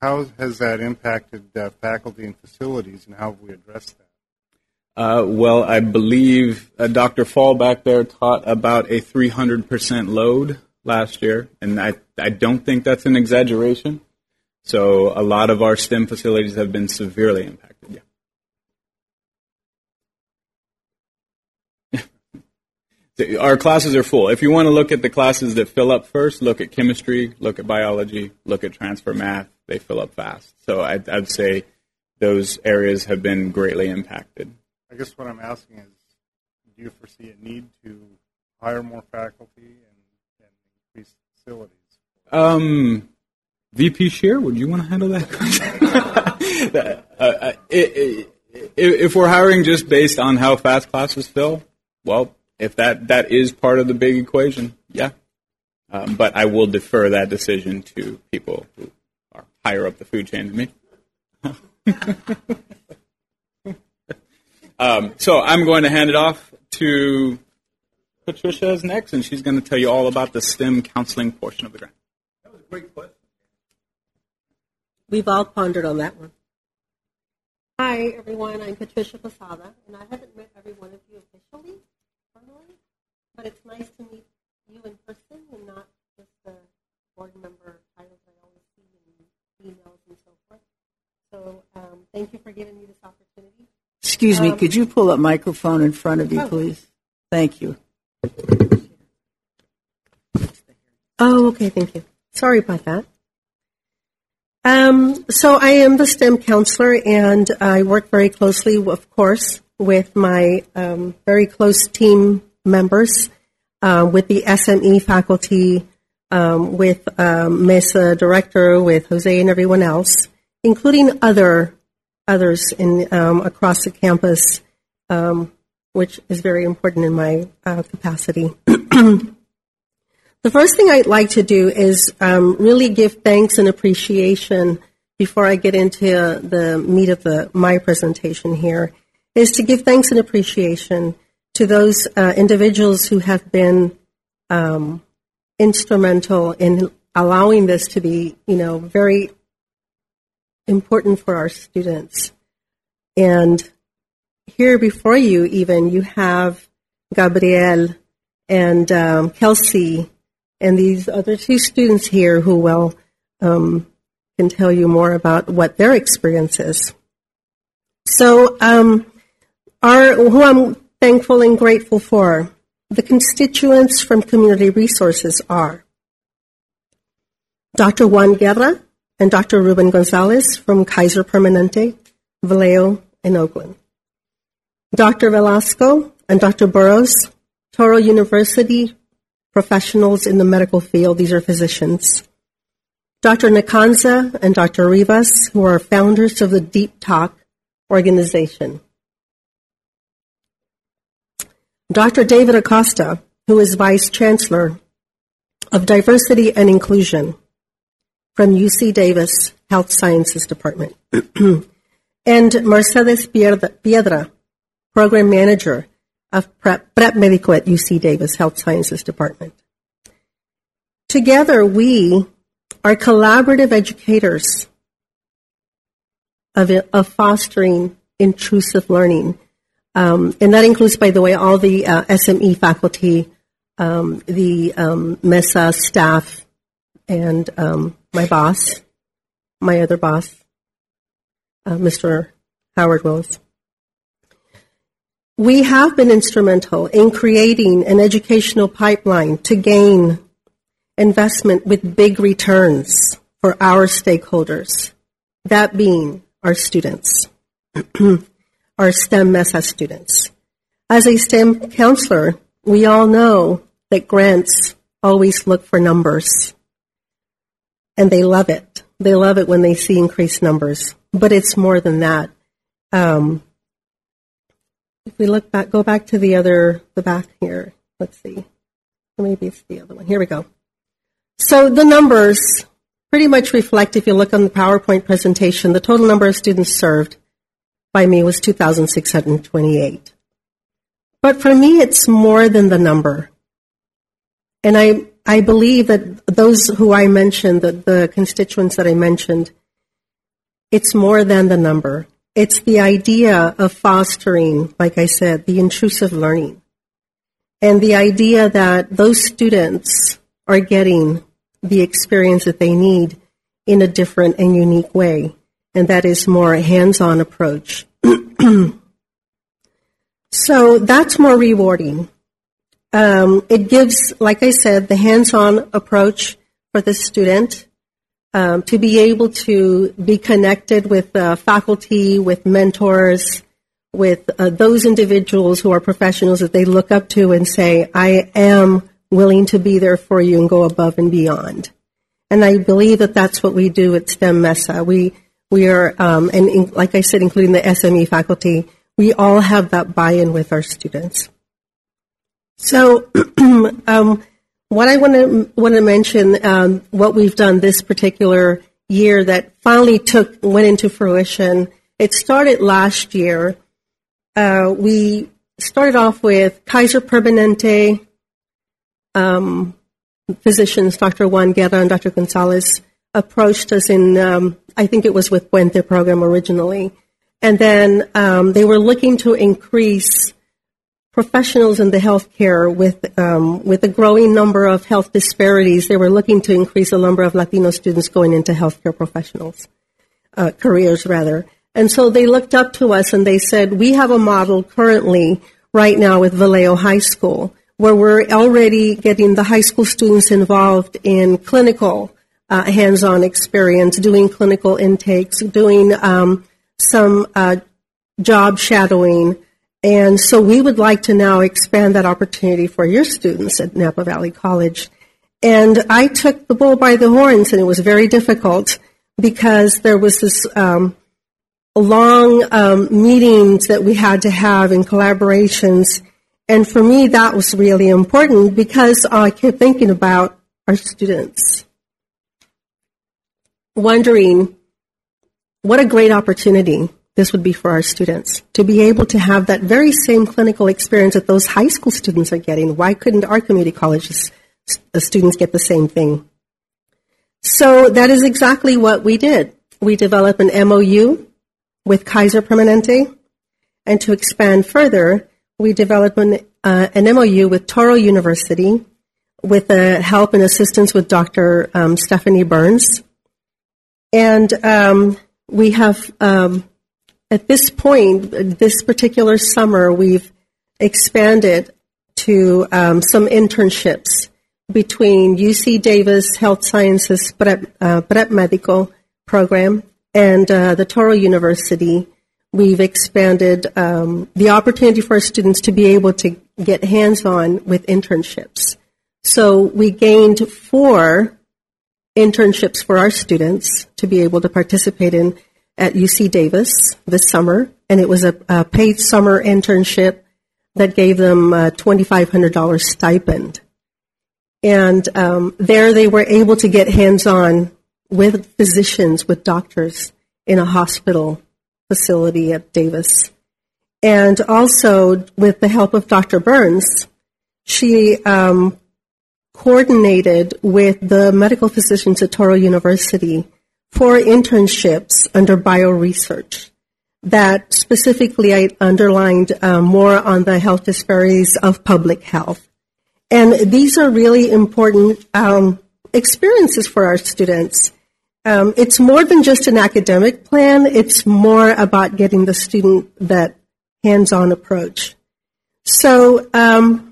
how has that impacted uh, faculty and facilities, and how have we addressed that? Uh, well, I believe uh, Dr. Fall back there taught about a 300% load last year, and I, I don't think that's an exaggeration. So a lot of our STEM facilities have been severely impacted, yeah. our classes are full. If you want to look at the classes that fill up first, look at chemistry, look at biology, look at transfer math. They fill up fast. So I'd, I'd say those areas have been greatly impacted. I guess what I'm asking is, do you foresee a need to hire more faculty and, and increase facilities? Um, VP Shear, would you want to handle that uh, it, if we're hiring just based on how fast classes fill, well, if that, that is part of the big equation, yeah. Um, but I will defer that decision to people who are higher up the food chain than me. Um, so I'm going to hand it off to Patricia is next, and she's going to tell you all about the STEM counseling portion of the grant. That was a great question. We've all pondered on that one. Hi, everyone. I'm Patricia Posada, and I haven't met every one of you officially, formally, but it's nice to meet you in person and not just the board member titles I always see in emails and so forth. So um, thank you for giving me this opportunity. Excuse me, Um, could you pull a microphone in front of you, Oh. please? Thank you. Oh, okay, thank you. Sorry about that. Um, so I am the STEM counselor, and I work very closely, of course, with my um, very close team members, uh, with the SME faculty, um, with um, Mesa director, with Jose and everyone else, including other others in um, across the campus, um, which is very important in my uh, capacity. The first thing I'd like to do is um, really give thanks and appreciation before I get into the meat of the my presentation here, is to give thanks and appreciation to those uh, individuals who have been um, instrumental in allowing this to be, you know, very important for our students. And here before you, even you have Gabrielle and um, Kelsey and these other two students here who will um, can tell you more about what their experience is. So, um, our who I'm thankful and grateful for, the constituents from Community Resources are Dr. Juan Guerra and Dr. Ruben Gonzalez from Kaiser Permanente, Vallejo, and Oakland. Dr. Velasco and Dr. Burrows, Touro University professionals in the medical field. These are physicians. Dr. Nakanza and Dr. Rivas, who are founders of the Deep Talk organization. Dr. David Acosta, who is Vice Chancellor of Diversity and Inclusion from UC Davis Health Sciences Department. and Mercedes Piedra, Program Manager of Prep, Prep Medico at UC Davis Health Sciences Department. Together, we are collaborative educators of, of fostering intrusive learning. Um, and that includes, by the way, all the uh, SME faculty, um, the um, MESA staff, and um, my boss, my other boss, uh, Mr. Howard Willis. We have been instrumental in creating an educational pipeline to gain investment with big returns for our stakeholders, that being our students, our STEM MESA students. As a STEM counselor, we all know that grants always look for numbers, and they love it. They love it when they see increased numbers, but it's more than that. Um, if we look back, go back to the other, the back here. Let's see. Maybe it's the other one. Here we go. So the numbers pretty much reflect, if you look on the PowerPoint presentation, the total number of students served by me was 2,628. But for me, it's more than the number. And I, I believe that those who I mentioned, the, the constituents that I mentioned, it's more than the number. It's the idea of fostering, like I said, the intrusive learning. And the idea that those students are getting the experience that they need in a different and unique way. And that is more a hands-on approach. so that's more rewarding. Um, it gives, like I said, the hands-on approach for the student um, to be able to be connected with uh, faculty, with mentors, with uh, those individuals who are professionals that they look up to and say, I am willing to be there for you and go above and beyond. And I believe that that's what we do at STEM MESA. We, we are, um, and in, like I said, including the SME faculty, we all have that buy-in with our students. So, um, what I want to want to mention, um, what we've done this particular year that finally took went into fruition. It started last year. Uh, we started off with Kaiser Permanente um, physicians, Dr. Juan Guerra and Dr. Gonzalez, approached us in, um, I think it was with Puente program originally. And then um, they were looking to increase professionals in the healthcare with um, with a growing number of health disparities. They were looking to increase the number of Latino students going into healthcare professionals uh, careers, rather. And so they looked up to us and they said, "We have a model currently right now with Vallejo High School." Where we're already getting the high school students involved in clinical uh, hands-on experience, doing clinical intakes, doing um, some uh, job shadowing. And so we would like to now expand that opportunity for your students at Napa Valley College. And I took the bull by the horns, and it was very difficult because there was this um, long um, meetings that we had to have and collaborations. And for me, that was really important because I kept thinking about our students wondering what a great opportunity this would be for our students to be able to have that very same clinical experience that those high school students are getting. Why couldn't our community colleges students get the same thing? So that is exactly what we did. We developed an MOU with Kaiser Permanente, and to expand further, we developed an, uh, an MOU with Touro University with the help and assistance with Dr. Um, Stephanie Burns and um, we have, um, at this point, this particular summer, we've expanded to um, some internships between UC Davis Health Sciences Prep, uh, Prep Medical program and uh, the Touro University. We've expanded um, the opportunity for our students to be able to get hands on with internships. So we gained four internships for our students to be able to participate in at UC Davis this summer, and it was a, a paid summer internship that gave them a $2,500 stipend. And um, there they were able to get hands on with physicians, with doctors in a hospital facility at Davis. And also, with the help of Dr. Burns, she um, coordinated with the medical physicians at Touro University for internships under bioresearch that specifically I underlined uh, more on the health disparities of public health. And these are really important um, experiences for our students. Um, it's more than just an academic plan, it's more about getting the student that hands on approach. So, um,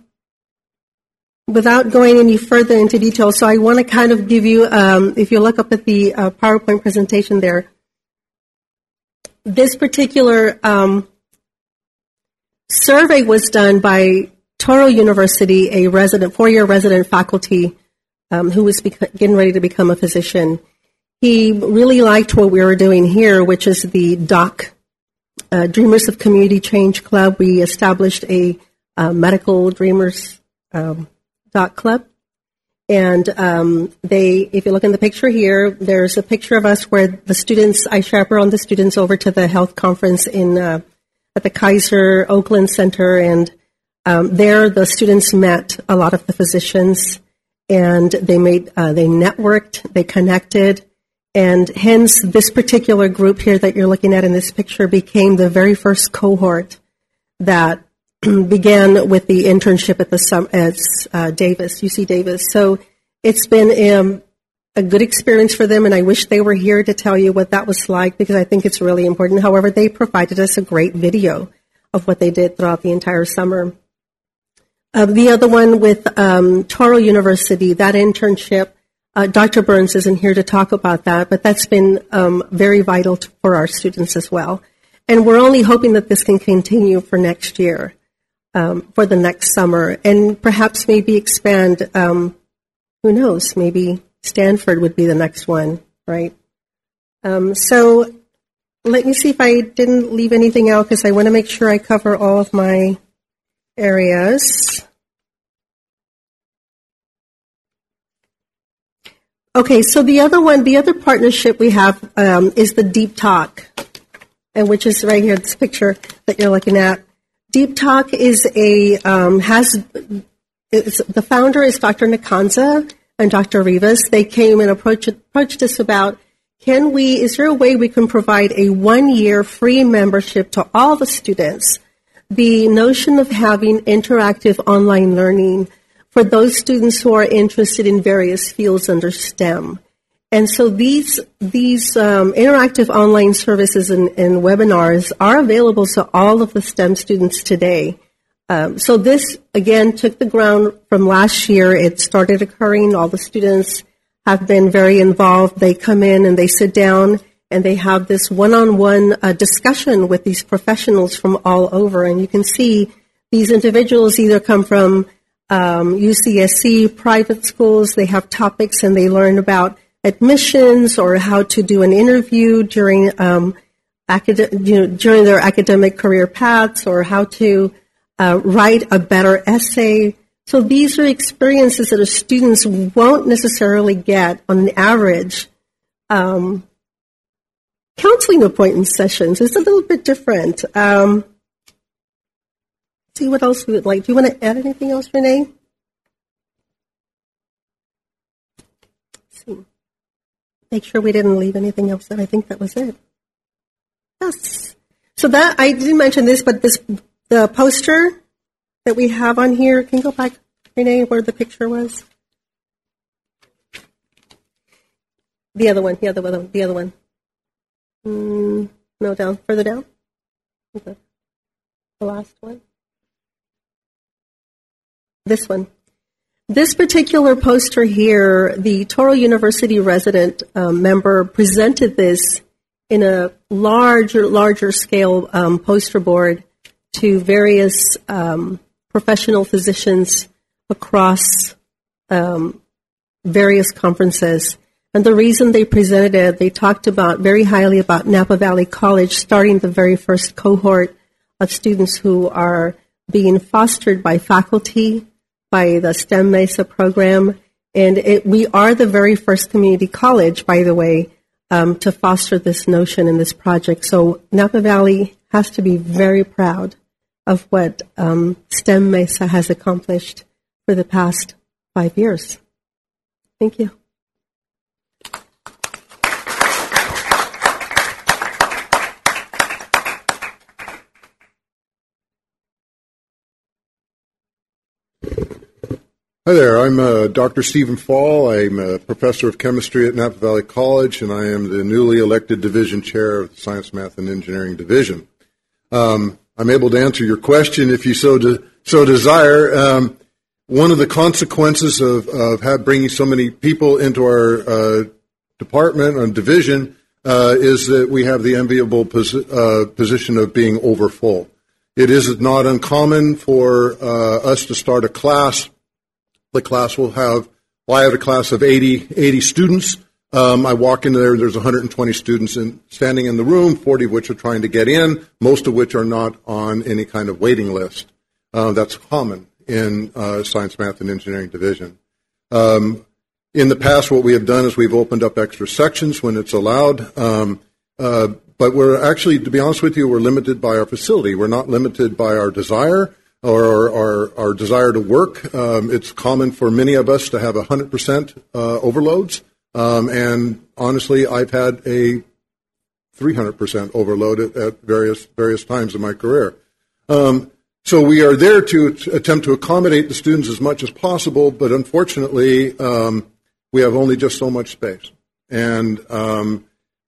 without going any further into detail, so I want to kind of give you, um, if you look up at the uh, PowerPoint presentation there, this particular um, survey was done by Touro University, a resident, four-year resident faculty um, who was bec- getting ready to become a physician. He really liked what we were doing here, which is the DOC, uh, Dreamers of Community Change Club. We established a uh, medical dreamers um, Dot Club. And um, they, if you look in the picture here, there's a picture of us where the students, I chaperoned the students over to the health conference in uh, at the Kaiser Oakland Center, and um, there the students met a lot of the physicians, and they made uh, they networked, they connected, and hence this particular group here that you're looking at in this picture became the very first cohort that began with the internship at the at uh, Davis, UC Davis. So it's been um, a good experience for them, and I wish they were here to tell you what that was like because I think it's really important. However, they provided us a great video of what they did throughout the entire summer. Uh, the other one with um, Touro University, that internship, uh, Dr. Burns isn't here to talk about that, but that's been um, very vital to, for our students as well. And we're only hoping that this can continue for next year um, for the next summer, and perhaps maybe expand. Um, who knows? Maybe Stanford would be the next one, right? Um, so let me see if I didn't leave anything out because I want to make sure I cover all of my areas. Okay, so the other one, the other partnership we have um, is the Deep Talk, and which is right here, this picture that you're looking at. Deep Talk is a um, has the founder is Dr. Nakanza and Dr. Rivas. They came and approached approached us about can we is there a way we can provide a one year free membership to all the students the notion of having interactive online learning for those students who are interested in various fields under STEM. And so these these um, interactive online services and, and, webinars are available to all of the STEM students today. Um, so this again took the ground from last year. It started occurring. All the students have been very involved. They come in and they sit down and they have this one-on-one uh, discussion with these professionals from all over. And you can see these individuals either come from um, UCSC private schools. They have topics and they learn about admissions or how to do an interview during um, acad- you know, during their academic career paths or how to uh, write a better essay. So these are experiences that students won't necessarily get on an average um, counseling appointment sessions. It's a little bit different. Um, see what else we would like. Do you want to add anything else, Renee? see. Make sure we didn't leave anything else out. I think that was it. Yes. So that I didn't mention this, but this the poster that we have on here. Can you go back, Renee, where the picture was? The other one, the other one, the other one. Mm, no, down, further down. Okay. The last one. This one. This particular poster here, the Touro University resident um, member presented this in a larger, larger scale um, poster board to various um, professional physicians across um, various conferences. And the reason they presented it, they talked about very highly about Napa Valley College starting the very first cohort of students who are being fostered by faculty by the STEM MESA program. And it, we are the very first community college, by the way, um, to foster this notion in this project. So Napa Valley has to be very proud of what um, STEM MESA has accomplished for the past five years. Thank you. Hi there. I'm uh, Dr. Stephen Fall. I'm a professor of chemistry at Napa Valley College, and I am the newly elected division chair of the Science, Math, and Engineering Division. Um, I'm able to answer your question if you so de- so desire. Um, one of the consequences of, of bringing so many people into our uh, department and division uh, is that we have the enviable uh, position of being overfull. It is not uncommon for uh, us to start a class the class will have, well, I have a class of 80, 80 students. Um, I walk in there, there's 120 students in, standing in the room, 40 of which are trying to get in, most of which are not on any kind of waiting list. Uh, that's common in uh, science, math, and engineering division. Um, in the past, what we have done is we've opened up extra sections when it's allowed. Um, uh, but we're actually, to be honest with you, we're limited by our facility. We're not limited by our desire or our, our, desire to work. Um, it's common for many of us to have 100% uh, overloads. Um, and honestly, I've had a 300% overload at, at, various various times in my career. Um, so we are there to, to, attempt to accommodate the students as much as possible, but unfortunately, um, we have only just so much space, and um,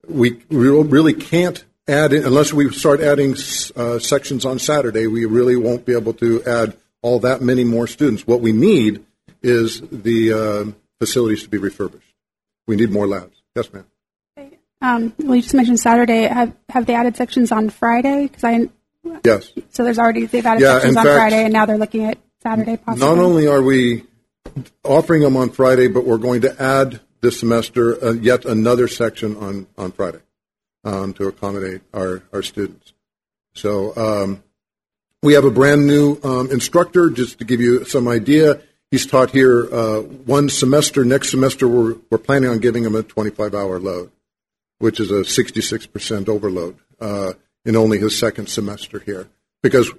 we, we really can't add in, unless we start adding uh, sections on Saturday, we really won't be able to add all that many more students. What we need is the uh, facilities to be refurbished. We need more labs. Yes, ma'am. Um, well, you just mentioned Saturday. Have have they added sections on Friday? Because I yes. So there's already they've added yeah, sections on fact, Friday, and now they're looking at Saturday. Possibly. Not only are we offering them on Friday, but we're going to add this semester uh, yet another section on on Friday um, to accommodate our, our students. So um, we have a brand new um, instructor, just to give you some idea. He's taught here uh, one semester. Next semester, we're, we're planning on giving him a 25 hour load, which is a 66% overload uh, in only his second semester here. Because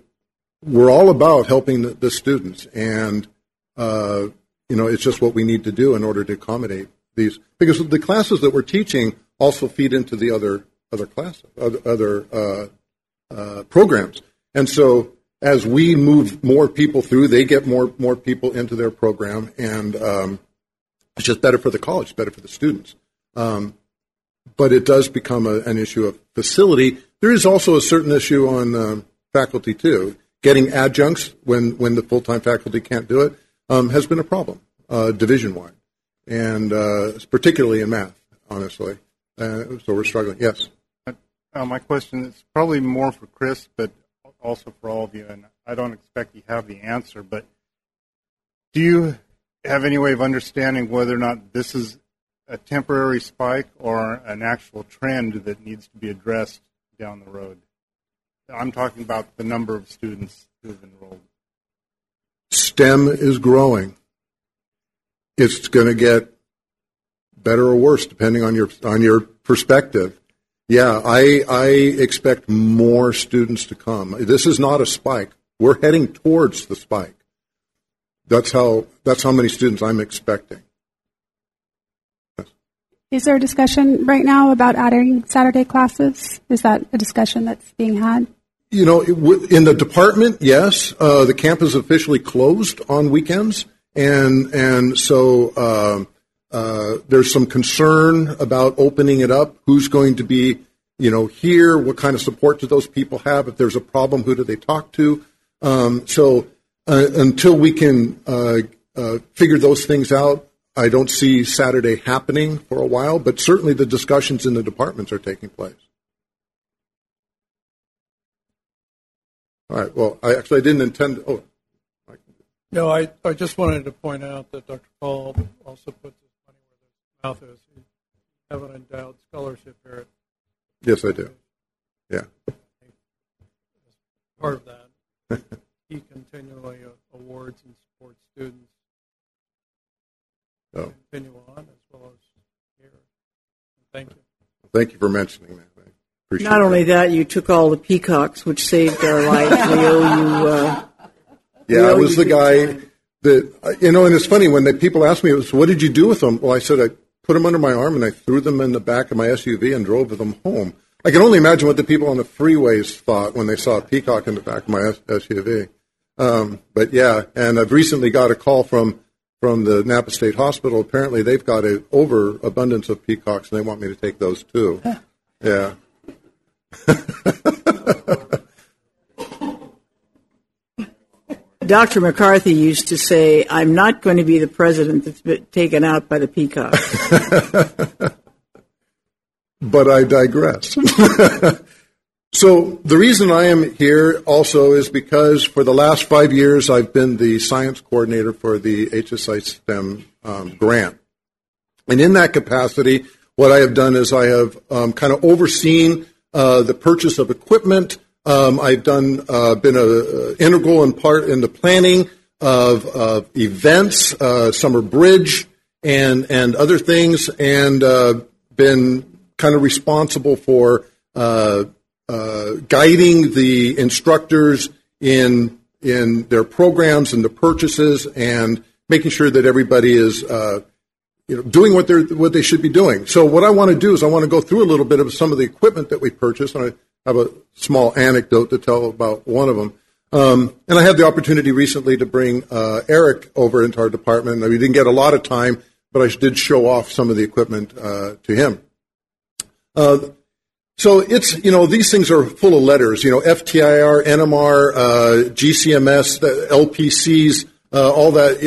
we're all about helping the, the students, and uh, you know it's just what we need to do in order to accommodate these. Because the classes that we're teaching also feed into the other other classes, other, other uh, uh, programs. And so as we move more people through, they get more more people into their program, and um, it's just better for the college, better for the students. Um, but it does become a, an issue of facility. There is also a certain issue on uh, faculty too. Getting adjuncts when when the full time faculty can't do it um, has been a problem uh, division wide, and uh, particularly in math, honestly. Uh, so we're struggling. Yes. Uh, my question is probably more for Chris, but also for all of you, and I don't expect you have the answer, but do you have any way of understanding whether or not this is a temporary spike or an actual trend that needs to be addressed down the road? I'm talking about the number of students who have enrolled. STEM is growing. It's going to get better or worse depending on your on your perspective. Yeah, I I expect more students to come. This is not a spike. We're heading towards the spike. That's how that's how many students I'm expecting. Is there a discussion right now about adding Saturday classes? Is that a discussion that's being had? You know, in the department, yes, uh, the camp is officially closed on weekends, and and so uh, uh, there's some concern about opening it up. Who's going to be, you know, here? What kind of support do those people have? If there's a problem, who do they talk to? Um, so uh, until we can uh, uh, figure those things out, I don't see Saturday happening for a while. But certainly the discussions in the departments are taking place. All right. Well, I actually I didn't intend. To, oh, no. I, I just wanted to point out that Dr. Paul also puts his money where his mouth is. You have an endowed scholarship here. Yes, I do. Yeah. As part of that, he continually awards and supports students. Oh. Continue on as well as here. Thank you. Thank you for mentioning that. I Appreciate Not only that, you took all the peacocks, which saved our lives. We owe you. Uh, yeah, I was the guy that you know, and it's funny when the people ask me, "Was "What did you do with them?" Well, I said I put them under my arm and I threw them in the back of my SUV and drove them home. I can only imagine what the people on the freeways thought when they saw a peacock in the back of my SUV. Um, but yeah, and I've recently got a call from from the Napa State Hospital. Apparently, they've got an overabundance of peacocks, and they want me to take those too. Yeah. Dr. McCarthy used to say, I'm not going to be the president that's been taken out by the peacock. but I digress. so the reason I am here also is because for the last five years I've been the science coordinator for the HSI STEM um, grant. And in that capacity, what I have done is I have um, kind of overseen uh, the purchase of equipment. Um, I've done uh, been an integral in part in the planning of, of events, uh, summer bridge, and and other things, and uh, been kind of responsible for uh, guiding the instructors in in their programs and the purchases, and making sure that everybody is you know, doing what they're what they should be doing. So what I want to do is I want to go through a little bit of some of the equipment that we purchased, and I have a small anecdote to tell about one of them. Um, and I had the opportunity recently to bring uh, Eric over into our department. We didn't get a lot of time, but I did show off some of the equipment uh, to him. Uh, so it's you know these things are full of letters. You know FTIR, NMR, uh, GCMS, the LPCs uh, all that.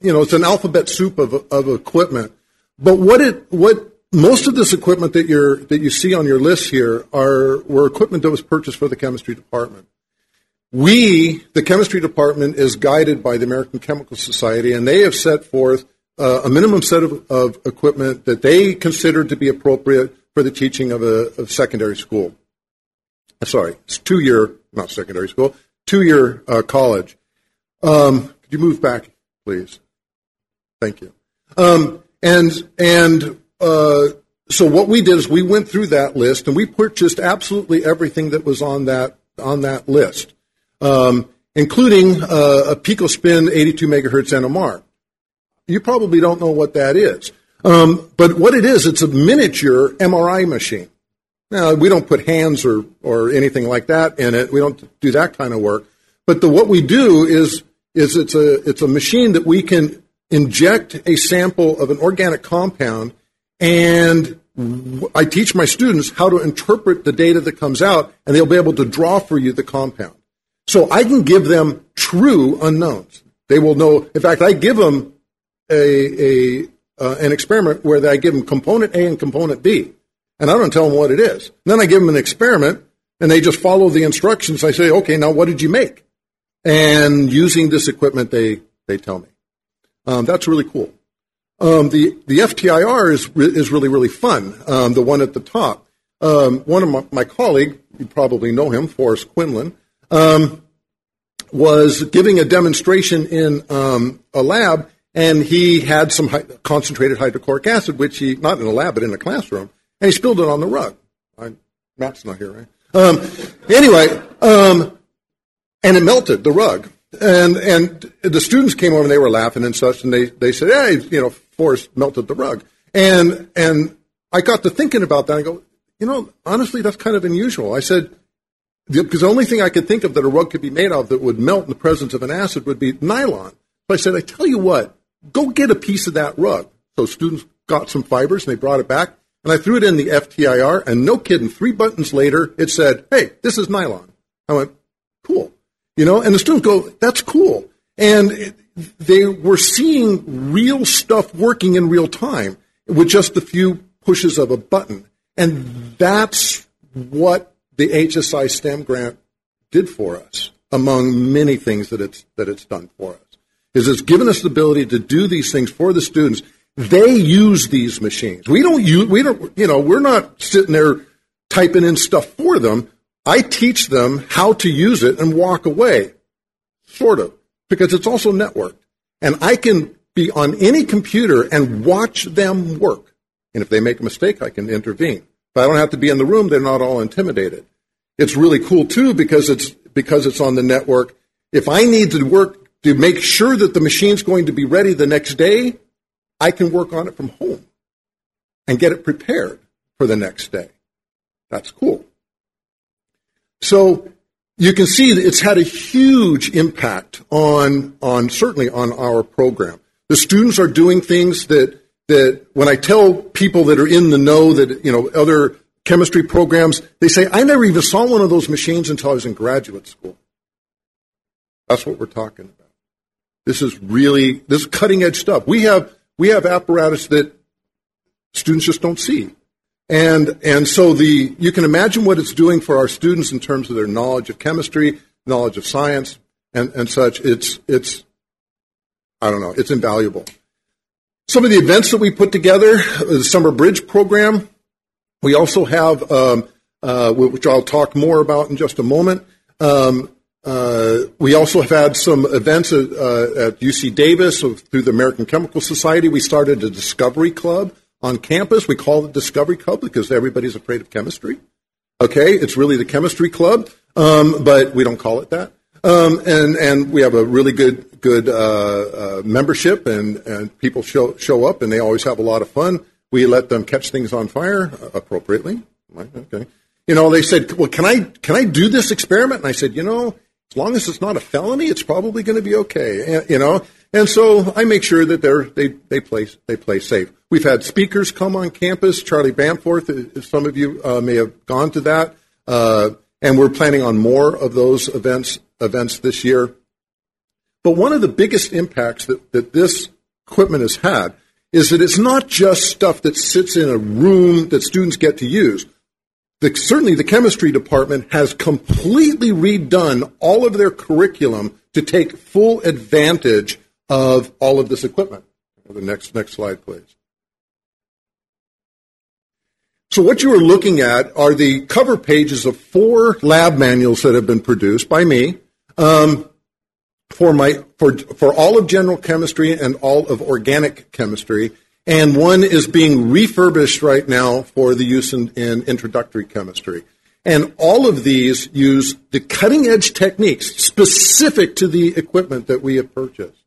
You know, it's an alphabet soup of, of equipment. But what it what most of this equipment that you're that you see on your list here are were equipment that was purchased for the chemistry department. We, the chemistry department, is guided by the American Chemical Society, and they have set forth uh, a minimum set of, of, equipment that they consider to be appropriate for the teaching of a of secondary school. Sorry, it's two year, not secondary school, two year uh, college. Um, could you move back, please? Thank you. Um, and and uh, so what we did is we went through that list and we purchased absolutely everything that was on that on that list, um, including uh, a picospin 82 megahertz NMR. You probably don't know what that is, um, but what it is, it's a miniature MRI machine. Now we don't put hands or or anything like that in it. We don't do that kind of work. But the, what we do is is it's a it's a machine that we can inject a sample of an organic compound, and I teach my students how to interpret the data that comes out, and they'll be able to draw for you the compound. So I can give them true unknowns. They will know. In fact, I give them a, a uh, an experiment where I give them component A and component B, and I don't tell them what it is. Then I give them an experiment, and they just follow the instructions. I say, okay, now what did you make? And using this equipment, they they tell me. Um, that's really cool. Um, the the FTIR is is really really fun. Um, the one at the top. Um, one of my, my colleague, you probably know him, Forrest Quinlan, um, was giving a demonstration in um, a lab, and he had some hy- concentrated hydrochloric acid, which he not in a lab but in a classroom, and he spilled it on the rug. I, Matt's not here, right? Um, anyway, and it melted the rug, and and the students came over and they were laughing and such, and they they said, "Hey, you know, Forrest melted the rug," and and I got to thinking about that. I go, you know, honestly, that's kind of unusual. I said because the only thing I could think of that a rug could be made of that would melt in the presence of an acid would be nylon. So I said, I tell you what, go get a piece of that rug. So students got some fibers and they brought it back, and I threw it in the FTIR, and no kidding, three buttons later, it said, hey, this is nylon. I went, cool. You know, and the students go, that's cool. And they were seeing real stuff working in real time with just a few pushes of a button. And that's what the HSI STEM grant did for us, among many things that it's, that it's done for us, is it's given us the ability to do these things for the students. They use these machines. We don't use, we don't, you know, we're not sitting there typing in stuff for them. I teach them how to use it and walk away, sort of, because it's also networked. And I can be on any computer and watch them work. And if they make a mistake, I can intervene. But I don't have to be in the room. They're not all intimidated. It's really cool too because it's because it's on the network. If I need to work to make sure that the machine's going to be ready the next day, I can work on it from home and get it prepared for the next day. That's cool. So you can see that it's had a huge impact on, on certainly on our program. The students are doing things that, that when I tell people that are in the know that, you know, other chemistry programs, they say, I never even saw one of those machines until I was in graduate school. That's what we're talking about. This is really, this is cutting edge stuff. We have, we have apparatus that students just don't see. And, and so the, you can imagine what it's doing for our students in terms of their knowledge of chemistry, knowledge of science, and, and such. It's, it's, I don't know, it's invaluable. Some of the events that we put together, the Summer Bridge program, we also have, um, uh, which I'll talk more about in just a moment. Um, uh, we also have had some events at, uh, at UC Davis through the American Chemical Society. We started a discovery club on campus. We call it Discovery Club because everybody's afraid of chemistry. Okay, it's really the chemistry club, um, but we don't call it that. Um, and and we have a really good good uh, uh, membership, and and people show show up, and they always have a lot of fun. We let them catch things on fire uh, appropriately. Okay, you know, they said, "Well, can I can I do this experiment?" And I said, "You know, as long as it's not a felony, it's probably going to be okay." You know, and so I make sure that they're they they play they play safe. We've had speakers come on campus. Charlie Bamforth, uh, some of you uh, may have gone to that, uh, and we're planning on more of those events events this year. But one of the biggest impacts that, that this equipment has had is that it's not just stuff that sits in a room that students get to use. The, certainly, the chemistry department has completely redone all of their curriculum to take full advantage of all of this equipment. The next next slide, please. So what you are looking at are the cover pages of four lab manuals that have been produced by me um, for my for for all of general chemistry and all of organic chemistry, and one is being refurbished right now for the use in, in introductory chemistry. And all of these use the cutting edge techniques specific to the equipment that we have purchased.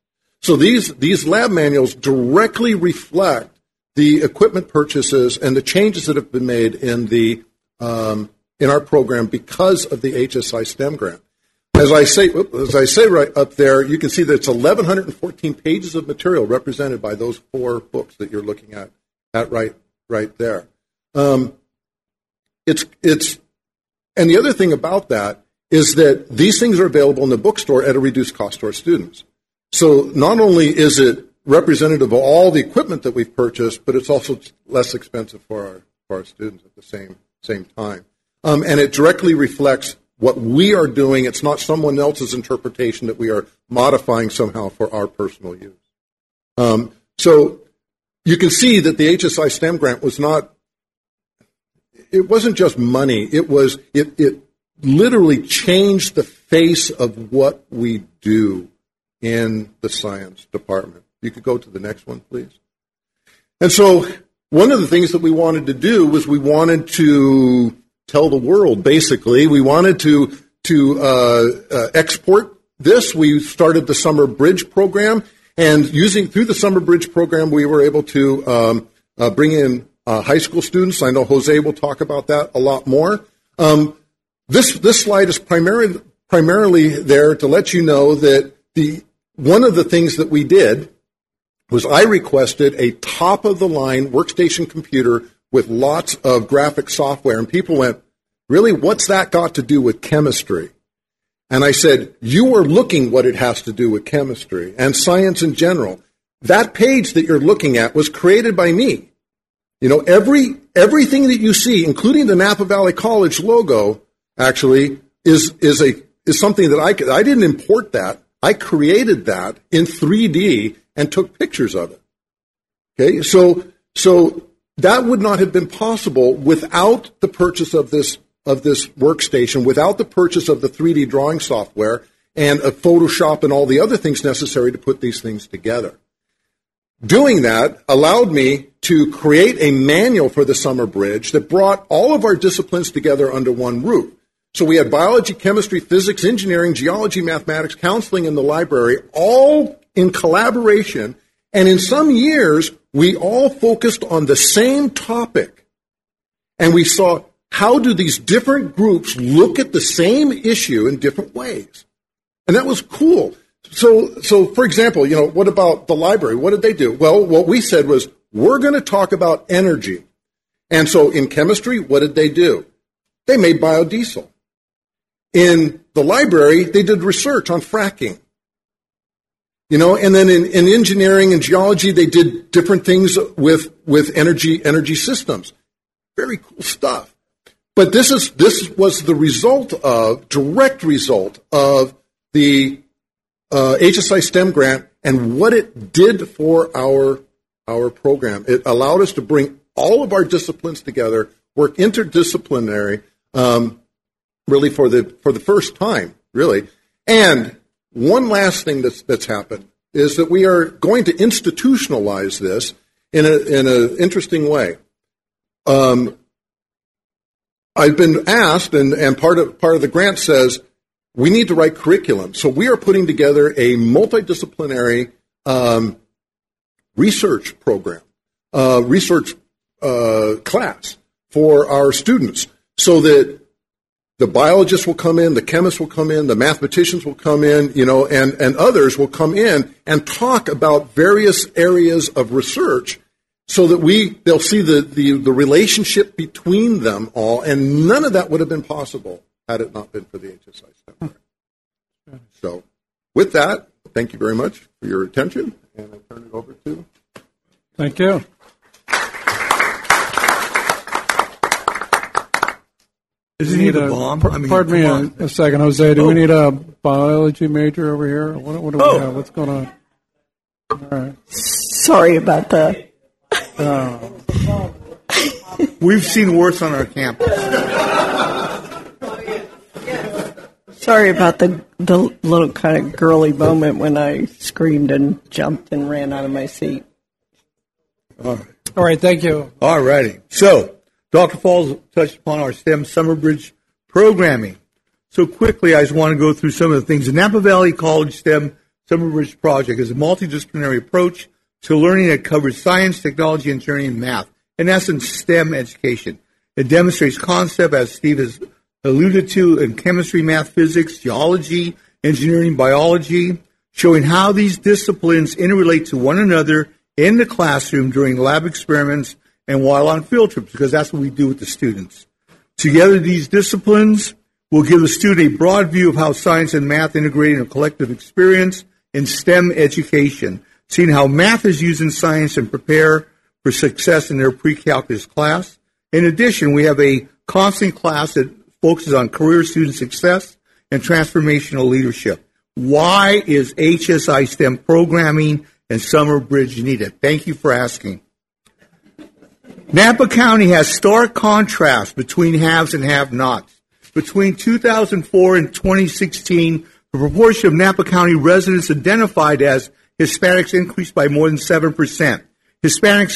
So these these lab manuals directly reflect the equipment purchases and the changes that have been made in the um, in our program because of the HSI STEM grant. as I say, as I say right up there, you can see that it's 1,114 pages of material represented by those four books that you're looking at, at right, right there. Um, it's, it's, and the other thing about that is that these things are available in the bookstore at a reduced cost to our students. So not only is it representative of all the equipment that we've purchased, but it's also less expensive for our, for our students at the same, same time. Um, and it directly reflects what we are doing. It's not someone else's interpretation that we are modifying somehow for our personal use. Um, so you can see that the HSI STEM grant was not, it wasn't just money. It was, it, it literally changed the face of what we do in the science department. You could go to the next one, please. And so one of the things that we wanted to do was we wanted to tell the world, basically. We wanted to, to uh, uh, export this. We started the Summer Bridge program, and using through the Summer Bridge program, we were able to um, uh, bring in uh, high school students. I know Jose will talk about that a lot more. Um, this this slide is primarily primarily there to let you know that the one of the things that we did was I requested a top of the line workstation computer with lots of graphic software, and people went, "Really? What's that got to do with chemistry?" And I said, "You are looking what it has to do with chemistry and science in general. That page that you're looking at was created by me. You know, every everything that you see, including the Napa Valley College logo, actually is is a is something that I I didn't import that. I created that in 3D and took pictures of it. Okay, so so that would not have been possible without the purchase of this of this workstation, without the purchase of the 3D drawing software and a Photoshop and all the other things necessary to put these things together. Doing that allowed me to create a manual for the summer bridge that brought all of our disciplines together under one roof. So we had biology, chemistry, physics, engineering, geology, mathematics, counseling in the library, all in collaboration. And in some years, we all focused on the same topic. And we saw how do these different groups look at the same issue in different ways. And that was cool. So, so for example, you know, what about the library? What did they do? Well, what we said was, we're going to talk about energy. And so in chemistry, what did they do? They made biodiesel. In the library, they did research on fracking. You know, and then in, in engineering and geology, they did different things with, with energy, energy systems. Very cool stuff. But this is, this was the result of, direct result of the uh, HSI STEM grant and what it did for our, our program. It allowed us to bring all of our disciplines together, work interdisciplinary, um, really for the, for the first time, really. And one last thing that's, that's happened is that we are going to institutionalize this in an in a interesting way. Um, I've been asked, and, and part of part of the grant says we need to write curriculum. So we are putting together a multidisciplinary um, research program, uh, research uh, class for our students, so that the biologists will come in, the chemists will come in, the mathematicians will come in, you know, and, and others will come in and talk about various areas of research so that we they'll see the, the, the relationship between them all, and none of that would have been possible had it not been for the HSI seminar. So with that, thank you very much for your attention, and I turn it over to Thank you. Does We he need need a a- bomb? par- I mean, pardon me a, on. a second, Jose. Do we Oh. need a biology major over here? What, what do we Oh. have? What's going on? All right. Sorry about that. Oh. We've seen worse on our campus. Sorry about the the little kind of girly moment when I screamed and jumped and ran out of my seat. All right. All right, thank you. All righty. So, Dr. Falls touched upon our STEM Summer Bridge programming. So quickly, I just want to go through some of the things. The Napa Valley College STEM Summer Bridge Project is a multidisciplinary approach to learning that covers science, technology, engineering, and math. In essence, STEM education. It demonstrates concept, as Steve has alluded to in chemistry, math, physics, geology, engineering, biology, showing how these disciplines interrelate to one another in the classroom during lab experiments and while on field trips, because that's what we do with the students. Together, these disciplines will give the student a broad view of how science and math integrate in a collective experience in STEM education, seeing how math is used in science and prepare for success in their pre-calculus class. In addition, we have a constant class that focuses on career student success and transformational leadership. Why is HSI STEM programming and Summer Bridge needed? Thank you for asking. Napa County has stark contrast between haves and have-nots. Between 2004 and 2016, the proportion of Napa County residents identified as Hispanics increased by more than 7%. Hispanic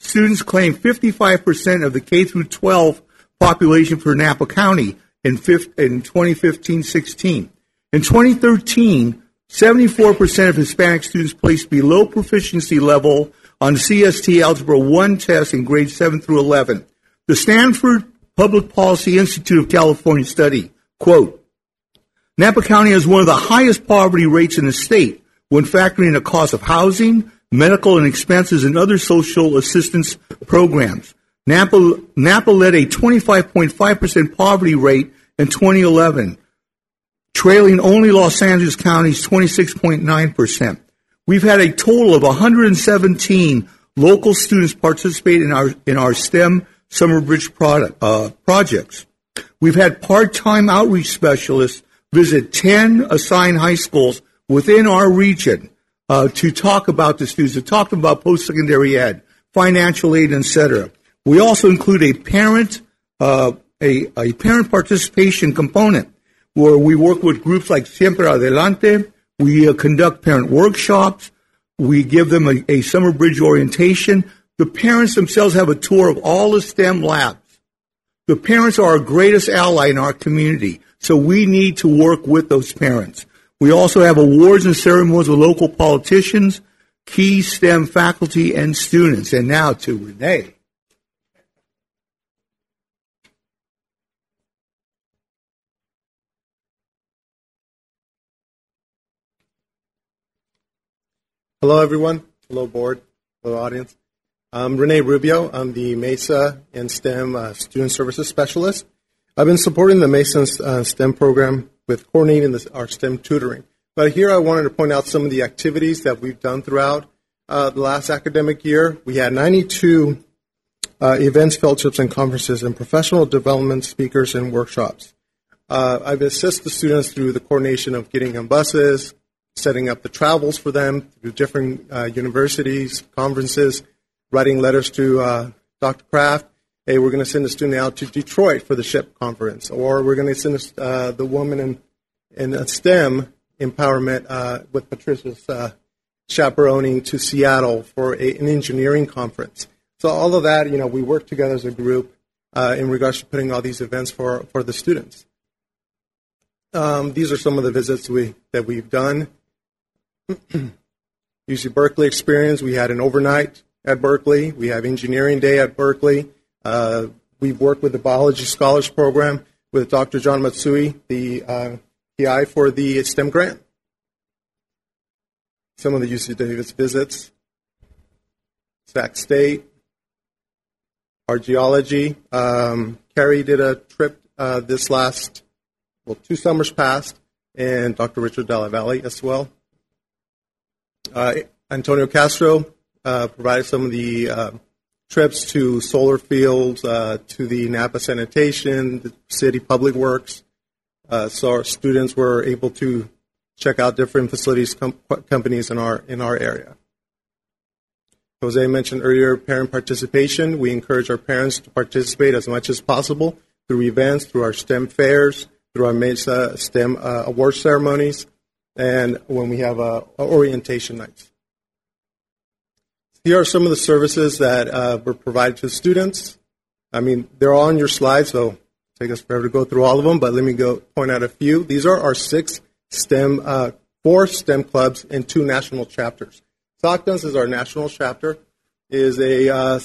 students claim 55% of the K through 12 population for Napa County in, 2015-16. In 2013, 74% of Hispanic students placed below proficiency level on CST Algebra 1 test in grades 7 through 11. The Stanford Public Policy Institute of California study, quote, Napa County has one of the highest poverty rates in the state when factoring in the cost of housing, medical and expenses, and other social assistance programs. Napa, Napa led a 25.5% poverty rate in 2011, trailing only Los Angeles County's 26.9%. We've had a total of 117 local students participate in our in our STEM Summer Bridge product, uh, projects. We've had part-time outreach specialists visit 10 assigned high schools within our region uh, to talk about the students, to talk about post-secondary ed, financial aid, etc. We also include a parent uh, a, a parent participation component where we work with groups like Siempre Adelante. We uh, conduct parent workshops. We give them a, a summer bridge orientation. The parents themselves have a tour of all the STEM labs. The parents are our greatest ally in our community, so we need to work with those parents. We also have awards and ceremonies with local politicians, key STEM faculty, and students. And now to Renee. Hello, everyone. Hello, board. Hello, audience. I'm Renee Rubio. I'm the MESA and STEM uh, Student Services Specialist. I've been supporting the MESA uh, STEM program with coordinating this, our STEM tutoring. But here I wanted to point out some of the activities that we've done throughout uh, the last academic year. We had 92 uh, events, fellowships, and conferences, and professional development speakers and workshops. Uh, I've assisted the students through the coordination of getting on buses, setting up the travels for them through different uh, universities, conferences, writing letters to uh, Dr. Kraft. Hey, we're going to send a student out to Detroit for the SHPE conference, or we're going to send uh, the woman in, in STEM empowerment uh, with Patricia's uh, chaperoning to Seattle for a, an engineering conference. So all of that, you know, we work together as a group uh, in regards to putting all these events for, for the students. Um, these are some of the visits we that we've done. UC Berkeley experience, we had an overnight at Berkeley. We have engineering day at Berkeley. Uh, we've worked with the biology scholars program with Dr. John Matsui, the uh, PI for the STEM grant. Some of the UC Davis visits. Sac State, our geology. Um, Carrie did a trip uh, this last, well, two summers past, and Dr. Richard Della Valle as well. Uh, Antonio Castro uh, provided some of the uh, trips to solar fields, to the Napa sanitation, the city public works. So our students were able to check out different facilities com- companies in our in our area. Jose mentioned earlier parent participation. We encourage our parents to participate as much as possible through events, through our STEM fairs, through our MESA STEM uh, award ceremonies, and when we have uh, orientation nights. Here are some of the services that uh, were provided to students. I mean, they're all on your slides, so take us forever to go through all of them, but let me go point out a few. These are our six STEM, uh, four STEM clubs and two national chapters. SACNAS is our national chapter, is a uh,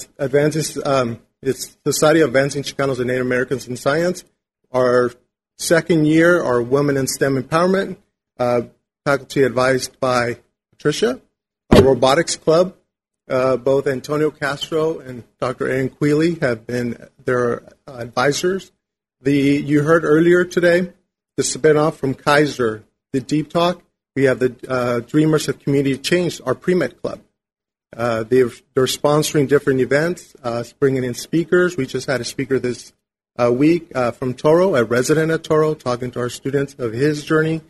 um, it's Society of Advancing Chicanos and Native Americans in Science. Our second year our Women in STEM Empowerment, uh, faculty advised by Patricia. Our Robotics Club, uh, both Antonio Castro and Dr. Erin Queeley have been their advisors. The you heard earlier today the spinoff from Kaiser, the Deep Talk. We have the uh, Dreamers of Community Change, our pre-med club. Uh, they're, they're sponsoring different events, uh, bringing in speakers. We just had a speaker this uh, week uh, from Touro, a resident at Touro, talking to our students of his journey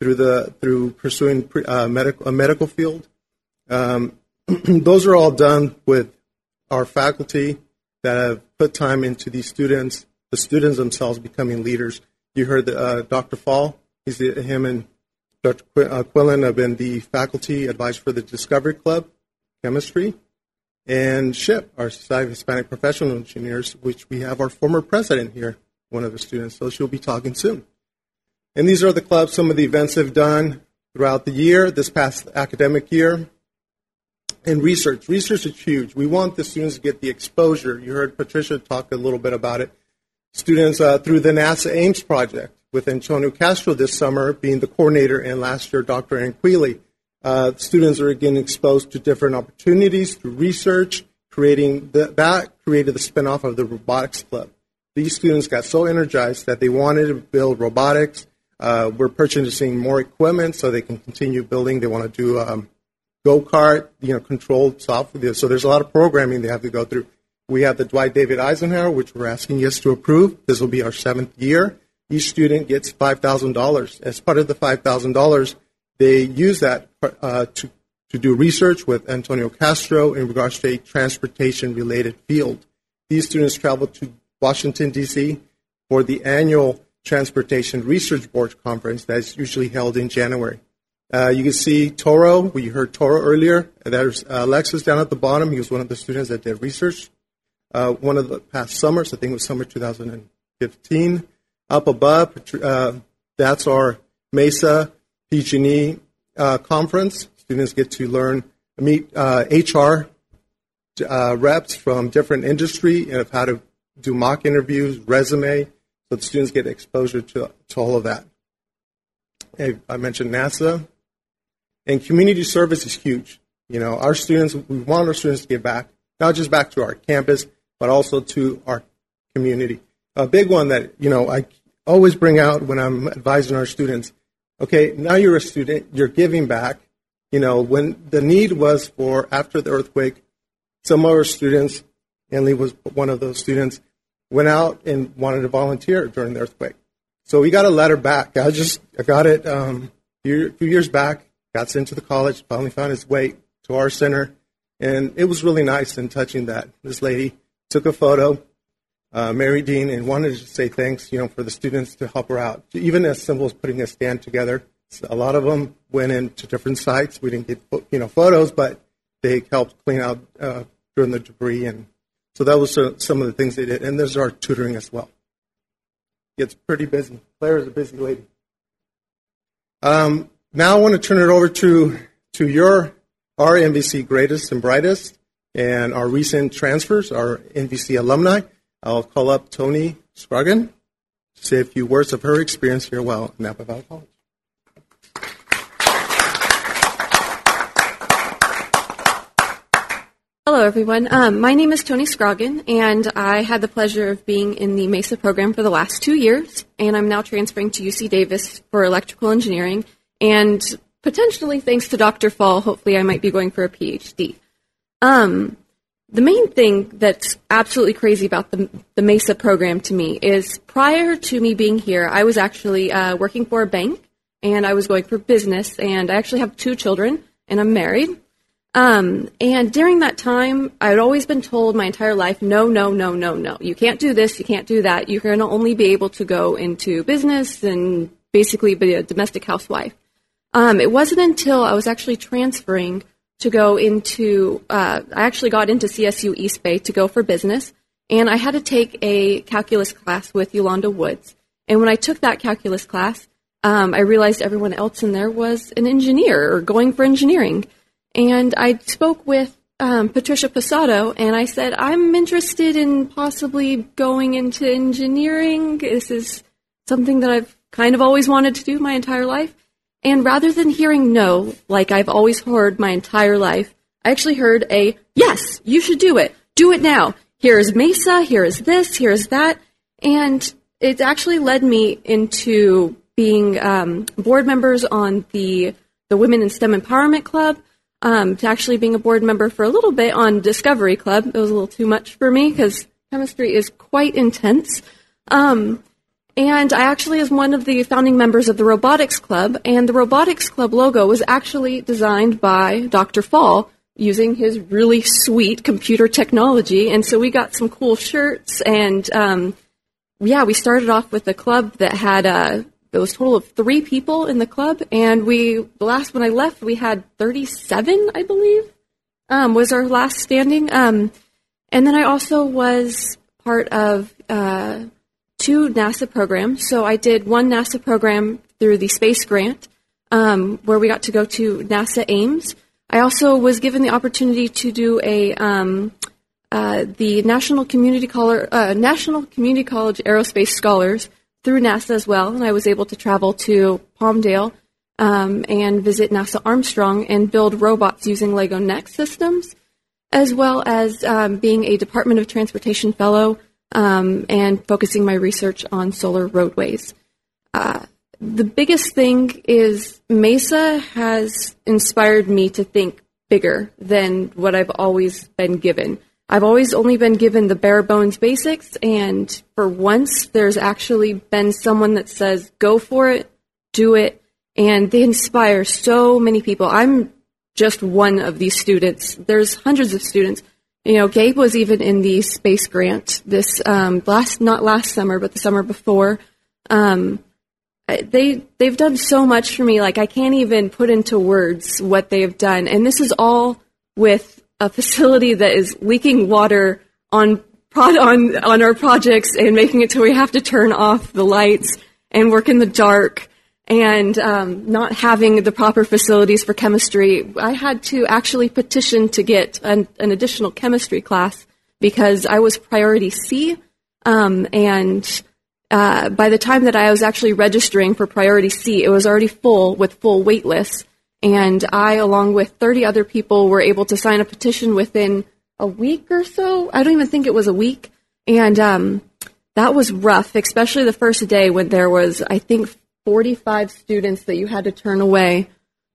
through the through pursuing pre, uh, medical a medical field. Um, those are all done with our faculty that have put time into these students, the students themselves becoming leaders. You heard the, uh, Dr. Fall. He's the, him and Dr. Qu- uh, Quillen have been the faculty advisor for the Discovery Club, chemistry, and SHPE, our Society of Hispanic Professional Engineers, which we have our former president here, one of the students. So she'll be talking soon. And these are the clubs, some of the events they've done throughout the year, this past academic year. And research. Research is huge. We want the students to get the exposure. You heard Patricia talk a little bit about it. Students uh, through the NASA Ames project with Antonio Castro this summer being the coordinator, and last year Dr. Ann Queeley. Uh, students are again exposed to different opportunities through research, creating the, that created the spinoff of the robotics club. These students got so energized that they wanted to build robotics. Uh, we're purchasing more equipment so they can continue building. They want to do um, go kart, you know, controlled software. So there's a lot of programming they have to go through. We have the Dwight David Eisenhower, which we're asking yes to approve. This will be our seventh year. Each student gets five thousand dollars. As part of the five thousand dollars, they use that uh, to to do research with Antonio Castro in regards to a transportation related field. These students travel to Washington D.C. for the annual Transportation Research Board conference that's usually held in January. Uh, you can see Toro. We heard Toro earlier. There's uh, down at the bottom. He was one of the students that did research. Uh, one of the past summers, I think it was summer 2015. Up above, uh, that's our Mesa PG&E uh, conference. Students get to learn, meet HR uh, reps from different industry and of how to do mock interviews, resume, so the students get exposure to, to all of that. I mentioned NASA. And community service is huge. You know, our students, we want our students to get back, not just back to our campus, but also to our community. A big one that, you know, I always bring out when I'm advising our students, okay, now you're a student, you're giving back. You know, when the need was for after the earthquake, some of our students, and Lee was one of those students, went out and wanted to volunteer during the earthquake. So we got a letter back. I just I got it um, a few years back. Got sent to the college. Finally found his way to our center, and it was really nice and touching that this lady took a photo, uh, Mary Dean, and wanted to say thanks, you know, for the students to help her out. Even as simple as putting a stand together. So a lot of them went into different sites. We didn't get you know photos, but they helped clean out uh, during the debris, and so that was uh, some of the things they did. And there's our tutoring as well gets pretty busy. Claire is a busy lady. Um, now I want to turn it over to to your our NVC greatest and brightest and our recent transfers, our NVC alumni. I'll call up Tony Scroggin to say a few words of her experience here while Napa Valley College. Hello, everyone. Um, my name is Tony Scroggin, and I had the pleasure of being in the MESA program for the last two years, and I'm now transferring to UC Davis for electrical engineering, and potentially, thanks to Dr. Fall, hopefully I might be going for a PhD. Um, the main thing that's absolutely crazy about the, the MESA program to me is prior to me being here, I was actually uh, working for a bank, and I was going for business, and I actually have two children, and I'm married. Um, and during that time, I had always been told my entire life, no, no, no, no, no. You can't do this. You can't do that. You're going to only be able to go into business and basically be a domestic housewife. Um, it wasn't until I was actually transferring to go into, uh, I actually got into CSU East Bay to go for business, and I had to take a calculus class with Yolanda Woods. And when I took that calculus class, um, I realized everyone else in there was an engineer or going for engineering. And I spoke with um, Patricia Posado, and I said, I'm interested in possibly going into engineering. This is something that I've kind of always wanted to do my entire life. And rather than hearing no, like I've always heard my entire life, I actually heard a yes, you should do it. Do it now. Here is Mesa, here is this, here is that. And it actually led me into being um, board members on the the Women in STEM Empowerment Club, um, to actually being a board member for a little bit on Discovery Club. It was a little too much for me because chemistry is quite intense. Um, and I actually is one of the founding members of the Robotics Club, and the Robotics Club logo was actually designed by Dr. Fall using his really sweet computer technology. And so we got some cool shirts, and um, yeah, we started off with a club that had a there was a total of three people in the club, and we the last when I left, we had 37, I believe, um, was our last standing. Um, and then I also was part of uh, two NASA programs. So I did one NASA program through the Space Grant, um, where we got to go to NASA Ames. I also was given the opportunity to do a um, uh, the National Community uh, National Community College Aerospace Scholars through NASA as well, and I was able to travel to Palmdale um, and visit NASA Armstrong and build robots using Lego NXT systems, as well as um, being a Department of Transportation fellow um, and focusing my research on solar roadways. Uh, the biggest thing is Mesa has inspired me to think bigger than what I've always been given. I've always only been given the bare bones basics, and for once, there's actually been someone that says, go for it, do it, and they inspire so many people. I'm just one of these students. There's hundreds of students. You know, Gabe was even in the space grant this um, last, not last summer, but the summer before. Um, they they've done so much for me. Like I can't even put into words what they've done, and this is all with a facility that is leaking water on on on our projects and making it so we have to turn off the lights and work in the dark and um, not having the proper facilities for chemistry. I had to actually petition to get an, an additional chemistry class because I was priority C, um, and uh, by the time that I was actually registering for priority C, it was already full with full wait lists. And I, along with 30 other people, were able to sign a petition within a week or so. I don't even think it was a week. And um, that was rough, especially the first day when there was, I think, 45 students that you had to turn away.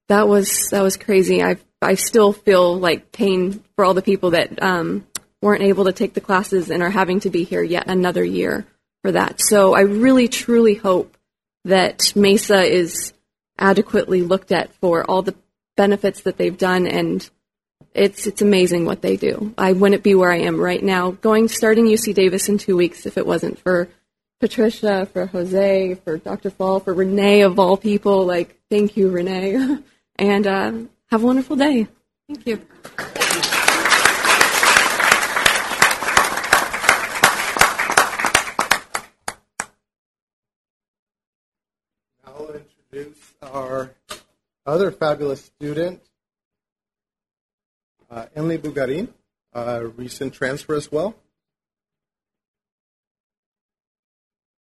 That was that was crazy. I I still feel like pain for all the people that um, weren't able to take the classes and are having to be here yet another year for that. So I really truly hope that Mesa is adequately looked at for all the benefits that they've done and it's it's amazing what they do. I wouldn't be where I am right now going starting UC Davis in 2 weeks if it wasn't for Patricia, for Jose, for Dr. Fall, for Renee of all people. Like, thank you, Renee. and uh, have a wonderful day. Thank you. Now I'll introduce our other fabulous student, uh, Bugarin, a recent transfer as well.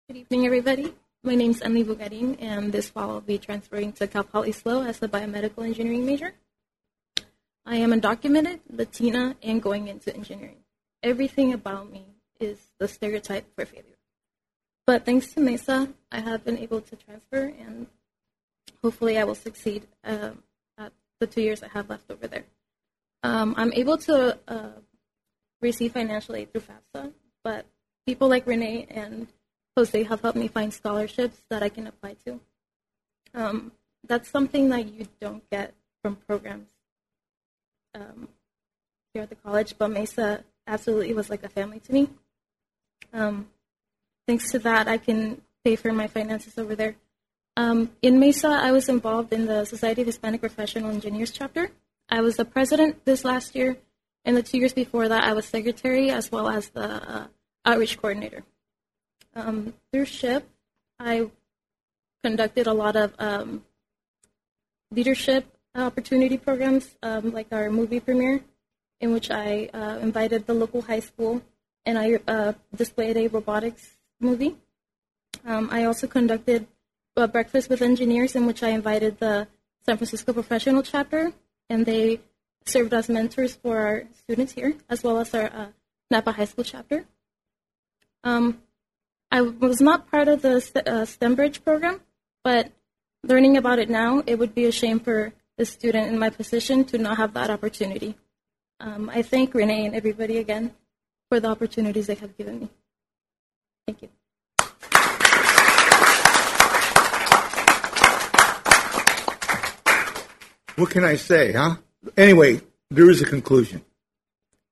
Good evening, everybody. My name is Emily Bugarin, and this fall I'll be transferring to Cal Poly SLO as a biomedical engineering major. I am undocumented, Latina, and going into engineering. Everything about me is the stereotype for failure. But thanks to Mesa, I have been able to transfer, and hopefully I will succeed um, at the two years I have left over there. Um, I'm able to uh, receive financial aid through FAFSA, but people like Renee and Jose have helped me find scholarships that I can apply to. Um, that's something that you don't get from programs um, here at the college, but Mesa absolutely was like a family to me. Um, thanks to that, I can pay for my finances over there. Um, in Mesa, I was involved in the Society of Hispanic Professional Engineers chapter. I was the president this last year, and the two years before that, I was secretary as well as the uh, outreach coordinator. Um, through SHPE, I conducted a lot of um, leadership opportunity programs, um, like our movie premiere, in which I uh, invited the local high school and I uh, displayed a robotics movie. Um, I also conducted a breakfast with engineers in which I invited the San Francisco professional chapter, and they served as mentors for our students here, as well as our uh, Napa High School chapter. Um, I was not part of the uh, STEM Bridge program, but learning about it now, it would be a shame for the student in my position to not have that opportunity. Um, I thank Renee and everybody again for the opportunities they have given me. Thank you. What can I say, huh? Anyway, there is a conclusion.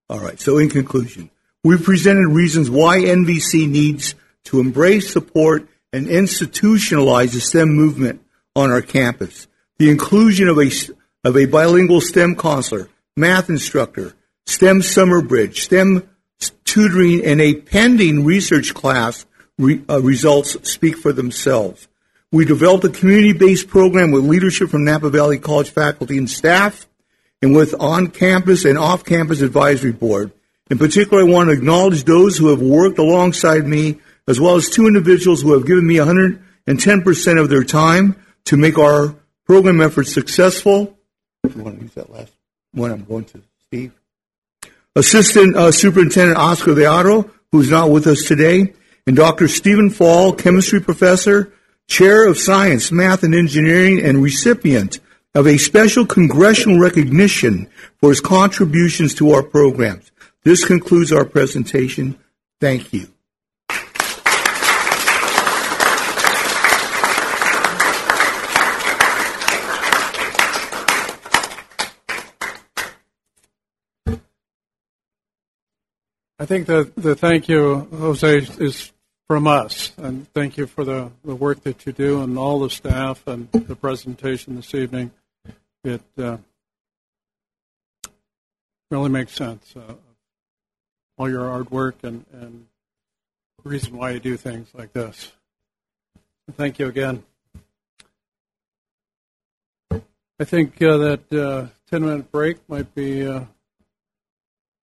All right, so in conclusion, we've presented reasons why NVC needs to embrace, support, and institutionalize the STEM movement on our campus. The inclusion of a, of a bilingual STEM counselor, math instructor, STEM summer bridge, STEM tutoring, and a pending research class re, uh, results speak for themselves. We developed a community-based program with leadership from Napa Valley College faculty and staff, and with on-campus and off-campus advisory board. In particular, I want to acknowledge those who have worked alongside me, as well as two individuals who have given me 110% of their time to make our program efforts successful. If you want to use that last one, I'm going to Steve. Assistant uh, Superintendent Oscar Dearo, who's not with us today, and Dr. Stephen Fall, chemistry professor, chair of science, math, and engineering, and recipient of a special congressional recognition for his contributions to our programs. This concludes our presentation. Thank you. I think the, the thank you, Jose, is from us. And thank you for the, the work that you do and all the staff and the presentation this evening. It uh, really makes sense. Uh, all your hard work and, and the reason why you do things like this. Thank you again. I think uh, that uh, 10 minute break might be uh,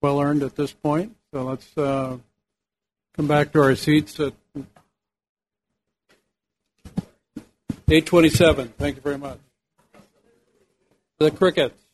well earned at this point. So let's uh, come back to our seats at 827. Thank you very much. The Crickets.